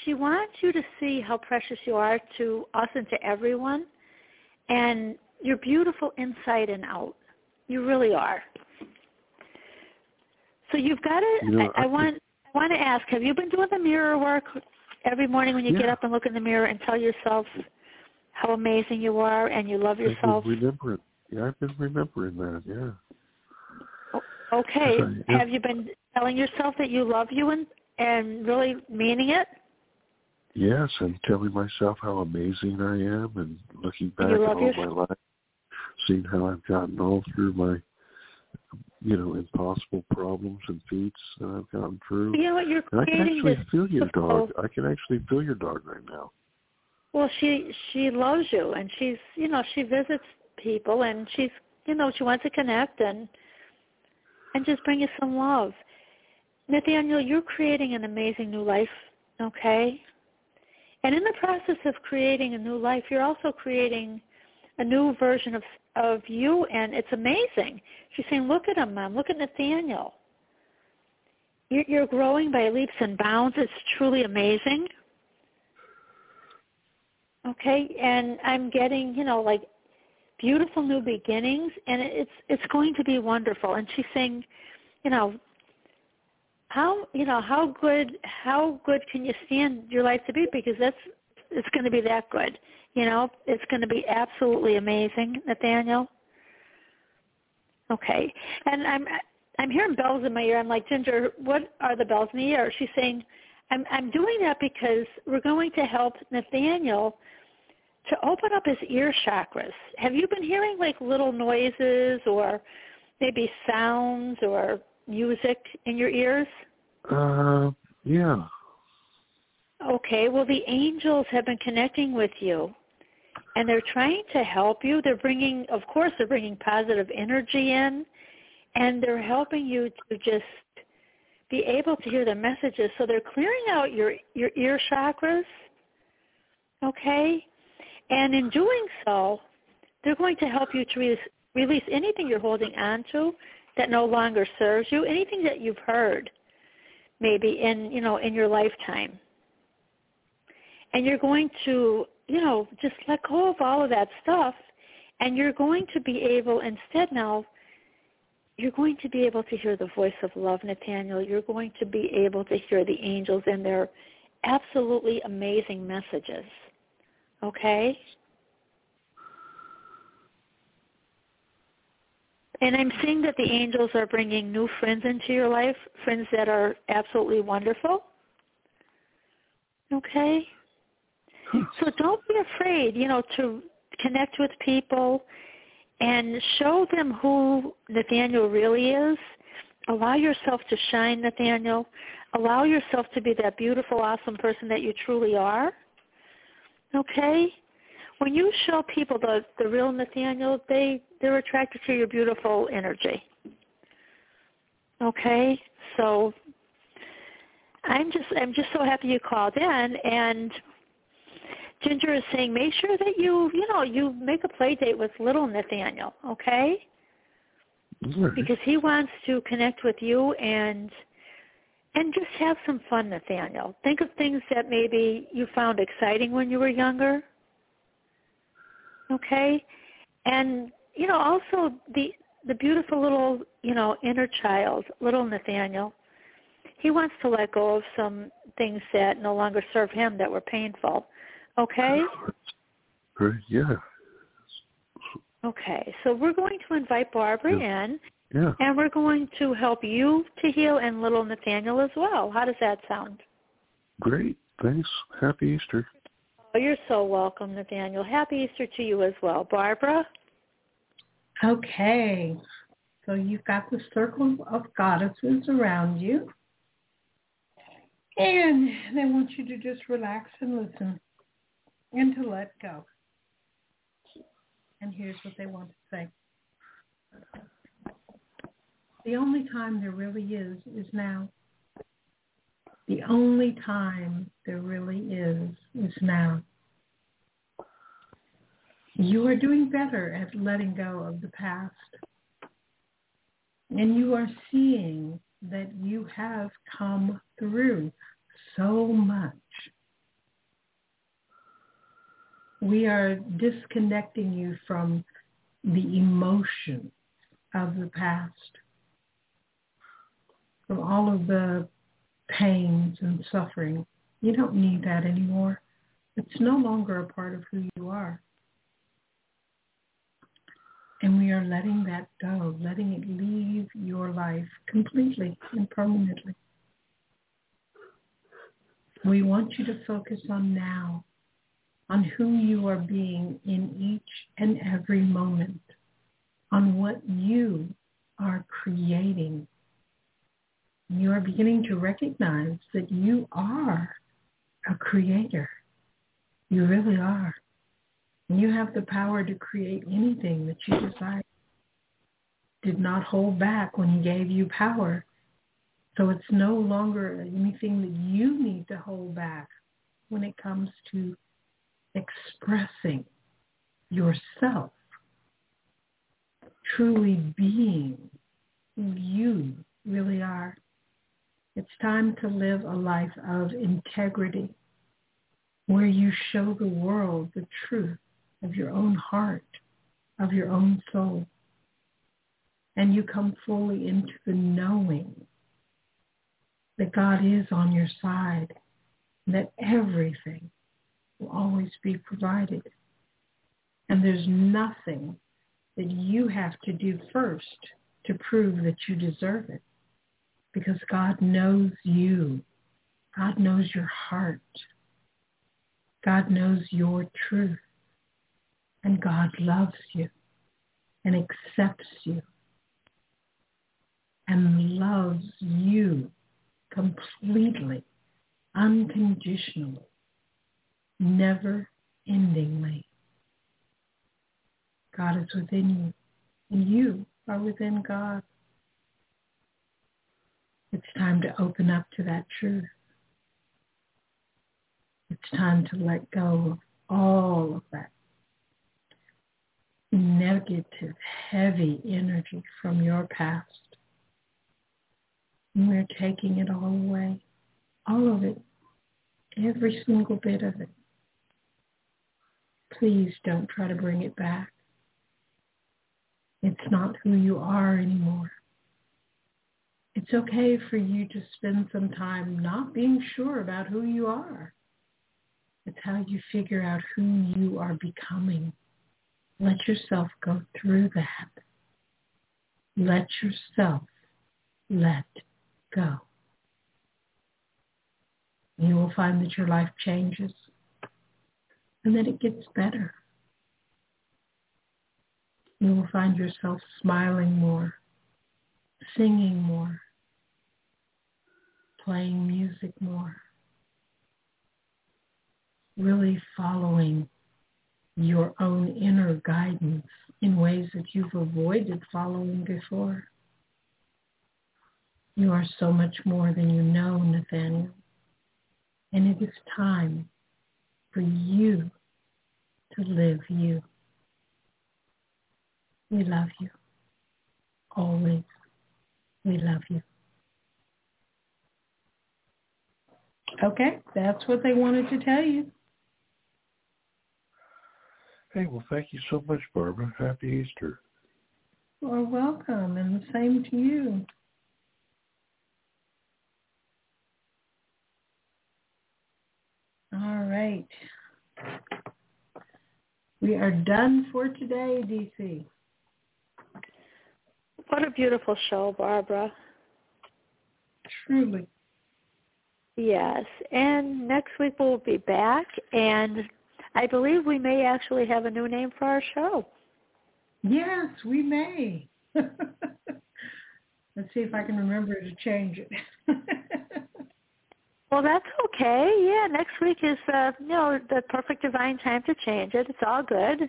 she wants you to see how precious you are to us and to everyone. And you're beautiful inside and out. You really are. So you've got to. You know, I, I I- want. I want to ask. Have you been doing the mirror work every morning when you get up and look in the mirror and tell yourself how amazing you are and you love I've yourself? been remembering. Yeah, I've been remembering that. Yeah. Okay. Have you been telling yourself that you love you and and really meaning it? Yes, and telling myself how amazing I am, and looking back at all yourself? my life, seeing how I've gotten all through my, you know, impossible problems and feats that I've gotten through. You know what? You're And I can actually this. feel your dog. I can actually feel your dog right now. Well, she she loves you, and she's you know she visits people, and she's you know she wants to connect and and just bring you some love. Nathaniel, you're creating an amazing new life, okay? And in the process of creating a new life, you're also creating a new version of of you, and it's amazing. She's saying, "Look at him, Mom. Look at Nathaniel. You're, you're growing by leaps and bounds. It's truly amazing." Okay, and I'm getting, you know, like beautiful new beginnings, and it's it's going to be wonderful. And she's saying, you know, how you know how good how good can you stand your life to be because that's it's going to be that good. You know, it's going to be absolutely amazing, Nathaniel. Okay, and I'm I'm hearing bells in my ear. I'm like Ginger, what are the bells in the ear? She's saying, I'm I'm doing that because we're going to help Nathaniel to open up his ear chakras. Have you been hearing like little noises or maybe sounds or music in your ears? Uh, yeah. Okay, well the angels have been connecting with you and they're trying to help you. They're bringing, of course, they're bringing positive energy in and they're helping you to just be able to hear the messages. So they're clearing out your your ear chakras. Okay? And in doing so, they're going to help you to re- release anything you're holding on to that no longer serves you, anything that you've heard maybe in, you know, in your lifetime. And you're going to, you know, just let go of all of that stuff and you're going to be able instead now you're going to be able to hear the voice of love, Nathaniel. You're going to be able to hear the angels and their absolutely amazing messages. Okay? And I'm seeing that the angels are bringing new friends into your life, friends that are absolutely wonderful. Okay? Hmm. So don't be afraid, you know, to connect with people and show them who Nathaniel really is. Allow yourself to shine, Nathaniel. Allow yourself to be that beautiful, awesome person that you truly are. Okay? When you show people the the real Nathaniel, they they're attracted to your beautiful energy. Okay? So I'm just I'm just so happy you called in and Ginger is saying make sure that you you know you make a play date with little Nathaniel, okay? Right. Because he wants to connect with you and and just have some fun, Nathaniel. Think of things that maybe you found exciting when you were younger. Okay? And you know, also the the beautiful little, you know, inner child, little Nathaniel. He wants to let go of some things that no longer serve him that were painful. Okay? Right. Yeah. Okay. So we're going to invite Barbara in Yeah. and we're going to help you to heal and little Nathaniel as well. How does that sound? Great. Thanks. Happy Easter. Oh, you're so welcome, Nathaniel. Happy Easter to you as well. Barbara? Okay. So you've got the circle of goddesses around you. And they want you to just relax and listen and to let go. And here's what they want to say. The only time there really is is now. The only time there really is is now. You are doing better at letting go of the past. And you are seeing that you have come through so much. We are disconnecting you from the emotion of the past. from all of the pains and suffering. You don't need that anymore. It's no longer a part of who you are. And we are letting that go, letting it leave your life completely and permanently. We want you to focus on now, on who you are being in each and every moment, on what you are creating. You are beginning to recognize that you are a creator. You really are. And you have the power to create anything that you desire. Did not hold back when he gave you power. So it's no longer anything that you need to hold back when it comes to expressing yourself, truly being who you really are. It's time to live a life of integrity where you show the world the truth of your own heart, of your own soul. And you come fully into the knowing that God is on your side that everything will always be provided. And there's nothing that you have to do first to prove that you deserve it because God knows you. God knows your heart. God knows your truth. And God loves you and accepts you and loves you completely, unconditionally, never endingly. God is within you and you are within God. It's time to open up to that truth. It's time to let go of all of that negative, heavy energy from your past. And we're taking it all away, all of it, every single bit of it. Please don't try to bring it back. It's not who you are anymore. It's okay for you to spend some time not being sure about who you are. It's how you figure out who you are becoming. Let yourself go through that. Let yourself let go. You will find that your life changes and that it gets better. You will find yourself smiling more, singing more, playing music more, really following your own inner guidance in ways that you've avoided following before. You are so much more than you know, Nathaniel. And it is time for you to live you. We love you. Always. We love you. Okay, that's what they wanted to tell you. Hey, well, thank you so much, Barbara. Happy Easter. You're welcome, and the same to you. All right. We are done for today, DC. What a beautiful show, Barbara. Truly. Yes, and next week we'll be back, and I believe we may actually have a new name for our show. Yes, we may. Let's see if I can remember to change it. well, that's okay. Yeah, next week is uh, you know the perfect divine time to change it. It's all good.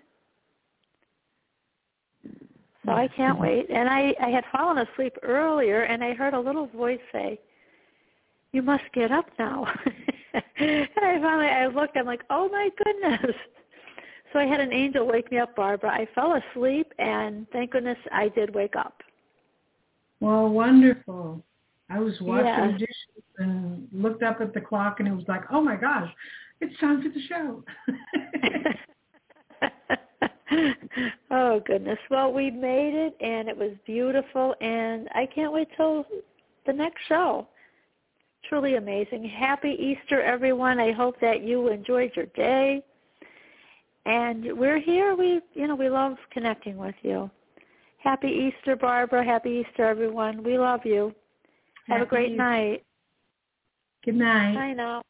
So I can't wait. And I I had fallen asleep earlier, and I heard a little voice say, "You must get up now." and I finally I looked. I'm like, oh my goodness. So I had an angel wake me up, Barbara. I fell asleep, and thank goodness I did wake up. Well, wonderful. I was watching Yeah. dishes and looked up at the clock, and it was like, oh my gosh, it's time for the show. oh goodness. Well, we made it, and it was beautiful, and I can't wait till the next show. Truly amazing. Happy Easter, everyone. I hope that you enjoyed your day. And we're here. We, you know, we love connecting with you. Happy Easter, Barbara. Happy Easter, everyone. We love you. Have a great night. Good night. Bye now.